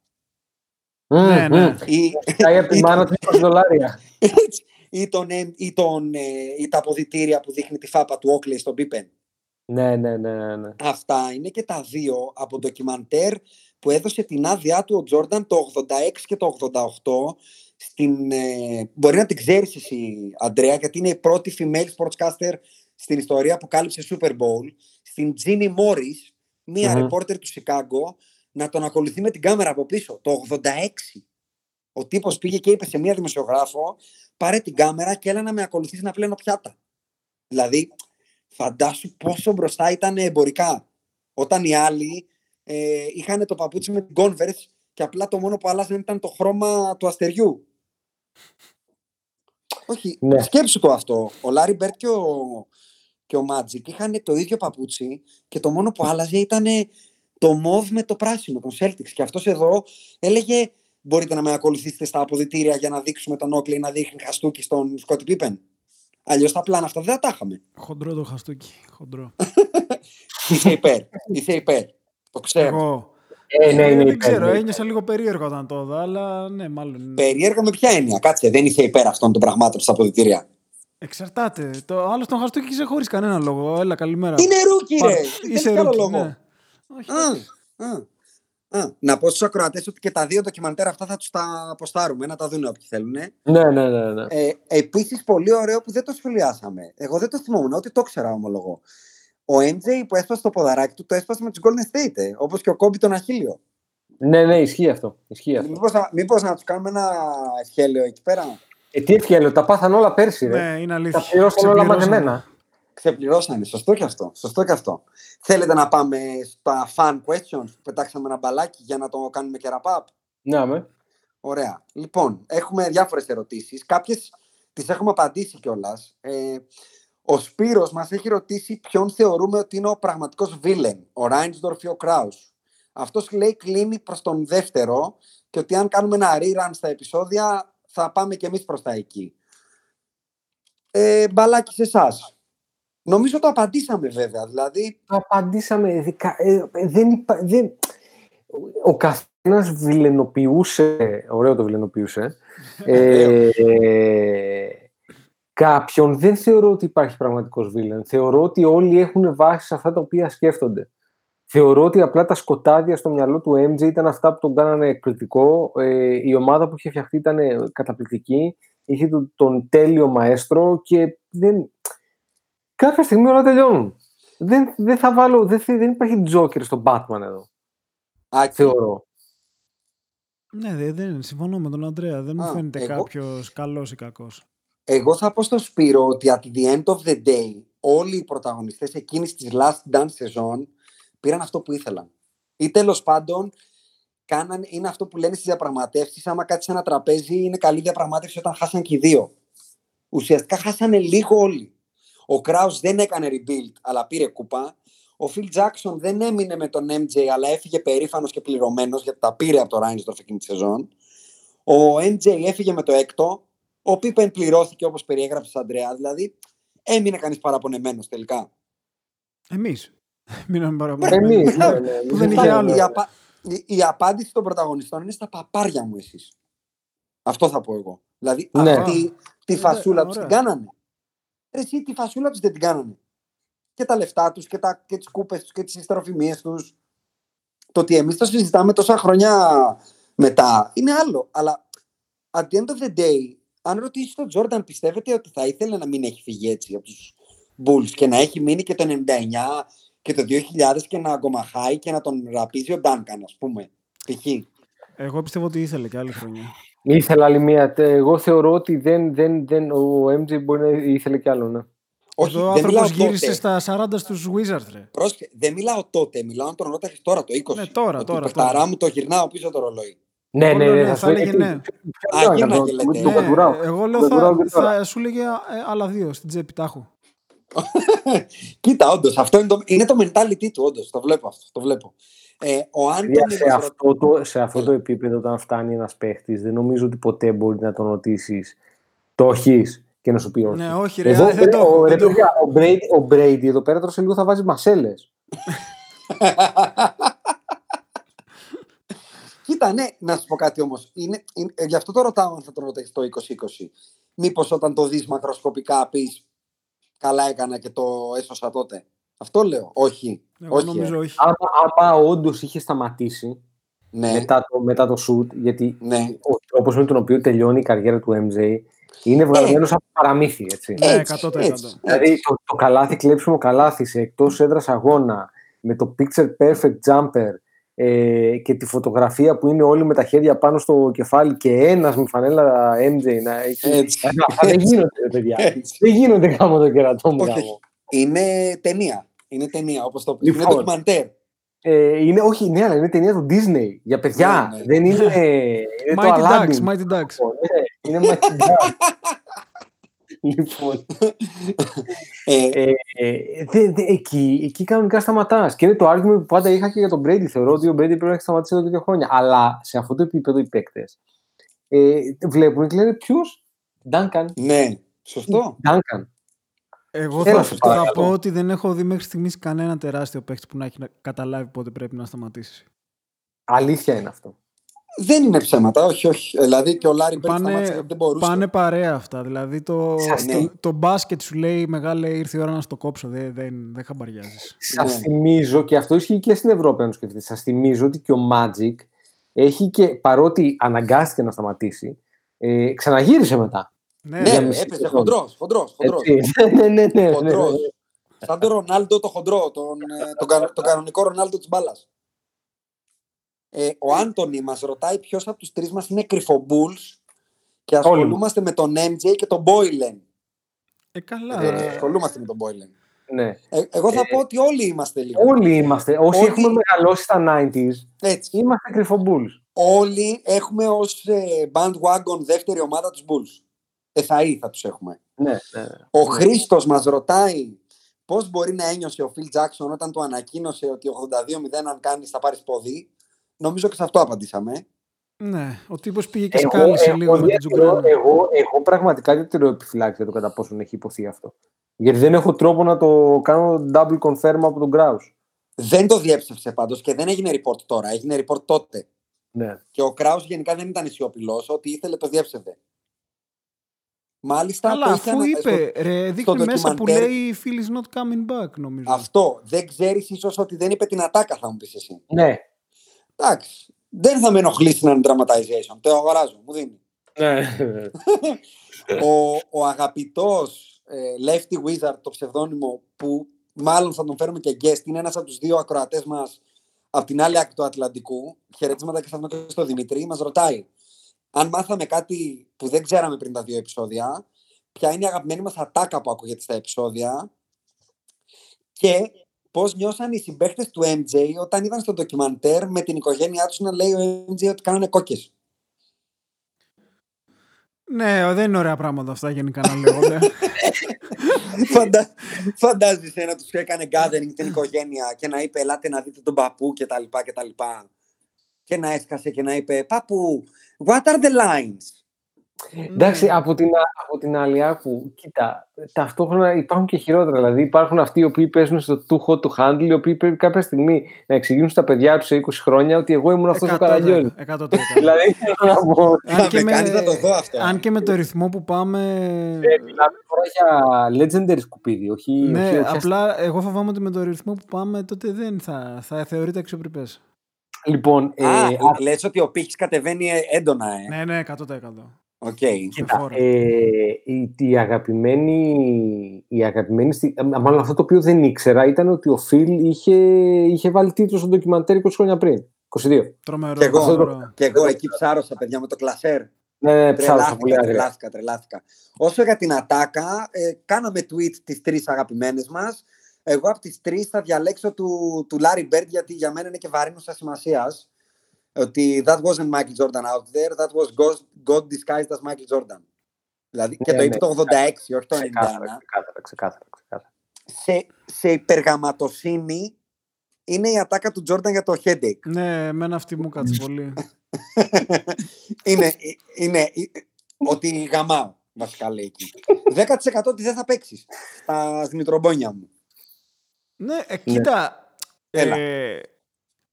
Ναι, ναι.
Ή,
Πάει από τη
ή-
μάνα του 20 δολάρια.
Έτσι, ή, τον, M- ή, τον, ε, ή τα αποδητήρια που δείχνει τη φάπα του Oakley στον Pippen.
Ναι, ναι, ναι, ναι.
Αυτά είναι και τα δύο από ντοκιμαντέρ που έδωσε την άδειά του ο Τζόρνταν το 86 και το 88 στην, ε, μπορεί να την ξέρεις εσύ Αντρέα γιατί είναι η πρώτη female sportscaster στην ιστορία που κάλυψε Super Bowl στην Ginny Morris μία
Μμμ.
ρεπόρτερ του Σικάγκο να τον ακολουθεί με την κάμερα από πίσω το 86 ο τύπος πήγε και είπε σε μία δημοσιογράφο πάρε την κάμερα και έλα να με ακολουθήσει να πλένω πιάτα δηλαδή φαντάσου πόσο μπροστά ήταν εμπορικά όταν οι άλλοι ε, είχαν το παπούτσι με την Converse και απλά το μόνο που άλλαζε ήταν το χρώμα του αστεριού. Όχι,
Ναι.
σκέψου το αυτό. Ο Λάρι Μπερντ και ο, και ο Magic είχαν το ίδιο παπούτσι και το μόνο που άλλαζε ήταν το μοβ με το πράσινο, τον Celtics. Και αυτός εδώ έλεγε μπορείτε να με ακολουθήσετε στα αποδητήρια για να δείξουμε τον Όκλεϊ να δείχνει χαστούκι στον Σκότι Πίπεν; Αλλιώς τα πλάνα αυτά δεν θα τα είχαμε.
χοντρό το χαστούκι, χοντρό.
Είσαι υπέρ. Είσαι υπέρ. Το ξέρω.
Εγώ.
Ε, ναι,
Ε,
είναι
δεν
υπέρ,
ξέρω,
ναι.
ένιωσα λίγο περίεργο όταν το είδα, αλλά ναι, μάλλον.
Περίεργα με ποια έννοια. Κάτσε, δεν είσαι υπέρ αυτών των πραγμάτων στα αποδητήρια.
Εξαρτάται. Το άλλο τον χαστούκισε χωρίς κανένα λόγο. Έλα, καλημέρα.
Είναι rookie,
Πάρ-
ρε.
Είσαι
Δεν άλλο
rookie,
λόγο.
ναι. Όχι,
Α, α, α. Να πω στους ακροατές ότι και τα δύο ντοκιμαντέρ αυτά θα τους τα ποστάρουμε, να τα δουν όποιοι θέλουν.
Ναι, ναι, ναι. ναι.
Ε, Επίσης, πολύ ωραίο που δεν το σχολιάσαμε. Εγώ δεν το θυμόμουν, ότι το ξέρα ομολογώ. Ο MJ που έσπασε το ποδαράκι του, το έσπασε με τους Golden State, ε, όπως και ο Κόμπι τον Αχίλλειο.
Ναι, ναι, ισχύει αυτό. Ισχύει αυτό.
Μήπως, να- μήπως να τους κάνουμε ένα ευχέλαιο εκεί πέρα;
Ε, τι ευχέλαιο, τα πάθαν όλα πέρσι, ρε.
Ναι, είναι
Τα
αλήθεια.
πληρώσαν όλα
Ξεπληρώσανε.
μαζεμένα.
Ξεπληρώσανε. Σωστό και αυτό. Σωστό και αυτό. Θέλετε να πάμε στα fan questions που πετάξαμε ένα μπαλάκι για να το κάνουμε και wrap up;
Ναι, με.
Ωραία. Λοιπόν, έχουμε διάφορες ερωτήσεις. Κάποιες τις έχουμε απαντήσει κιόλας. Ε, ο Σπύρος μας έχει ρωτήσει ποιον θεωρούμε ότι είναι ο πραγματικός βίλεν, ο Ράινσδορφ ή ο Κράους. Αυτός λέει κλείνει προς τον δεύτερο και ότι αν κάνουμε ένα rerun στα επεισόδια θα πάμε και εμείς προς τα εκεί. Ε, μπαλάκι σε εσάς. Νομίζω το απαντήσαμε βέβαια. Δηλαδή...
Το απαντήσαμε. δικα- ε, ε, δεν υπά- δεν... Ο καθένας βιλενοποιούσε, ωραίο το βιλενοποιούσε, ε, κάποιον δεν θεωρώ ότι υπάρχει πραγματικός βίλεν. Θεωρώ ότι όλοι έχουν βάσει σε αυτά τα οποία σκέφτονται. Θεωρώ ότι απλά τα σκοτάδια στο μυαλό του MJ ήταν αυτά που τον κάνανε εκπληκτικό. Ε, η ομάδα που είχε φτιαχτεί ήταν ε, καταπληκτική. Είχε τον, τον τέλειο μαέστρο και δεν... κάποια στιγμή όλα τελειώνουν. Δεν, δεν θα βάλω, δεν, θε- δεν υπάρχει Joker στον Batman εδώ.
Άκη,
Θεωρώ.
Ναι, δεν, δεν, συμφωνώ με τον Αντρέα. Δεν μου
Α,
φαίνεται
εγώ-
κάποιος καλός ή κακός.
Εγώ θα πω στο Σπύρο ότι at the end of the day όλοι οι πρωταγωνιστές εκείνης της last dance σεζόν πήραν αυτό που ήθελαν. Ή τέλος πάντων κάναν, είναι αυτό που λένε στις διαπραγματεύσεις άμα κάτσεις σε ένα τραπέζι είναι καλή διαπραγμάτευση όταν χάσαν και οι δύο. Ουσιαστικά χάσανε λίγο όλοι. Ο Κράους δεν έκανε rebuild αλλά πήρε κούπα. Ο Φιλ Τζάξον δεν έμεινε με τον MJ αλλά έφυγε περήφανος και πληρωμένος γιατί τα πήρε από το Reinsdorf εκείνη τη σεζόν. Ο MJ έφυγε με το έκτο. Ο Πίπεν πληρώθηκε όπως περιέγραψε Αντρέα. Δηλαδή έμεινε κανείς παραπονεμένος τελικά.
Εμείς. Μείναμε
Εμείς,
παραπονεμένοι.
ναι, ναι,
Που δεν
ναι,
είχε
ναι,
άλλο.
Η, απα- η- η απάντηση των πρωταγωνιστών είναι στα παπάρια μου εσείς. Αυτό θα πω εγώ. Δηλαδή
Ναι.
αυτή τη φασούλα
Ωραία,
τους την
ωραία.
κάνανε. Ρε, Εσύ τη φασούλα τους δεν την κάνανε. Και τα λεφτά τους και, τα, και τις κούπες τους και τις ιστροφημίες τους. Το ότι εμείς το συζητάμε τόσα χρόνια μετά είναι άλλο. Αλλά at the end of the day, αν ρωτήσεις τον Τζόρνταν, πιστεύετε ότι θα ήθελε να μην έχει φύγει έτσι από τους Bulls και να έχει μείνει και το 99 και το 2000 και να αγκομαχάει και να τον ραπίζει ο Ντάνκαν, ας πούμε. Π.χ.
Εγώ πιστεύω ότι ήθελε και άλλη χρονιά.
Ήθελα άλλη μία. Τε- Εγώ θεωρώ ότι δεν, δεν, δεν, ο MJ μπορεί να ήθελε κι άλλο. Ναι.
Όχι,
Εδώ ο
δεν μιλάω
άνθρωπος γύρισε
τότε.
στα 40 στους Wizards, ρε.
Πρόσεχε, δεν μιλάω τότε, μιλάω αν τον ρώταγες τώρα, το 20.
Ναι, τώρα,
ότι
τώρα,
Το παιχταρά
τώρα.
μου το γυρνάω πίσω το ρολόι.
Ναι,
Εγώ
ναι,
λέω
ναι,
ναι,
θα
θα
σου
έλεγε
έλεγε
ναι.
Α, γύρναγε, λέτε.
Το
Ναι,
κατουράω.
εγώ λέω
Το κατουράω
θα,
και τώρα.
θα σου έλεγε ε, άλλα δύο στην τσέπη τα έχω.
Κοίτα, όντως, αυτό είναι το, είναι το mentality του, όντως. Το βλέπω αυτό. Το βλέπω. Ε, ο
Παιδιά,
Άντωνη
σε, αυτό το, σε αυτό το επίπεδο, όταν φτάνει ένας παίχτης, δεν νομίζω ότι ποτέ μπορεί να τον ρωτήσεις το έχεις και να σου πει όχι.
Ναι, όχι, ρε,
Εγώ,
δεν το έχω,
ο, ρε,
δεν το έχω.
παιδιά, ο, Brady, ο Brady εδώ πέρα τώρα σε λίγο θα βάζει μασέλες.
Κοίτα, ναι, να σου πω κάτι όμως. Είναι, είναι, ε, γι' αυτό το ρωτάω αν θα τον ρωτήσει το 2020. Μήπως όταν το δεις μακροσκοπικά πεις καλά έκανα και το έσωσα τότε. Αυτό λέω. Όχι.
Εγώ
όχι.
νομίζω
ε.
όχι.
Άμα, άμα όντως είχε σταματήσει
Ναι,
μετά, το, μετά το shoot, γιατί
ναι.
ο τρόπος με τον οποίο τελειώνει η καριέρα του MJ είναι βγαλμένος από παραμύθι. Έτσι.
Ναι,
Έτσι,
100%.
έτσι.
Δηλαδή το, το καλάθι, κλέψιμο καλάθι σε εκτός έδρας αγώνα με το picture perfect jumper ε, και τη φωτογραφία που είναι όλοι με τα χέρια πάνω στο κεφάλι και ένας με φανέλα MJ να έχει.
Έτσι.
Ε, αυτά δεν γίνονται, ρε παιδιά.
Έτσι.
δεν γίνονται γάμο το κερατό μου.
Όχι,
γάμο.
όχι. Είναι ταινία. Είναι ταινία, όπως το πει. Είναι
Λοιπόν.
ντοκιμαντέρ.
Ε, είναι, όχι, ναι, αλλά είναι ταινία του Disney για παιδιά.
Ναι, ναι.
Δεν είναι. είναι το
Mighty Ducks,
Aladdin.
Mighty Ducks.
Λοιπόν, ναι, είναι Mighty Ducks. λοιπόν,
Ε,
Ε, ε, δε- δε- εκεί, εκεί κανονικά σταματάς. Και είναι το argument που πάντα είχα και για τον Brady. Θεωρώ ότι ο Brady πρέπει να έχει σταματήσει εδώ και δύο χρόνια. Αλλά σε αυτό το επίπεδο οι παίκτες ε, βλέπουν και λένε ποιος; Duncan.
ναι, σωστό.
Duncan.
Εγώ
Έλα,
θα,
σε
θα
παρακαλώ.
πω ότι δεν έχω δει μέχρι στιγμής κανένα τεράστιο παίχτη που να έχει να- καταλάβει πότε πρέπει να σταματήσει.
Αλήθεια είναι αυτό.
Δεν είναι ψέματα, όχι, όχι. Δηλαδή και ο Λάρι Μπέρντ σταμάτησε
Πάνε,
γιατί δεν μπορούσε.
πάνε παρέα αυτά. Δηλαδή το,
Σας
το,
ναι.
το μπάσκετ σου λέει μεγάλε ήρθε η ώρα να στο κόψω. Δεν, δεν, δεν χαμπαριάζεις.
Σας
Ναι.
θυμίζω, και αυτό ισχύει και στην Ευρώπη, αν το σκεφτείτε. Σας θυμίζω ότι και ο Magic έχει και παρότι αναγκάστηκε να σταματήσει, ε, ξαναγύρισε μετά.
Ναι,
Ναι,
Για
ρε,
μισή
έπαιζε
σεζόν.
χοντρός, χοντρός, χοντρός.
Έτσι. ναι, ναι, ναι, ναι,
Χοντρός.
ναι.
Σαν τον Ρονάλντο το χοντρό, τον, ε, τον, κα- τον κανονικό Ρονάλντο της μπάλας. Ε, ο Άντωνη μας ρωτάει ποιος από τους τρεις μας είναι κρυφομπούλς και ασχολούμαστε με τον MJ και τον Μπόιλεν.
Ε, καλά.
Ε, ασχολούμαστε με τον Μπόιλεν.
ναι.
Ε, εγώ θα πω ότι όλοι είμαστε λίγο.
Όλοι είμαστε, όσοι
Όλοι-
έχουμε μεγαλώσει στα 90s,
Έτσι.
είμαστε κρυφομπούλς.
Όλοι έχουμε ως ε, bandwagon δεύτερη ομάδα του Bulls. Ε, θα ή θα τους έχουμε.
Ναι, ναι.
Ο Χρήστος μας ρωτάει Πώς μπορεί να ένιωσε ο Φιλ Τζάξον όταν του ανακοίνωσε ότι 82-0 αν κάνεις θα πάρεις πόδι. Νομίζω και σε αυτό απαντήσαμε.
Ναι, ο τύπος πήγε και σκάλισε λίγο με την
Εγώ, εγώ, εγώ πραγματικά δεν τηρώ επιφυλάξει για το κατά πόσο έχει υποθεί αυτό. Γιατί δεν έχω τρόπο να το κάνω double confirm από τον Kraus.
Δεν το διέψευσε πάντως και δεν έγινε report τώρα. Έγινε report τότε.
Ναι.
Και ο Kraus γενικά δεν ήταν αισιοπηλός. Ό,τι ήθελε το διέψευε. Μάλιστα.
Αλλά
το
αφού
είχαν-
είπε,
στο-
ρε,
στο
δείχνει μέσα που
ντοκιμαντέρ-
λέει Phil is not coming back, νομίζω.
Αυτό. Δεν ξέρεις ίσως ότι δεν είπε την ατάκα, θα μου πεις εσύ.
Ναι.
Εντάξει. Δεν θα με ενοχλήσει να είναι dramatization. Το αγοράζω. Μου δίνει.
ναι.
ο, ο αγαπητός ε, Lefty Wizard, το ψευδόνυμο που μάλλον θα τον φέρουμε και guest, είναι ένας από τους δύο ακροατές μας από την άλλη άκρη του Ατλαντικού. Χαιρετίσματα και στον και στο Δημητρή. Μας ρωτάει αν μάθαμε κάτι που δεν ξέραμε πριν τα δύο επεισόδια, ποια είναι η αγαπημένη μας ατάκα που ακούγεται στα επεισόδια και πώς νιώσαν οι συμπαίχτες του MJ όταν είδαν στο ντοκιμαντέρ με την οικογένειά τους να λέει ο MJ ότι κάνανε κόκκες.
Ναι, δεν είναι ωραία πράγματα αυτά γενικά να λέγονται.
Φαντα... Φαντάζεσαι να τους έκανε gathering την οικογένεια και να είπε ελάτε να δείτε τον παππού και τα λοιπά και τα λοιπά. Και να έσκασε και να είπε παππού, what are the lines?
Εντάξει, από την, α- από την άλλη άκου, κοίτα, ταυτόχρονα υπάρχουν και χειρότερα. Δηλαδή, υπάρχουν αυτοί οι οποίοι παίζουν στο too hot to handle, οι οποίοι πρέπει κάποια στιγμή να εξηγήσουν στα παιδιά τους σε 20 χρόνια ότι εγώ ήμουν αυτός ο καραγκιόζη.
100%.
δηλαδή, θέλω να πω.
Θα με κάνεις να το δω αυτό.
αν και με το ρυθμό που πάμε.
ε, Μιλάμε τώρα για legendary σκουπίδι, όχι.
ναι,
όχι, όχι
απλά εγώ φοβάμαι ότι με το ρυθμό που πάμε τότε δεν θα, θα θεωρείται αξιοπρεπές.
Λοιπόν, ε,
Α,
α,
λες ότι ο πήχης κατεβαίνει ε, έντονα, ε.
Ναι, ναι, 100%.
Οκ.
Κοίτα,
φόρο.
ε, η, η αγαπημένη, η αγαπημένη στι- ε, μάλλον αυτό το οποίο δεν ήξερα ήταν ότι ο Φιλ είχε, είχε βάλει τίτλο στο ντοκιμαντέρ 20 χρόνια πριν. 22.
Τρομερό.
Και εγώ,
τρομερό.
και εγώ εκεί ψάρωσα, παιδιά, με το κλασέρ.
Ναι, ναι, ψάρωσα πολύ
Τρελάθηκα,
άγρια.
τρελάθηκα, τρελάθηκα. Όσο για την ατάκα, ε, κάναμε tweet τις τρεις αγαπημένες μας. Εγώ από τις τρεις θα διαλέξω του, του Larry Bird γιατί για μένα είναι και βαρύνουσα σημασίας. Ότι that wasn't Michael Jordan out there, that was God, God disguised as Michael Jordan. Δηλαδή, και
Ναι,
το είπε
ναι,
το 86, όχι το 91.
Ξεκάθαρα, ξεκάθαρα, ξεκάθαρα, ξεκάθαρα.
Σε, σε υπεργαματοσύνη είναι η ατάκα του Jordan για το headache.
Ναι, εμένα αυτή μου κάτσε πολύ.
είναι, είναι, ότι γαμάω, βασικά λέει εκεί. 10% ότι δεν θα παίξεις στα δημητρομπόνια μου.
Ναι, ε, κοίτα.
Έλα.
Ε,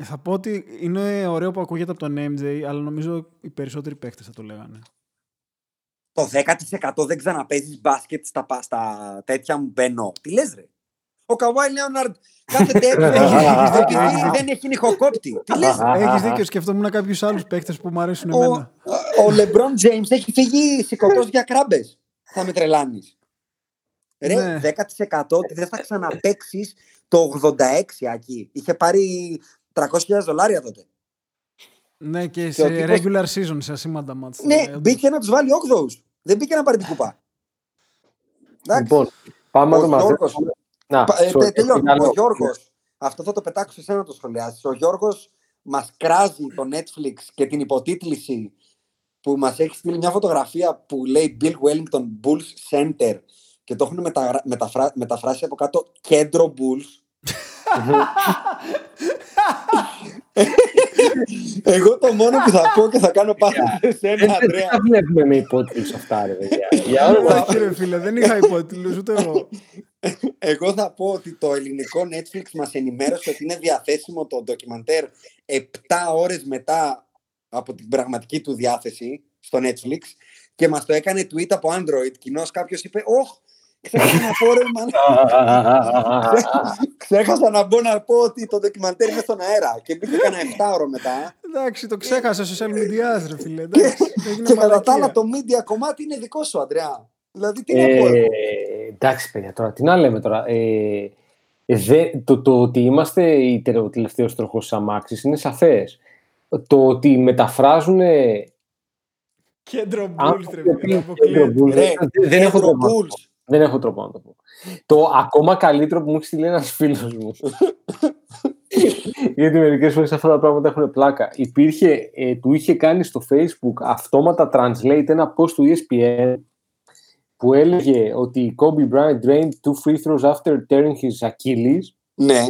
θα πω ότι είναι ωραίο που ακούγεται από τον MJ, αλλά νομίζω οι περισσότεροι παίχτε θα το λέγανε.
Το 10% δεν ξαναπέζεις μπάσκετ στα, πα- στα τέτοια μου μπαίνω. Τι λες ρε; Ο Καβάη Λέοναρντ κάθεται έξω επειδή δεν έχει νυχοκόπτη. Τι λες ρε;
Έχεις δίκιο, σκεφτόμουν κάποιους άλλους παίχτε που μου αρέσουν
Ο,
εμένα.
ο Λεμπρόν Τζέιμς έχει φύγει σηκωτός για κράμπες. Θα με τρελάνεις. Ρε,
Ναι.
10% ότι δεν θα ξαναπέξεις το 86 εκεί. Είχε πάρει 300.000 δολάρια τότε.
Ναι, και
Και
σε
ο τύπος-
regular season, σε ασήμαντα μάτς.
Ναι,
Ε, όντως.
μπήκε να τους βάλει 8 Δεν μπήκε να πάρει την κουπά. Εντάξει.
Λοιπόν, πάμε
Ο
να το
Γιώργος-
μαζέψουμε. Να,
Πα- ε,
sorry,
τε- τελειώνω.
άλλο.
Ο Γιώργος, αυτό θα το πετάξω σε εσένα να το σχολιάσεις. Ο Γιώργος μας κράζει το Netflix και την υποτίτληση που μας έχει στείλει μια φωτογραφία που λέει Bill Wellington Bulls Center και το έχουν μεταγρα... μεταφρα... μεταφράσει από κάτω κέντρο Bulls. Εγώ το μόνο που θα πω και θα κάνω πάνω σε σένα,
Δεν δεν
Ανδρέα.
τα βλέπουμε με υπότιτλους αυτά, ρε παιδιά. Για όνομα
Όχι, ρε φίλε, δεν είχα υπότιτλους ούτε εγώ.
Εγώ θα πω ότι το ελληνικό Netflix μας ενημέρωσε ότι είναι διαθέσιμο το ντοκιμαντέρ 7 ώρες μετά από την πραγματική του διάθεση στο Netflix και μας το έκανε tweet από Android. Κοινώς κάποιος είπε «Ωχ, ξέχασα να πω ρε μαν, ξέχασα να μπω να πω ότι το ντοκιμαντέρ είναι στον αέρα» και μπήκε κανένα 7 ώρο μετά
Εντάξει, το ξέχασα social media, ρε φίλε. εντάξει, έγινε
και κατά τα άλλα
μαλακία.
το media κομμάτι είναι δικό σου Αντρέα. Δηλαδή τι να πω εγώ.
Ε, εντάξει, παιδιά, τώρα τι να λέμε τώρα. Ε, δε, το, το ότι είμαστε η τε- ο τελευταίος τροχός της αμάξης είναι σαφές. Το ότι μεταφράζουν.
Κέντρο Bulls, ρε
άνθρωποι οι
φίλε,
οποίοι-
αποκλείεται.
Bulls,
Ρε,
δεν, δεν, έχω
κέντρο
τρόπο, να το πω.
Bulls.
Δεν έχω τρόπο να το πω. Το ακόμα καλύτερο που μου έχει στείλει ένας φίλος μου. Γιατί μερικές φορές αυτά τα πράγματα έχουν πλάκα. Υπήρχε, ε, του είχε κάνει στο Facebook αυτόματα translate ένα post του E ESPN που έλεγε ότι Kobe Bryant drained two free throws after tearing his Achilles
Ναι.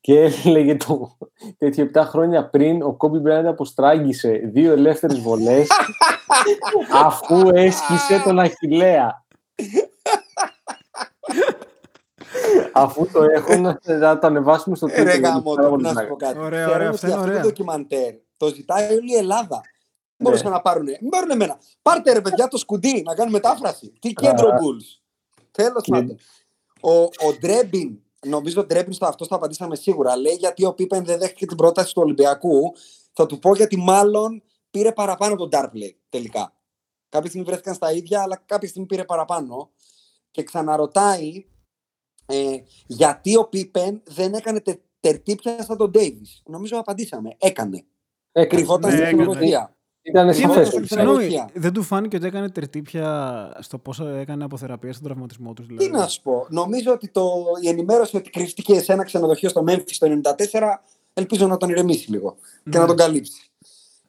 και έλεγε το τέτοιο 7 χρόνια πριν ο Kobe Bryant αποστράγγισε δύο ελεύθερες βολές αφού έσκησε τον Αχιλέα. Αφού το έχω να, να το ανεβάσουμε στο
Ε, Ρε
Twitter.
γάμο,
Πάρα
το,
πολύ
να σου
πλάκα.
πω κάτι.
Ωραία,
Ξέρω
ωραία,
ότι
αυτά είναι
αυτό το
ωραία.
ντοκιμαντέρ το ζητάει όλη η Ελλάδα. Δεν μπορούσαν να πάρουν. Μην πάρουν εμένα. Πάρτε ρε παιδιά το σκουντί να κάνουν μετάφραση. Τι κέντρο Bulls. Τέλος πάντων. Ο, ο Ντρέμπιν, νομίζω ο Ντρέμπιν στο αυτό το απαντήσαμε σίγουρα. Λέει γιατί ο Πίπεν δεν δέχτηκε την πρόταση του Ολυμπιακού. Θα του πω γιατί μάλλον πήρε παραπάνω τον Ντάρπλε τελικά. Κάποια στιγμή βρέθηκαν στα ίδια, αλλά κάποια στιγμή πήρε παραπάνω. Και ξαναρωτάει ε, γιατί ο Πίπεν δεν έκανε τε, τερτύπια σαν τον Ντέιβις. Νομίζω απαντήσαμε. Έκανε.
Έκανε.
Κρυβόταν
Ναι,
στην
έκανε.
ξενοδοχεία.
Ήταν
Τι
σαφές.
είναι,
ότι
συγγνώμη,
ήταν.
Συνεργασία.
δεν του φάνηκε ότι έκανε τερτύπια στο πόσο έκανε αποθεραπεία στον τραυματισμό τους. Δηλαδή.
Τι να σου πω. Νομίζω ότι το, η ενημέρωση ότι κρυφτήκε σε ένα ξενοδοχείο στο Memphis το 94 ελπίζω να τον ηρεμήσει λίγο και
Ναι.
να τον καλύψει.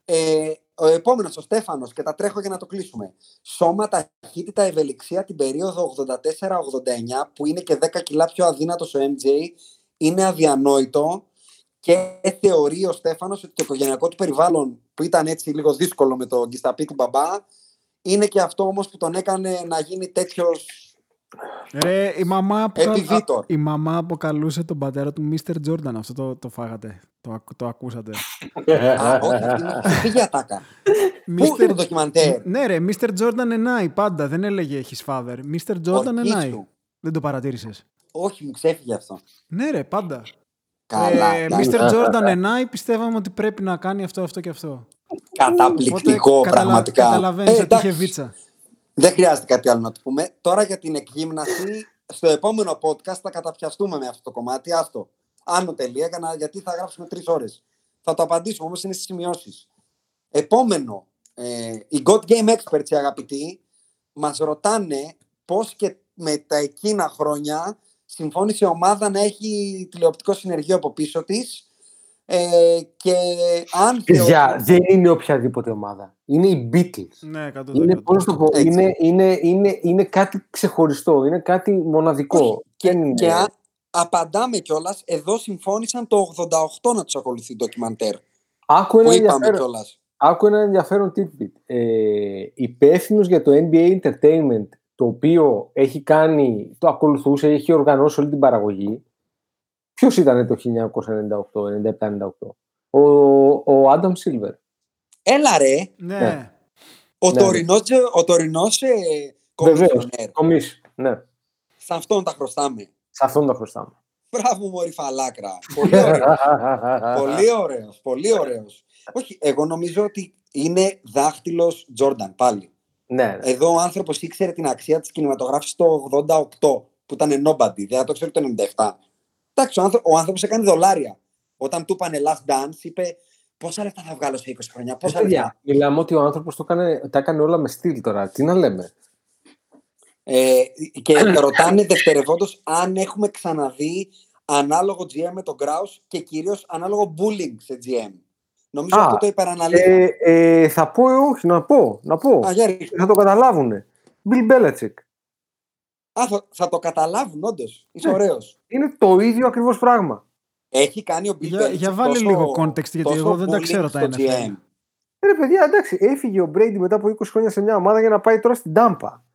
Ε, ο επόμενος, ο Στέφανος, και τα τρέχω για να το κλείσουμε. Σώμα, ταχύτητα, ευελιξία την περίοδο 84-89, που είναι και 10 κιλά πιο αδύνατο ο MJ, είναι αδιανόητο και θεωρεί ο Στέφανος ότι το οικογενειακό του περιβάλλον, που ήταν έτσι λίγο δύσκολο με τον Γκισταπίτη μπαμπά, είναι και αυτό όμως που τον έκανε να γίνει τέτοιος.
Ρε, η μαμά, αποκαλ...
Επιβίτορ.
Α, η μαμά αποκαλούσε τον πατέρα του Mr. Jordan. Αυτό το, το φάγατε. Το, ακ- το ακούσατε.
Α, όχι, αυτή είναι φύγει ατάκα. Πού
Mr.
το ντοκιμαντέρ;
Ναι, ρε, Mr. Jordan and I, πάντα. Δεν έλεγε his father. Mr. Jordan
Όχι,
and I.
σου.
Δεν το παρατήρησες.
Όχι, μου ξέφυγε αυτό.
Ναι, ρε, πάντα.
Καλά.
Ε,
εντάξει.
Mr. Jordan and I πιστεύαμε ότι πρέπει να κάνει αυτό, αυτό και αυτό.
Καταπληκτικό,
Οπότε καταλα-
πραγματικά.
Καταλαβαίνεις
Ε,
ότι είχε
εντάξει.
βίτσα.
Δεν χρειάζεται κάτι άλλο να το πούμε. Τώρα για την εκγύμναση, στο επόμενο podcast θα καταπιαστούμε με αυτό το κομμάτι. Άστο. Άνω τελεία, για να- γιατί θα γράψουμε τρεις ώρες. Θα το απαντήσουμε, όμως είναι στις σημειώσεις. Επόμενο. Ε, οι God Game Experts, οι αγαπητοί, μας ρωτάνε πώς και με τα εκείνα χρόνια συμφώνησε η ομάδα να έχει τηλεοπτικό συνεργείο από πίσω της. Ε, και αν
Παιδιά,
θεωρούν-
δεν είναι οποιαδήποτε ομάδα. Είναι οι Beatles.
Ναι, 100%.
Είναι, πώς να το πω,
Έτσι.
είναι, είναι, είναι, είναι κάτι ξεχωριστό, είναι κάτι μοναδικό.
Όχι.
Δεν είναι-
Και α- απαντάμε κιόλας, εδώ συμφώνησαν το 88 να τους ακολουθεί ντοκιμαντέρ.
Άκου
Που
ένα,
είπαμε
ενδιαφέρον,
κιόλας;
άκου ένα ενδιαφέρον tidbit. Ε, υπεύθυνος για το NBA Entertainment, το οποίο έχει κάνει, το ακολουθούσε, έχει οργανώσει όλη την παραγωγή. Ποιος ήταν το 1998, 97-98. Ο, ο Adam Silver.
Έλα ρε,
Ναι.
Ναι.
ο
Ναι.
τωρινός, ο τωρινός ε,
Βεβαίως.
κομισιονέρ.
Κομίς. Ναι.
Σε αυτόν τα χρωστάμε.
Σε αυτόν το χρωστάμε.
Μπράβο μωρή φαλάκρα. Πολύ ωραίος. πολύ ωραίος, πολύ ωραίος. Όχι, εγώ νομίζω ότι είναι δάχτυλος Τζόρνταν πάλι.
ναι, ναι.
Εδώ ο άνθρωπος ήξερε την αξία της κινηματογράφησης το 88 που ήταν nobody, δεν το ξέρει το 97. Εντάξει, ο, άνθρω- ο άνθρωπος έκανε δολάρια. Όταν του είπανε last dance, είπε πόσα λεφτά θα βγάλω σε 20 χρόνια, πόσα
Παιδιά,
λεφτά.
μιλάμε ότι ο άνθρωπος το έκανε, τα έκανε όλα με στυλ τώρα. Τι να λέμε.
Ε, και ρωτάνε δευτερευόντως αν έχουμε ξαναδεί ανάλογο GM με τον Kraus και κυρίως ανάλογο bullying σε GM. Νομίζω
Α,
αυτό το υπεραναλύσαμε.
Ε, ε, θα πω, ε, όχι, να πω. Να πω.
Α, για ρίχτε.
Θα το καταλάβουν. Bill Belichick.
Α, θα, θα το καταλάβουν, όντως. Είσαι
Ναι.
ωραίος.
Είναι το ίδιο ακριβώς πράγμα.
Έχει κάνει ο Bill
Για,
Belichick
για βάλε
τόσο-
λίγο context, γιατί
τόσο
εγώ δεν τα
bullying
ξέρω τα
στο
NFL.
GM.
Ε, Ρε παιδιά, εντάξει, έφυγε ο Brady μετά από 20 χρόνια σε μια ομάδα για να πάει τώρα στην Τάμπα.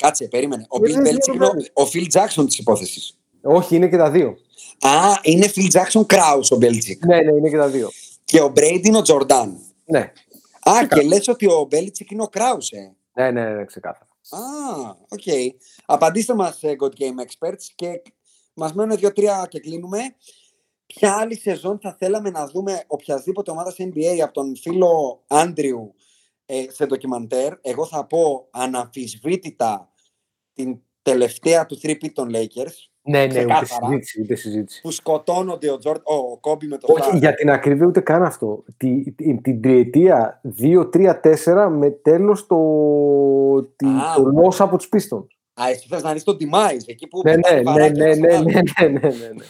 Κάτσε, περίμενε. Ο
Ε,
Bill
δεν
Belichick
ξέρω,
είναι ο-
δεν.
ο Phil Jackson της υπόθεσης.
Όχι, είναι και τα δύο.
Α, είναι Phil Jackson Kraus ο Belichick.
Ναι, ναι, είναι και τα δύο.
Και ο Brady είναι ο Jordan.
Ναι,
Α, και λες ότι ο Belichick είναι ο Kraus, ε.
ναι, ναι, ναι ξεκάθαρα.
Α, οκ. Απαντήστε μας, ε, God Game Experts, και μας μένουν δύο-τρία και κλείνουμε. Ποια άλλη σεζόν θα θέλαμε να δούμε οποιασδήποτε ομάδα σε NBA από τον φίλο Άντριου ε, σε ντοκιμαντέρ; Εγώ θα πω αναμφισβήτητα την τελευταία του 3 των Lakers
Ναι, ναι, ούτε
Ξεκάθαρα.
συζήτηση, ούτε συζήτηση.
που σκοτώνονται ο, Τζορ, ο Κόμπι με το
Όχι,
Σταρ.
για την ακρίβεια ούτε καν αυτό. Τη, την, την τριετία 2-3-4 με τέλος το, τη,
Α.
το loss από τους Pistons.
Α, εσύ θες να δεις τον Demise, εκεί που
Ναι, ναι,
πετάει
ναι,
βαράκια
ναι,
στον
ναι,
άλλο.
ναι, ναι, ναι, ναι, ναι. Τέλος πάντων,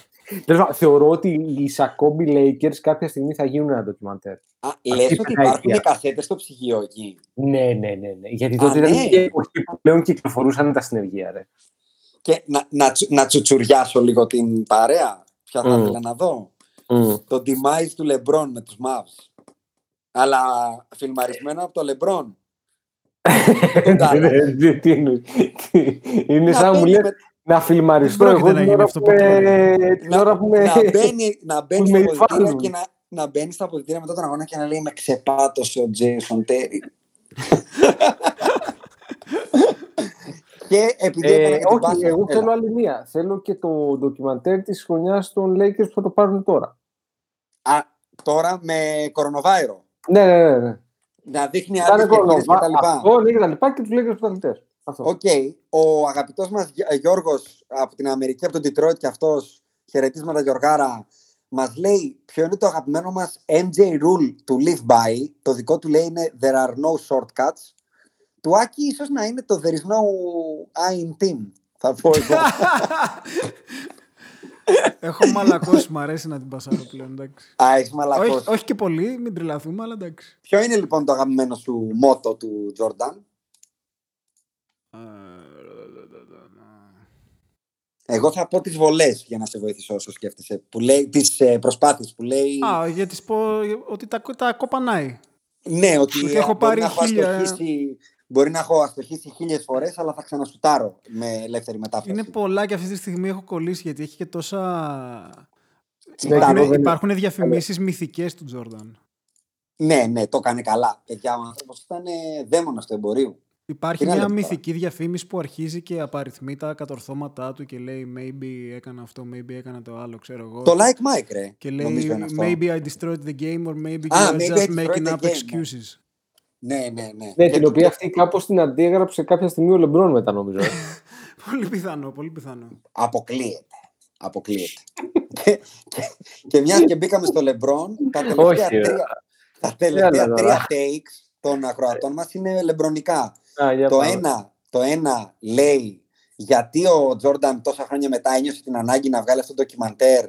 Θεωρώ ότι οι Σακόμπι Lakers κάποια στιγμή θα γίνουν ένα ντοκιμαντέρ.
Α,
Αυτή
λες
η
ότι
πενταετία.
υπάρχουν και κασέτες στο ψυγείο εκεί;
Ναι, ναι, ναι. ναι. Γιατί
Α,
τότε ήταν
ναι.
η εποχή που πλέον κυκλοφορούσαν τα συνεργεία. Ρε.
Και να, να, τσου- να τσουτσουριάσω λίγο την παρέα. Ποια θα
Μμ.
ήθελα να δω.
Mm.
Το demise του Λεμπρόν με τους Mavs. Αλλά φιλμαρισμένο από το Λεμπρόν. Τον Dallas.
Ναι, Τι εννοείς. Είναι
Να
σαν να μου
μπαίνει
λες
με-
να φιλμαριστώ
Δεν πρόκειται
εγώ
να
την
γίνει
ώρα
αυτό
που με-
ποτέ.
την ώρα που με...
να μπαίνει, να μπαίνει
με
στα αποδητήρια
υφάζουν.
και να, να μπαίνει στα αποδητήρια μετά τον αγώνα και να λέει με ξεπάτωσε ο Τζέισον Τέρι. και επειδή έκανα
Ε,
και την
όχι,
πάσα,
εγώ
έλα.
θέλω άλλη μία. Θέλω και το ντοκιμαντέρ της χρονιάς των Lakers που θα το πάρουν τώρα.
Α, τώρα με κορονοϊό.
Ναι, ναι, ναι. ναι.
Να δείχνει
Ήταν
άδειες και
κολοβά-
και τα λοιπά.
Αυτό, ναι, και τα λοιπά και τους Lakers πρωταθλητές. Αυτό.
ΟΚ. Ο αγαπητός μας Γι- Γιώργος από την Αμερική, από τον Detroit και αυτός, χαιρετίσματα Γιωργάρα, μας λέει ποιο είναι το αγαπημένο μας MJ rule to live by; Το δικό του λέει είναι There are no shortcuts. Του Άκη ίσως να είναι το There is no I in team. Θα πω εγώ.
Έχω μαλακώσει, μου αρέσει να την πασάρω πλέον. Εντάξει.
Α, έχεις μαλακώσει.
όχι, όχι και πολύ, μην τρελαθούμε, αλλά εντάξει.
Ποιο είναι λοιπόν το αγαπημένο σου μότο του Τζόρνταν; Εγώ θα πω τις βολές για να σε βοηθήσω όσο σκέφτεσαι. Που λέει, τις ε, προσπάθειες που λέει...
Α, για τις πω ότι τα, τα κοπανάει.
Ναι, ότι
Ότι έχω
μπορεί,
πάρει
να έχω
χίλια-
αστοχήσει, μπορεί να έχω αστοχήσει χίλιες φορές, αλλά θα ξανασουτάρω με ελεύθερη μετάφραση.
Είναι πολλά και αυτή τη στιγμή έχω κολλήσει γιατί έχει και τόσα.
Ναι,
Υπάρχουν,
εγώ δεν-
υπάρχουν διαφημίσεις μυθικές του Τζόρνταν.
Ναι, ναι, το έκανε καλά. Παιδιά, ο άνθρωπος ήταν ε, δαίμονας του εμπορίου.
Υπάρχει
Τι να
μια
λέμε τώρα.
μυθική διαφήμιση που αρχίζει και απαριθμεί τα κατορθώματά του και λέει maybe έκανα αυτό, maybe έκανα το άλλο, ξέρω εγώ.
Το like Mike, ρε.
Και λέει
νομίζω είναι αυτό.
maybe I destroyed the game or maybe
Α,
you are
maybe I
just
destroyed
making
the
up
game, ναι.
excuses.
Ναι, ναι, ναι.
Ναι,
Και-
την οποία αυτή κάπως την αντίγραψε κάποια στιγμή ο Λεμπρόν μετά νομίζω. ε.
πολύ πιθανό, πολύ πιθανό.
Αποκλείεται. Αποκλείεται. και, και, και μιας και μπήκαμε στο Λεμπρόν, τα τελευταία
Όχι, ρε.
τρία, τα τελευταία
Έλα,
τρία
τώρα.
takes των ακροατών μας είναι λεμπρονικά.
Α, για
το,
πάμε.
ένα, το ένα λέει γιατί ο Τζόρνταν τόσα χρόνια μετά ένιωσε την ανάγκη να βγάλει αυτό το ντοκιμαντέρ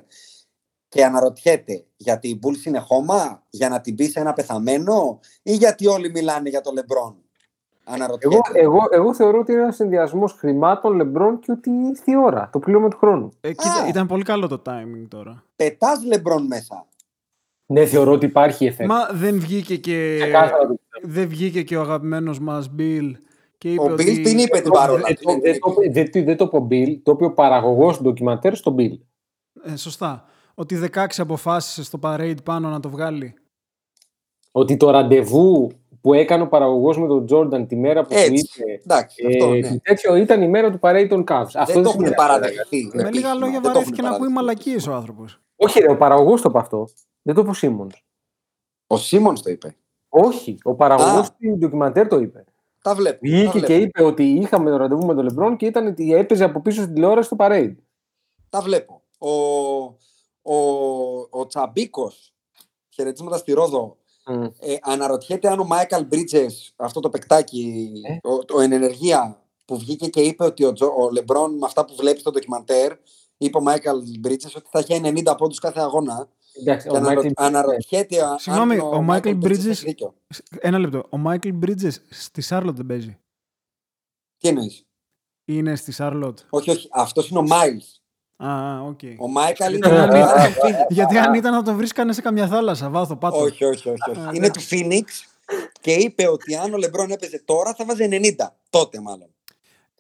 και αναρωτιέται γιατί η Bulls είναι χώμα, για να την πεις σε ένα πεθαμένο ή γιατί όλοι μιλάνε για το Λεμπρόν; Αναρωτιέται.
Εγώ, εγώ, εγώ θεωρώ ότι είναι ένας συνδυασμός χρημάτων, Λεμπρόν και ότι ήρθε η ώρα. Το πλήρωμα του χρόνου.
Ε, κοίτα,
Α.
ήταν πολύ καλό το timing τώρα.
Πετάς Λεμπρόν μέσα.
Ναι, θεωρώ ότι υπάρχει εφέ.
Μα δεν βγήκε και,
Ξεκάθαρα το πιστεύω.
Δεν βγήκε και ο αγαπημένος μας Bill και είπε
Ο
ότι...
Μπιλ την είπε την παρόλα.
Δεν
του,
το-
την
δεν
είπε.
το- δεν το- Δεν το είπε ο Μπιλ, το είπε ο παραγωγός του ντοκιμαντέρ στον Μπιλ.
Ε, σωστά. Ότι 16 αποφάσισε στο parade πάνω να το βγάλει.
Ότι το ραντεβού που έκανε ο παραγωγός με τον Τζόρνταν τη μέρα που του
Έτσι.
είπε.
Εντάξει, αυτό
Ε,
ναι.
τέτοιο ήταν η μέρα του parade των Cavs. Αυτό
Δεν το
σημαίνει
έχουν
αυτό.
παραδεχθεί.
Με λίγα
επίσημα.
λόγια
Δεν το
βαρέθηκε
έχουν
να ακούει
παραδεχθεί.
μαλακίες ο άνθρωπος.
Όχι, ρε, ο παραγωγός το είπε αυτό. Δεν το είπε ο Σίμονς.
Ο Σίμονς το είπε.
Όχι, ο παραγωγός
Α.
του ντοκιμαντέρ το είπε.
Τα βλέπω. τα
Βγήκε
βλέπω.
και είπε ότι είχαμε το ραντεβού με τον Λεμπρόν και ήταν ότι έπαιζε από πίσω στην τηλεόραση το parade.
Τα βλέπω. Ο, ο, ο Τσαμπίκος, χαιρετίσματα στη Ρόδο,
Μμ.
ε, αναρωτιέται αν ο Mikal Bridges, αυτό το παικτάκι,
Ε.
ο, το εν ενεργεία, που βγήκε και είπε ότι ο, Τζο- ο Λεμπρόν με αυτά που βλέπει στο ντοκιμαντέρ, είπε ο Mikal Bridges ότι θα έχει 90 πόντους κάθε αγώνα.
Εντάξει,
Και
ο
αναρω-
Mikal-
αναρωτιέται αν
Συγγνώμη, ο Mikal Bridges-
έχει δίκιο.
Ένα λεπτό. Ο Mikal Bridges στη Σάρλοτ δεν παίζει;
Τι εννοείς;
Είναι στη Σάρλοτ.
Όχι, όχι. Αυτός είναι ο Μάιλς.
Α, ΟΚ.
Ο Mikal είναι
Γιατί αν
είναι
ήταν-
του Phoenix.
Γιατί αν ήταν να τον βρίσκανε σε καμιά θάλασσα, βάθο-, πάτο.
Όχι, όχι, όχι. όχι.
Α,
είναι
ναι.
του Phoenix και είπε ότι αν ο Λεμπρόν έπαιζε τώρα θα βάζει 90. Τότε μάλλον.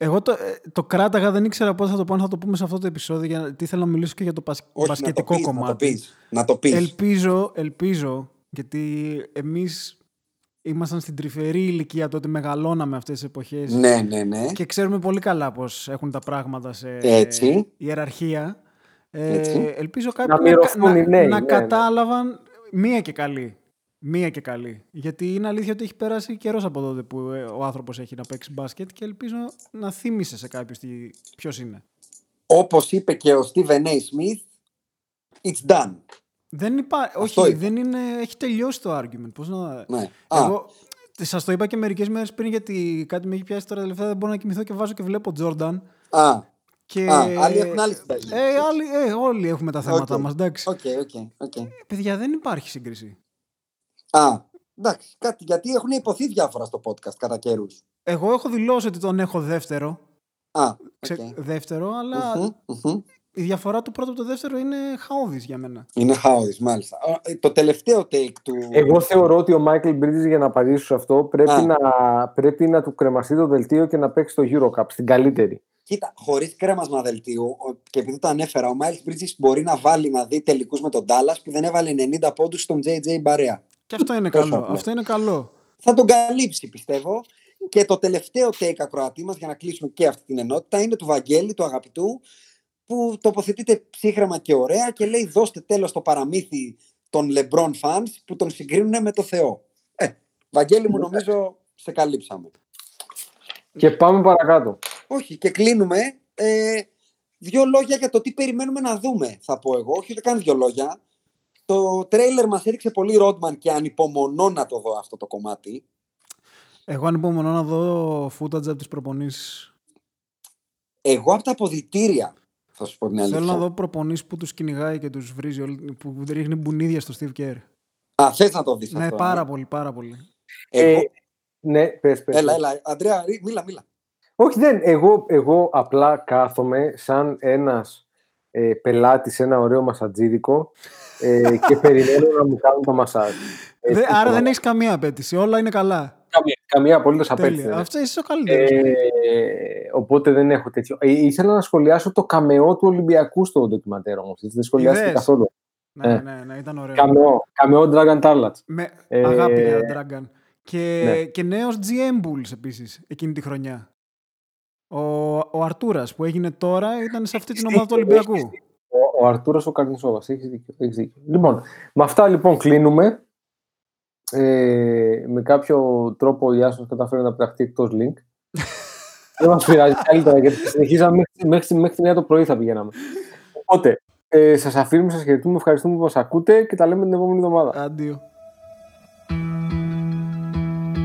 Εγώ το, ε, το κράταγα, δεν ήξερα πότε θα το πω, αν θα το πούμε σε αυτό το επεισόδιο, γιατί ήθελα να μιλήσω και για το πασ-
Όχι,
μπασκετικό
να το πεις,
κομμάτι.
Να το πεις. Να το πεις.
Ελπίζω, ελπίζω, γιατί εμείς ήμασταν στην τρυφερή ηλικία τότε, μεγαλώναμε αυτές τις εποχές
Ναι, ναι, ναι.
και ξέρουμε πολύ καλά πώς έχουν τα πράγματα σε
Έτσι.
ιεραρχία. Ε,
Έτσι.
ελπίζω κάποιοι
Να
να,
μοιρωθούν
να-
οι νέοι,
να
ναι, ναι.
κατάλαβαν μία και καλή. Μία και καλή. Γιατί είναι αλήθεια ότι έχει περάσει καιρός από τότε που ε, ο άνθρωπος έχει να παίξει μπάσκετ και ελπίζω να θύμισε σε κάποιους τι, ποιος είναι.
Όπως είπε και ο Stephen A. Smith, it's done.
Δεν υπά...
Αυτό
Όχι,
είπε.
δεν είναι... έχει τελειώσει το argument. Πώς να...
Ναι. Α,
Εγώ σας το είπα και μερικές μέρες πριν γιατί κάτι με έχει πιάσει τώρα τελευταία. Δεν μπορώ να κοιμηθώ και βάζω και βλέπω Τζόρνταν.
α,
Και...
Α, άλλοι έχουν άλλη συνταγή.
Ε, άλλοι, ε, όλοι έχουμε τα θέματα
Οκ.
μας, εντάξει.
ΟΚ, ΟΚ, ΟΚ.
Παιδιά, δεν υπάρχει σύγκριση.
Α, εντάξει, κάτι, γιατί έχουν ειπωθεί διάφορα στο podcast κατά καιρούς.
Εγώ έχω δηλώσει ότι τον έχω δεύτερο.
Α, ΟΚ.
Ξε... Δεύτερο, αλλά
Μμμ, μμμ.
η διαφορά του πρώτου από το δεύτερο είναι χαόδης για μένα.
Είναι χάοδης, μάλιστα. Α, ε, Το τελευταίο take του...
Εγώ θεωρώ ότι ο Μάικλ Bridges για να απαντήσω σε αυτό πρέπει,
Α.
να, πρέπει να του κρεμαστεί το δελτίο και να παίξει το Eurocup στην καλύτερη.
Κοίτα, χωρίς κρέμασμα δελτίου, ο- και επειδή το ανέφερα, ο Miles Bridges μπορεί να βάλει να δει τελικούς με τον Dallas που δεν έβαλε 90 πόντους στον JJ Μπαρέα.
Και αυτό είναι
Τόσο
καλό.
απλό.
Αυτό είναι καλό.
Θα τον καλύψει, πιστεύω. Και το τελευταίο take ακροατή μας για να κλείσουμε και αυτή την ενότητα είναι του Βαγγέλη, του αγαπητού, που τοποθετείται ψύχρεμα και ωραία και λέει: Δώστε τέλος στο παραμύθι των LeBron fans που τον συγκρίνουν με το Θεό. Ε, Βαγγέλη μου, νομίζω σε καλύψαμε.
Και πάμε παρακάτω.
Όχι, και κλείνουμε. Ε, δύο λόγια για το τι περιμένουμε να δούμε, θα πω εγώ. Όχι ούτε καν δύο λόγια. Το τρέιλερ μας έδειξε πολύ Rodman και ανυπομονώ να το δω αυτό το κομμάτι.
Εγώ ανυπομονώ να δω footage από τις προπονήσεις.
Εγώ από τα αποδητήρια, θα σου πω την αλήθεια.
Θέλω να δω προπονήσεις που τους κυνηγάει και τους βρίζει, όλοι- που ρίχνει μπουνίδια στο Steve Kerr.
Α, θες να το δεις
Ναι,
αυτό.
πάρα
ε;
πολύ, πάρα πολύ.
Εγώ...
Ε, ναι, πες, πες.
Έλα,
πες.
έλα. Αντρέα, ρί- μίλα, μίλα.
Όχι, δεν. Εγώ, εγώ απλά κάθομαι σαν ένας ε, πελάτης σε ένα ωραίο μασατζίδικο ε, και περιμένω να μου κάνουν το μασάζ. Ε,
Δε- άρα
τίποτα.
δεν έχεις καμία απέτηση. Όλα είναι καλά.
καμία, καμία απολύτως απέτηση.
Τέλεια.
δεν
Αυτό είσαι ο καλύτερος.
Ε, οπότε δεν έχω τέτοιο. Ε, ήθελα να σχολιάσω το καμεό του Ολυμπιακού στο ντοκιμαντέρ όμως. Δεν σχολιάστηκε
Είδες;
καθόλου.
ναι,
ε.
ναι, ναι, ήταν ωραίο.
Καμεό, καμεό Dragon Tarlat.
Με
Ε,
αγάπη για Dragon. Και,
ναι.
και νέος GM Bulls επίσης εκείνη τη χρονιά. Ο, ο Αρτούρας που έγινε τώρα ήταν σε αυτή την ομάδα του Ολυμπιακού.
Ο, ο Αρτούρας ο Καρνισόβα. Έχεις δίκιο, έχεις δίκιο. Λοιπόν, με αυτά λοιπόν κλείνουμε. Ε, με κάποιο τρόπο ο Ιάσος καταφέρει να πεταχτεί εκτός link. Δεν μας πειράζει καλύτερα γιατί συνεχίζαμε μέχρι, μέχρι, μέχρι τη 9 το πρωί θα πηγαίναμε. Οπότε, ε, σας αφήνουμε, σας χαιρετούμε, ευχαριστούμε που μας ακούτε και τα λέμε την επόμενη εβδομάδα.
Αντίο.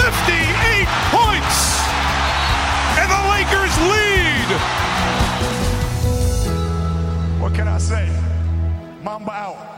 58 points! And the Lakers lead!
What can I say? Mamba out.